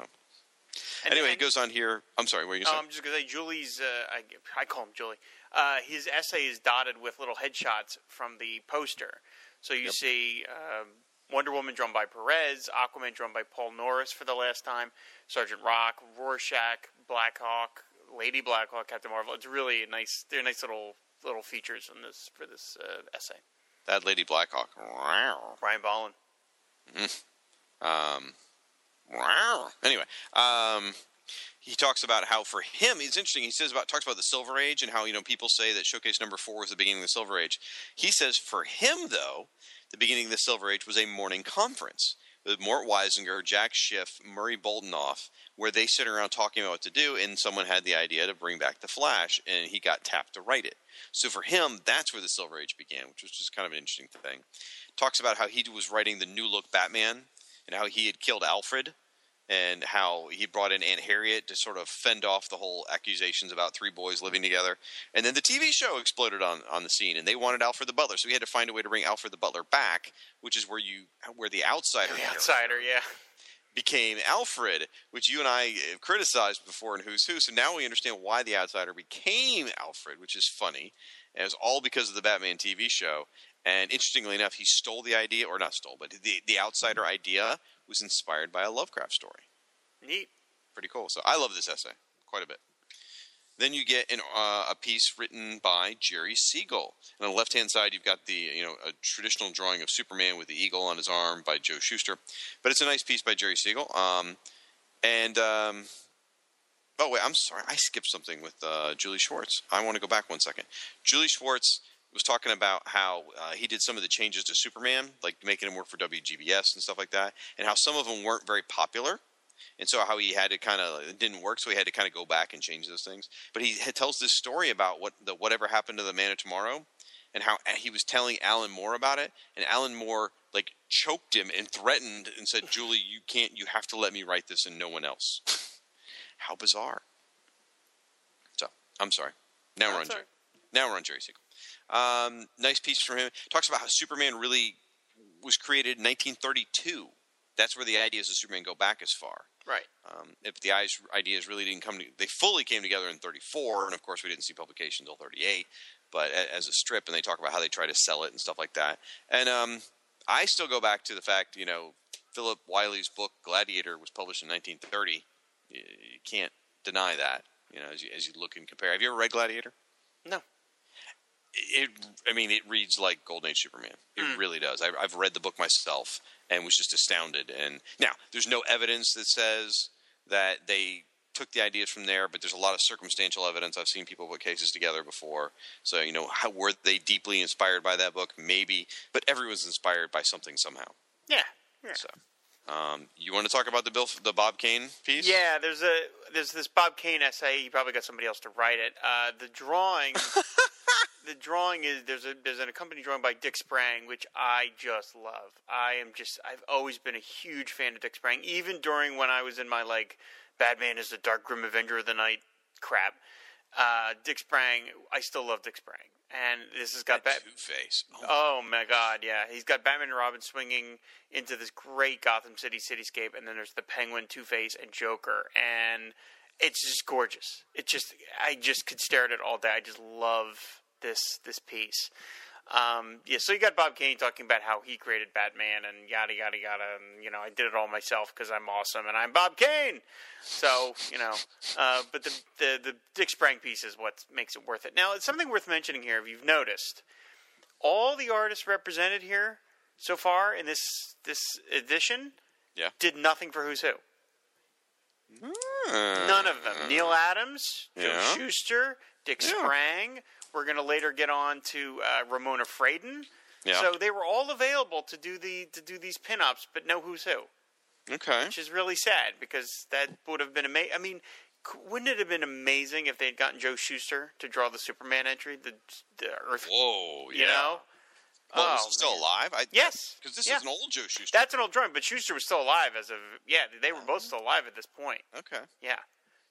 And- anyway, and- it goes on here. I'm sorry, what were you? I'm just gonna say Julie's. Uh, I, I call him Julie. Uh, his essay is dotted with little headshots from the poster. So you Yep. see um, Wonder Woman drawn by Perez, Aquaman drawn by Paul Norris for the last time, Sergeant Rock, Rorschach, Black Hawk, Lady Blackhawk, Captain Marvel. It's really a nice. They're nice little little features on this for this uh, essay. that Lady Blackhawk. Brian Bolland. Um, wow. Anyway, um, he talks about how for him, it's interesting. He says about talks about the Silver Age and how you know people say that Showcase Number Four was the beginning of the Silver Age. He says for him though, the beginning of the Silver Age was a morning conference Mort Weisinger, Jack Schiff, Murray Boltinoff, where they sit around talking about what to do, and someone had the idea to bring back the Flash, and he got tapped to write it. So for him, that's where the Silver Age began, which was just kind of an interesting thing. Talks about how he was writing the New Look Batman and how he had killed Alfred and how he brought in Aunt Harriet to sort of fend off the whole accusations about three boys living together. And then the TV show exploded on, on the scene, and they wanted Alfred the Butler, so he had to find a way to bring Alfred the Butler back, which is where you where the outsider, The outsider, yeah. became Alfred, which you and I have criticized before in Who's Who. So now we understand why the outsider became Alfred, which is funny. And it was all because of the Batman TV show. And interestingly enough, he stole the idea, or not stole, but the the outsider idea was inspired by a Lovecraft story. Neat. Pretty cool. So I love this essay quite a bit. Then you get an, uh, a piece written by Jerry Siegel. And on the left-hand side, you've got the you know a traditional drawing of Superman with the eagle on his arm by Joe Shuster. But it's a nice piece by Jerry Siegel. Um, and um, oh wait, I'm sorry, I skipped something with uh, Julie Schwartz. I want to go back one second. Julie Schwartz was talking about how uh, he did some of the changes to Superman, like making him work for WGBS and stuff like that, and how some of them weren't very popular and so how he had to kind of it didn't work, so he had to kind of go back and change those things. But he tells this story about what the whatever happened to the Man of Tomorrow, and how he was telling Alan Moore about it, and Alan Moore like choked him and threatened and said, "Julie, you can't, you have to let me write this and no one else." *laughs* how bizarre. So I'm sorry. Now we're on all Jerry. Now we're on Jerry Siegel. Um, nice piece from him. Talks about how Superman really was created in 1932. That's where the ideas of Superman go back as far. Right. Um, if the ideas really didn't come, to, they fully came together in '34, and of course we didn't see publication until '38. But as a strip, and they talk about how they try to sell it and stuff like that. And um, I still go back to the fact, you know, Philip Wylie's book Gladiator was published in 1930. You, you can't deny that. You know, as you, as you look and compare. Have you ever read Gladiator? No. It, I mean, it reads like Golden Age Superman. It Mm. really does. I, I've read the book myself and was just astounded. And now, there's no evidence that says that they took the ideas from there, but there's a lot of circumstantial evidence. I've seen people put cases together before. So, you know, how, were they deeply inspired by that book? Maybe, but everyone's inspired by something somehow. Yeah. Yeah. So, um, you want to talk about the Bill, the Bob Kane piece? Yeah, there's a there's this Bob Kane essay. He probably got somebody else to write it. Uh, the drawing, *laughs* the drawing is there's a there's an accompanying drawing by Dick Sprang, which I just love. I am just I've always been a huge fan of Dick Sprang, even during when I was in my like Batman is the Dark Grim Avenger of the Night crap. Uh, Dick Sprang, I still love Dick Sprang, and this has got Bat- Two Face. Oh, Oh my God, yeah, he's got Batman and Robin swinging into this great Gotham City cityscape, and then there's the Penguin, Two Face, and Joker, and it's just gorgeous. It just, I just could stare at it all day. I just love this this piece. Um, yeah, so you got Bob Kane talking about how he created Batman and yada yada yada, and you know I did it all myself because I'm awesome and I'm Bob Kane. So you know, uh, but the, the the Dick Sprang piece is what makes it worth it. Now, it's something worth mentioning here. If you've noticed, all the artists represented here so far in this this edition Yeah. did nothing for Who's Who. None of them. Neal Adams, Joe Yeah. Shuster, Dick Yeah. Sprang. We're going to later get on to uh, Ramona Fradon. Yeah. So they were all available to do the to do these pinups, but no Who's Who, okay. which is really sad because that would have been amazing. I mean, wouldn't it have been amazing if they had gotten Joe Shuster to draw the Superman entry, the the Earth? Whoa. Yeah. You know? Well, was Oh, he still man. alive? I, Yes. Because this Yeah. is an old Joe Shuster. That's an old drawing, but Shuster was still alive as of yeah. They were both still alive at this point. okay. Yeah.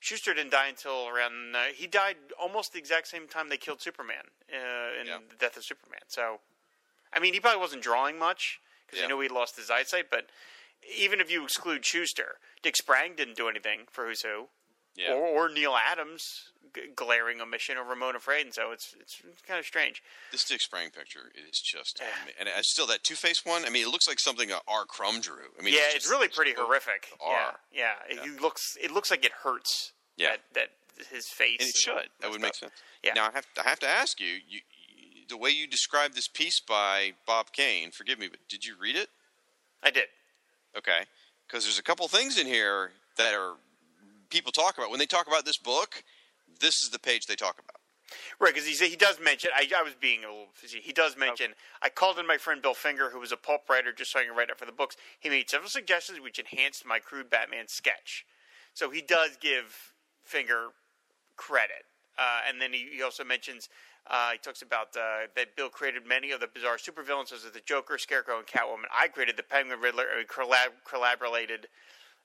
Shuster didn't die until around. Uh, he died almost the exact same time they killed Superman uh, in Yeah. the Death of Superman. So, I mean, he probably wasn't drawing much because Yeah. you know he lost his eyesight. But even if you exclude Shuster, Dick Sprang didn't do anything for Who's Who, Yeah. or, or Neal Adams g- glaring omission of Ramona Fradon. So it's it's, it's kind of strange. This Dick Sprang picture is just, and it's still that Two Face one. I mean, it looks like something uh, R. Crumb drew. I mean, yeah, just it's really pretty so horrific. Yeah, R. yeah. It looks it looks like it hurts. Yeah. that, that his face. and it should. That would make sense. Yeah. Now I have to, I have to ask you, you, you, the way you described this piece by Bob Kane. Forgive me, but did you read it? I did. Okay, because there's a couple things in here that are people talk about when they talk about this book. This is the page they talk about. Right, because he he does mention. I, I was being a little. fizzy. He does mention. I called in my friend Bill Finger, who was a pulp writer, just so I can write up for the books. He made several suggestions which enhanced my crude Batman sketch. So he does give Finger credit, uh, and then he, he also mentions. Uh, he talks about uh, that Bill created many of the bizarre supervillains, such as the Joker, Scarecrow, and Catwoman. I created the Penguin, Riddler, and collab- collaborated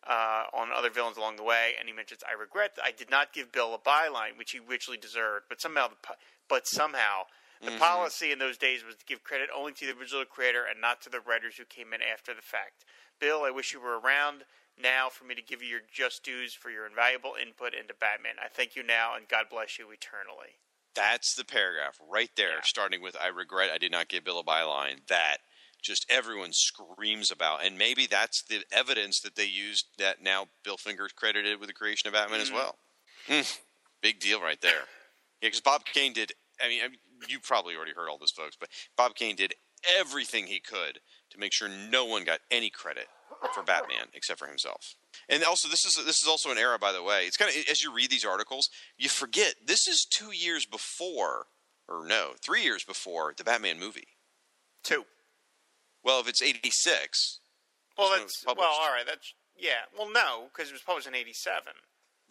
uh, on other villains along the way, and he mentions, "I regret that I did not give Bill a byline, which he richly deserved, but somehow, the, po- but somehow, the policy in those days was to give credit only to the original creator and not to the writers who came in after the fact. Bill, I wish you were around now for me to give you your just dues for your invaluable input into Batman. I thank you now, and God bless you eternally." That's the paragraph right there, Yeah. starting with "I regret I did not give Bill a byline." That just everyone screams about, and maybe that's the evidence that they used that now Bill Finger's credited with the creation of Batman as well. Mm, big deal right there. Yeah, because Bob Kane did. I mean, I mean, you probably already heard all this, folks, but Bob Kane did everything he could to make sure no one got any credit for Batman except for himself. And also, this is this is also an era, by the way. It's kind of as you read these articles, you forget this is two years before, or no, three years before the Batman movie. Two. Well, if it's eighty six, Well, that's well, all right. That's yeah. Well, no, because it was published in '87.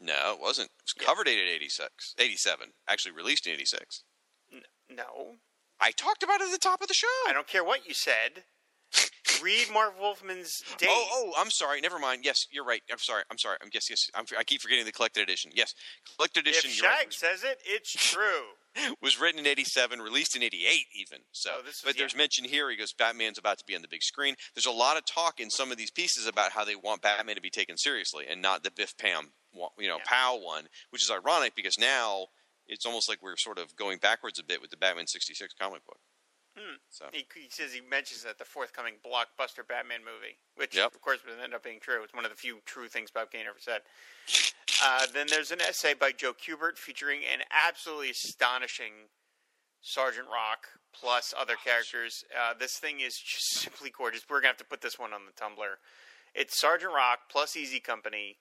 no, it wasn't. It was cover dated 86, 87, actually released in eighty six. No, I talked about it at the top of the show. I don't care what you said. *laughs* Read Mark Wolfman's date. Oh, oh, I'm sorry. Never mind. Yes, you're right. I'm sorry. I'm sorry. I'm yes, yes. I'm, I keep forgetting the collected edition. Yes, collected edition. right, Shag says it, it's true. *laughs* was, written in '87, released in '88, even. So, Oh, is- but there's yeah. mention here. He goes, Batman's about to be on the big screen. There's a lot of talk in some of these pieces about how they want Batman to be taken seriously and not the Biff Pam, you know, Yeah. Pow one, which is ironic because now it's almost like we're sort of going backwards a bit with the Batman '66 comic book. Hmm. So He, he says he mentions that the forthcoming blockbuster Batman movie, which Yep. of course would end up being true. It's one of the few true things Bob Kane ever said. Uh, then there's an essay by Joe Kubert featuring an absolutely astonishing Sergeant Rock plus other characters. Uh, this thing is just *laughs* simply gorgeous. We're gonna have to put this one on the Tumblr. It's Sergeant Rock plus Easy Company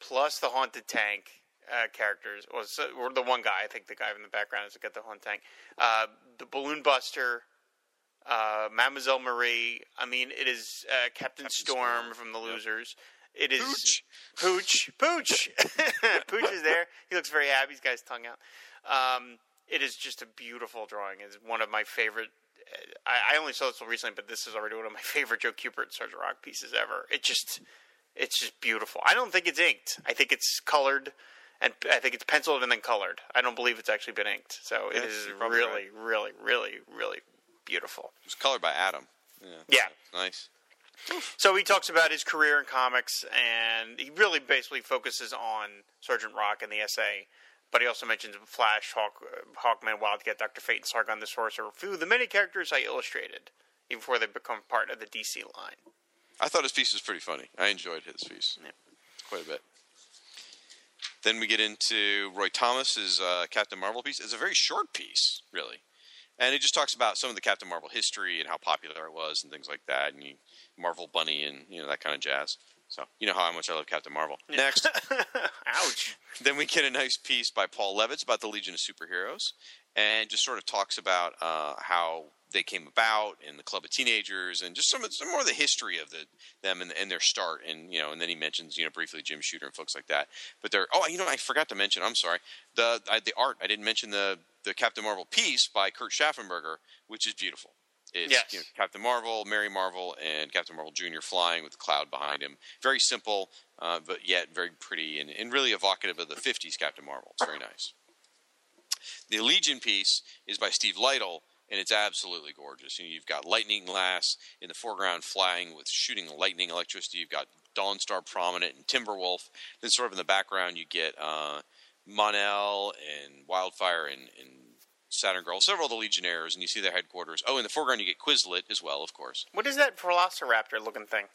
plus the haunted tank uh, characters, or, so- or the one guy. I think the guy in the background has got the haunted tank. Uh, the balloon buster, uh, Mademoiselle Marie. I mean, it is uh, Captain, Storm, Storm. from the Losers. It is Pooch. Pooch. Pooch. *laughs* Pooch is there. He looks very happy. He's got his tongue out. Um, it is just a beautiful drawing. It's one of my favorite. I, I only saw this one recently, but this is already one of my *laughs* favorite Joe Kubert and Sergeant Rock pieces ever. It just, it's just beautiful. I don't think it's inked. I think it's colored, and I think it's penciled and then colored. I don't believe it's actually been inked. So it is really, really, really, really beautiful. It was colored by Adam. Yeah. Yeah. Nice. So he talks about his career in comics, and he really basically focuses on Sergeant Rock and the SA. But he also mentions Flash, Hawk, uh, Hawkman, Wildcat, Doctor Fate, and Sargon the Sorcerer, few the many characters I illustrated even before they become part of the DC line. I thought his piece was pretty funny. I enjoyed his piece Yeah. quite a bit. Then we get into Roy Thomas's uh, Captain Marvel piece. It's a very short piece, really, and it just talks about some of the Captain Marvel history and how popular it was and things like that, and you, Marvel Bunny and you know that kind of jazz. So you know how much I love Captain Marvel. Next, *laughs* Ouch. then we get a nice piece by Paul Levitz about the Legion of Superheroes, and just sort of talks about uh, how they came about and the Club of Teenagers, and just some of- some more of the history of the them and, and their start, and you know, and then he mentions you know briefly Jim Shooter and folks like that. But they're oh, you know, I forgot to mention. I'm sorry. The I, the art I didn't mention the the Captain Marvel piece by Kurt Schaffenberger, which is beautiful. It's Yes. you know, Captain Marvel, Mary Marvel, and Captain Marvel Jr. flying with the cloud behind him. Very simple, uh, but yet very pretty and, and really evocative of the 50s Captain Marvel. It's very nice. The Legion piece is by Steve Lightle, and it's absolutely gorgeous. You know, you've got Lightning Lass in the foreground flying with shooting lightning electricity. You've got Dawnstar prominent and Timberwolf. Then, sort of in the background, you get uh, Mon-El and Wildfire and, and Saturn Girl, several of the Legionnaires, and you see their headquarters. Oh, in the foreground, you get Quislet as well, of course. What is that Velociraptor looking thing?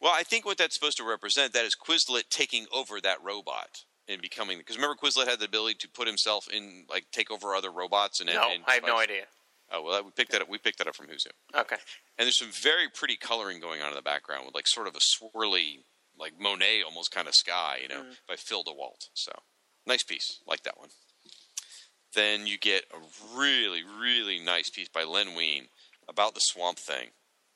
Well, I think what that's supposed to represent that is Quislet taking over that robot and becoming because remember Quislet had the ability to put himself in like take over other robots and No, and I have no idea. Oh well, we picked that up. We picked that up from Who's Who. Okay. And there's some very pretty coloring going on in the background with like sort of a swirly, like Monet almost kind of sky, you know, mm. by Phil DeWalt. So nice piece, like that one. Then you get a really, really nice piece by Len Wein about the Swamp Thing,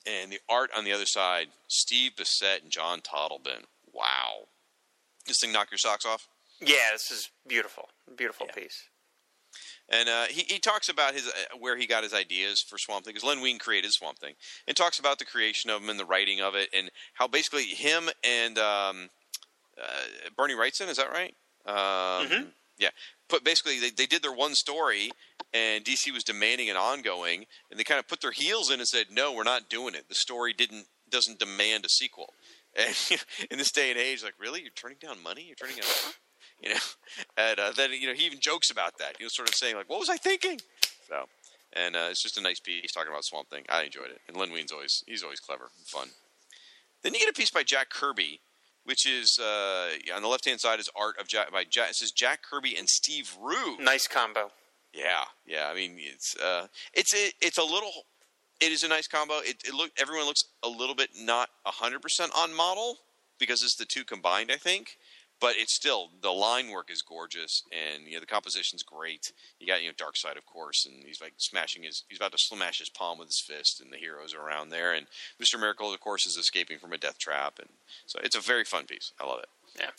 and the art on the other side, Steve Bissette and John Totleben. Wow, this thing knock your socks off. Yeah, this is beautiful. Beautiful Yeah. piece. And uh, he, he talks about his uh, where he got his ideas for Swamp Thing because Len Wein created Swamp Thing, and talks about the creation of him and the writing of it, and how basically him and um, uh, Bernie Wrightson is that right? Um, Mhm. Yeah, but basically they, they did their one story, and DC was demanding an ongoing, and they kind of put their heels in and said, "No, we're not doing it. The story didn't doesn't demand a sequel." *laughs* And in this day and age, like, really, you're turning down money? You're turning down *laughs* *laughs* you know, and uh, then you know he even jokes about that. He was sort of saying like, "What was I thinking?" So, and uh, it's just a nice piece talking about Swamp Thing. I enjoyed it, and Len Wein's always he's always clever and fun. Then you get a piece by Jack Kirby, which is uh, on the left hand side is art of Jack by Jack. It says Jack Kirby and Steve Rude. Nice combo. Yeah, yeah. I mean, it's uh, it's it, it's a little. It is a nice combo. It, it look everyone looks a little bit not hundred percent on model because it's the two combined. I think, but it's still the line work is gorgeous and you know the composition's great. You got you know Darkseid of course, and he's like smashing his. He's about to smash his palm with his fist, and the heroes are around there. And Mister Miracle, of course, is escaping from a death trap, and so it's a very fun piece. I love it. Yeah.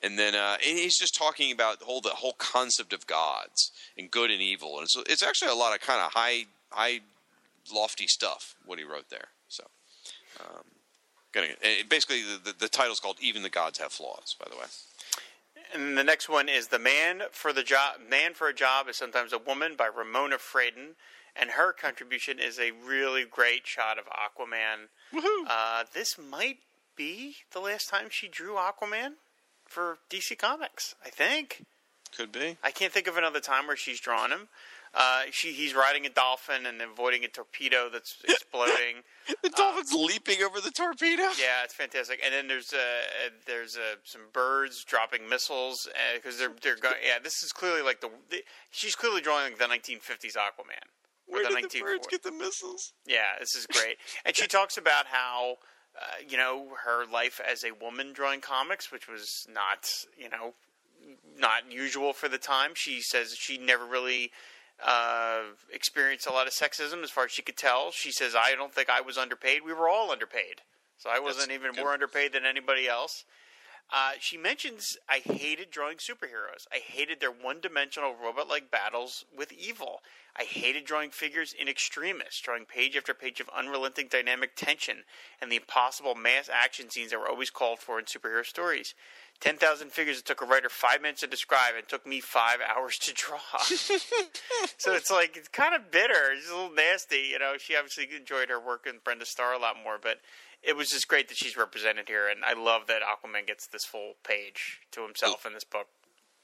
And then uh, and he's just talking about the whole the whole concept of gods and good and evil, and it's it's actually a lot of kind of high high lofty stuff what he wrote there. So, um, gonna basically the, the the title's called "Even the Gods Have Flaws." By the way, And the next one is the man for the job. Man for a job is sometimes a woman by Ramona Fradon, and her contribution is a really great shot of Aquaman. woohoo! Uh, this might be the last time she drew Aquaman for DC Comics. I think. Could be. I can't think of another time where she's drawn him. Uh, she he's riding a dolphin and avoiding a torpedo that's *laughs* exploding. The dolphin's leaping over the torpedo. Yeah, it's fantastic. And then there's uh, uh, there's uh, some birds dropping missiles because they're they're going. Yeah, this is clearly like the, the she's clearly drawing like the 1950s Aquaman. Where the did the birds get the missiles? Yeah, this is great. *laughs* and she talks about how uh, you know, her life as a woman drawing comics, which was not, you know, not usual for the time. She says she never really uh, experienced a lot of sexism as far as she could tell. She says, I don't think I was underpaid. We were all underpaid. So I wasn't That's even good. more underpaid than anybody else. Uh, she mentions, I hated drawing superheroes. I hated their one dimensional robot like battles with evil. I hated drawing figures in extremis, drawing page after page of unrelenting dynamic tension and the impossible mass action scenes that were always called for in superhero stories. 10,000 figures it took a writer five minutes to describe and took me five hours to draw. *laughs* so it's like, it's kind of bitter. It's a little nasty. You know, she obviously enjoyed her work with Brenda Starr a lot more, but it was just great that she's represented here. And I love that Aquaman gets this full page to himself in this book.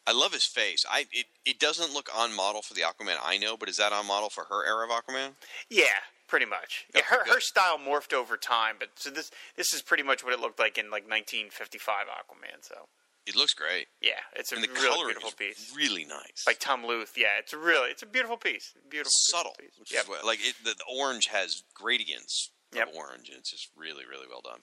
I love his face. I it, it doesn't look on model for the Aquaman I know, but is that on model for her era of Aquaman? Yeah, pretty much. Yeah, Okay, her her good. style morphed over time, but so this this is pretty much what it looked like in like 1955 Aquaman. So It looks great, yeah, it's a and the really color beautiful is piece really nice. by Tom Luth. Yeah, it's a really it's a beautiful piece. Beautiful, subtle, beautiful piece. Yep. what, like it, the, the orange has gradients of Yep. orange, and it's just really, really well done.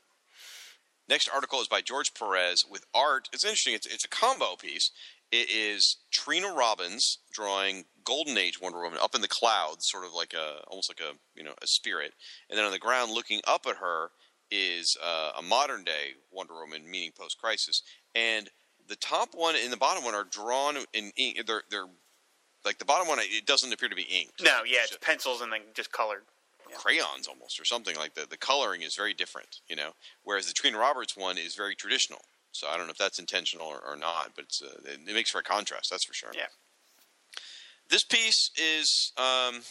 Next article is by George Perez with art. It's interesting. It's, it's a combo piece. It is Trina Robbins drawing Golden Age Wonder Woman up in the clouds, sort of like a almost like a you know a spirit, and then on the ground looking up at her is uh, a modern day Wonder Woman, meaning post crisis, and the top one and the bottom one are drawn in ink. They're they're like the bottom one. It doesn't appear to be inked No, yeah, it's pencils and then just colored. crayons almost or something like that. The coloring is very different, you know. Whereas the Trina Roberts one is very traditional. So I don't know if that's intentional or, or not, but it's, uh, it, it makes for a contrast. That's for sure. Yeah. This piece is, um,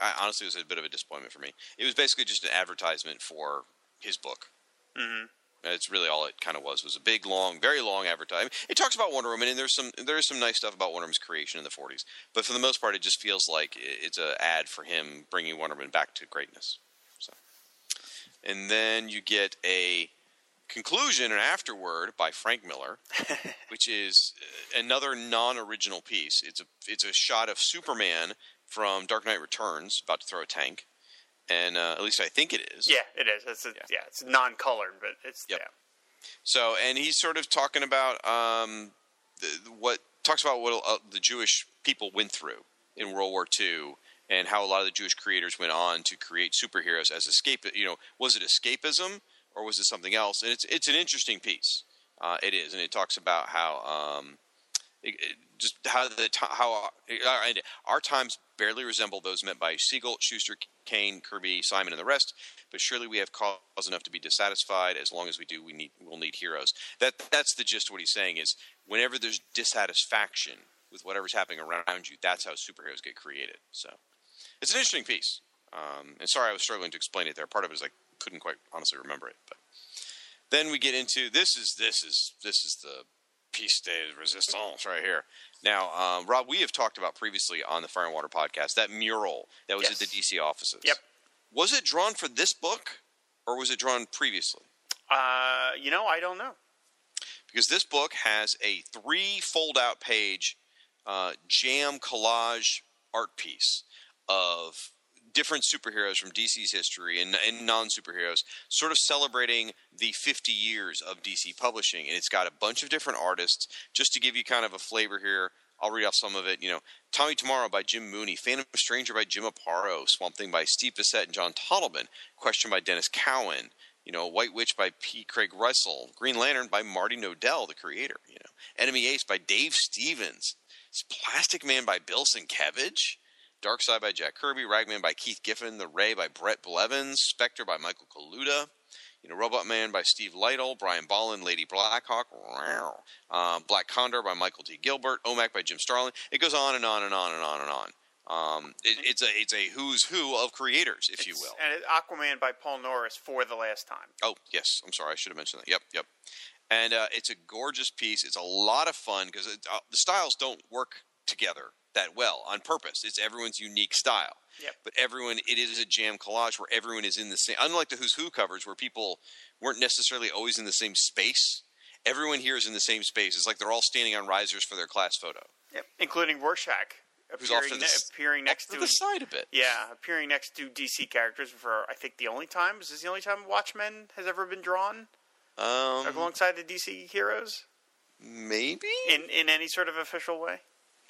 I, honestly, it was a bit of a disappointment for me. It was basically just an advertisement for his book. hmm It's really all it kind of was. Was a big, long, very long advertisement. It talks about Wonder Woman, and there's some there is some nice stuff about Wonder Woman's creation in the 40s. But for the most part, it just feels like it's an ad for him bringing Wonder Woman back to greatness. So, and then you get a conclusion, and afterword by Frank Miller, *laughs* which is uh, another non-original piece. It's a it's a shot of Superman from Dark Knight Returns about to throw a tank, and uh, at least I think it is. Yeah, it is. It's a, yeah. it's non-colored, but it's Yep. yeah. So, and he's sort of talking about um, the, what talks about what uh, the Jewish people went through in World War II, and how a lot of the Jewish creators went on to create superheroes as escape. You know, was it escapism or was it something else? And it's it's an interesting piece. Uh, it is, and it talks about how um, it, it- just how the how uh, and our times barely resemble those meant by Siegel, Shuster, Kane, Kirby, Simon, and the rest. But surely we have cause enough to be dissatisfied. As long as we do, we need we'll need heroes. That that's the gist. of What he's saying is, whenever there's dissatisfaction with whatever's happening around you, that's how superheroes get created. So it's an interesting piece. Um, and sorry, I was struggling to explain it there. Part of it is I couldn't quite honestly remember it. But then we get into this is this is this is the piece de resistance right here. Now, um, Rob, we have talked about previously on the Fire and Water podcast that mural that was Yes. at the DC offices. Yep. Was it drawn for this book, or was it drawn previously? Uh, you know, I don't know. Because this book has a three fold-out page uh, jam collage art piece of different superheroes from DC's history and, and non-superheroes, sort of celebrating the 50 years of DC publishing. And it's got a bunch of different artists. Just to give you kind of a flavor here, I'll read off some of it. You know, Tommy Tomorrow by Jim Mooney, Phantom Stranger by Jim Aparo, Swamp Thing by Steve Bissette and John Totleben, Question by Denys Cowan. You know, White Witch by P. Craig Russell, Green Lantern by Marty Nodell, the creator. You know, Enemy Ace by Dave Stevens, Plastic Man by Bill Sienkiewicz, Darkseid by Jack Kirby, Ragman by Keith Giffen, The Ray by Bret Blevins, Spectre by Michael Kaluta, you know, Robot Man by Steve Lightle, Brian Bolland, Lady Blackhawk, uh, Black Condor by Michael T. Gilbert, OMAC by Jim Starlin. It goes on and on and on and on and on. Um, it, it's a it's a who's who of creators, if you will. And Aquaman by Paul Norris for the last time. Oh, yes. I'm sorry. I should have mentioned that. Yep, yep. And uh, it's a gorgeous piece. It's a lot of fun because uh, the styles don't work together that well on purpose. It's everyone's unique style. Yep. But everyone, it is a jam collage where everyone is in the same. Unlike the Who's Who covers, where people weren't necessarily always in the same space. Everyone here is in the same space. It's like they're all standing on risers for their class photo. Yep. Including Rorschach. who's off appearing, to the, appearing next to to the side a bit. yeah, appearing next to DC characters for I think the only time. Is this the only time Watchmen has ever been drawn Um, alongside the DC heroes maybe, in in any sort of official way?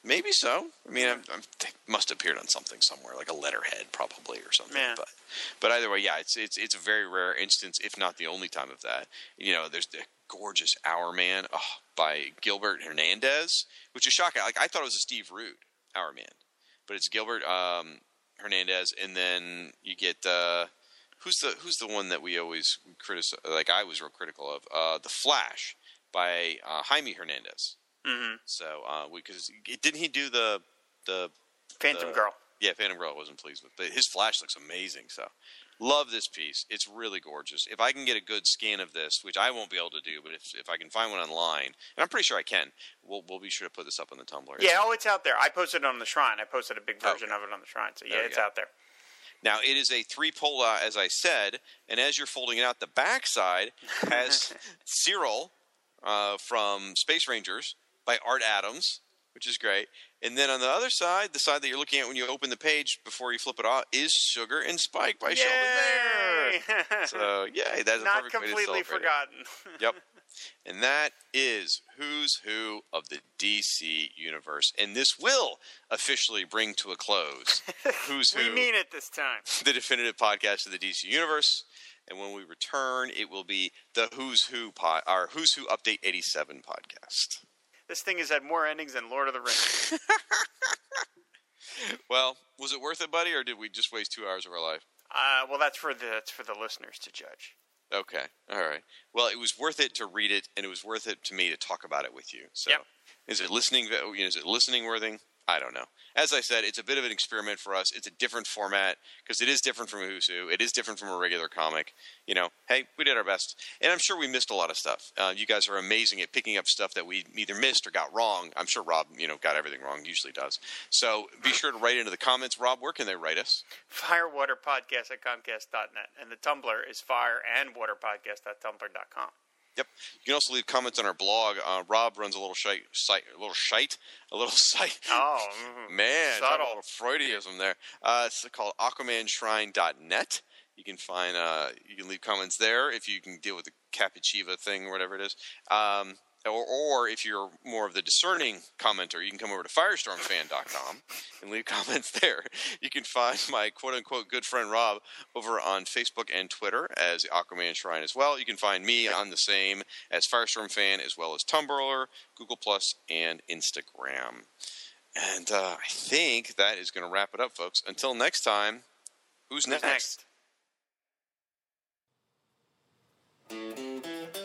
Maybe so. I mean, I'm, I'm, they must have appeared on something somewhere, like a letterhead, probably, or something. Yeah. But, but either way, yeah, it's it's it's a very rare instance, if not the only time of that. You know, there's the gorgeous Hourman oh, by Gilbert Hernandez, which is shocking. Like I thought it was a Steve Rude Hour Man, but it's Gilbert um, Hernandez, and then you get uh, who's the who's the one that we always criticize, like I was real critical of, uh, the Flash by uh, Jaime Hernandez. Hmm So uh, because didn't he do the the Phantom the- Girl. yeah, Phantom Girl I wasn't pleased with, but his flash looks amazing. So, love this piece. It's really gorgeous. If I can get a good scan of this, which I won't be able to do, but if if I can find one online, and I'm pretty sure I can, we'll we'll be sure to put this up on the Tumblr. Yeah, oh, it's out there. I posted it on the Shrine. I posted a big Oh, version okay. of it on the Shrine. So yeah, it's out there. Now it is a three pola, as I said, and as you're folding it out, the backside has *laughs* Cryll uh, from Space Rangers by Art Adams, which is great. And then on the other side, the side that you're looking at when you open the page before you flip it off, is Sugar and Spike by Sheldon Mayer. Yay! *laughs* So yeah, that's a Not perfect way to completely celebrate it. forgotten. *laughs* Yep. And that is Who's Who of the DC Universe. And this will officially bring to a close *laughs* Who's Who we mean it this time. the definitive podcast of the DC Universe. And when we return, it will be the Who's Who pod, our Who's Who Update 87 podcast. This thing has had more endings than Lord of the Rings. *laughs* Well, was it worth it, buddy, or did we just waste two hours of our life? Uh, well, that's for the that's for the listeners to judge. Okay, all right. Well, it was worth it to read it, and it was worth it to me to talk about it with you. So, Yep. is it listening? you know, Is it listening worthy? I don't know. As I said, it's a bit of an experiment for us. It's a different format because it is different from Who. It is different from a regular comic. You know, hey, we did our best, and I'm sure we missed a lot of stuff. Uh, you guys are amazing at picking up stuff that we either missed or got wrong. I'm sure Rob, you know, got everything wrong. Usually does. So be sure to write into the comments. Rob, where can they write us? Firewaterpodcast at Comcast.net. And the Tumblr is fire and. Yep. You can also leave comments on our blog. Uh, Rob runs a little shite, site, a little shite, a little *laughs* site. Oh, mhm. Man, Subtle. a little Freudism there. Uh, it's called AquamanShrine.net. You can find, uh, you can leave comments there if you can deal with the Capuchiva thing or whatever it is. Um, or, or if you're more of the discerning commenter, you can come over to firestormfan.com and leave *laughs* comments there. You can find my quote unquote good friend Rob over on Facebook and Twitter as Aquaman Shrine as well. You can find me on the same as Firestorm Fan as well as Tumblr, Google Plus, and Instagram. And uh, I think that is going to wrap it up, folks. Until next time, who's Who's next? next?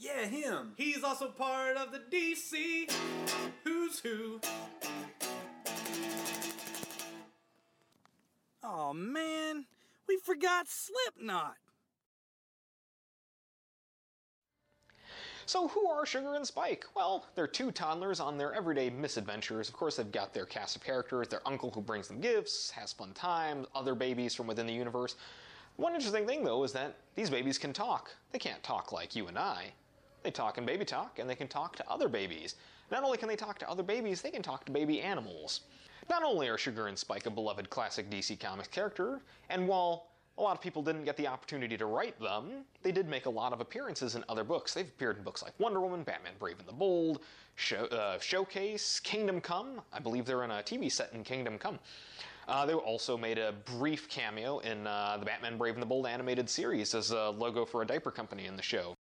Yeah, him. He's also part of the DC Who's Who. Oh man, we forgot Slipknot. So, who are Sugar and Spike? Well, they're two toddlers on their everyday misadventures. Of course, they've got their cast of characters, their uncle who brings them gifts, has fun times, other babies from within the universe. One interesting thing, though, is that these babies can talk. They can't talk like you and I. They talk in baby talk, and they can talk to other babies. Not only can they talk to other babies, they can talk to baby animals. Not only are Sugar and Spike a beloved classic DC Comics character, and while a lot of people didn't get the opportunity to write them, they did make a lot of appearances in other books. They've appeared in books like Wonder Woman, Batman Brave and the Bold, Show, uh, Showcase, Kingdom Come. I believe they're in a TV set in Kingdom Come. Uh, they also made a brief cameo in uh, the Batman Brave and the Bold animated series as a logo for a diaper company in the show.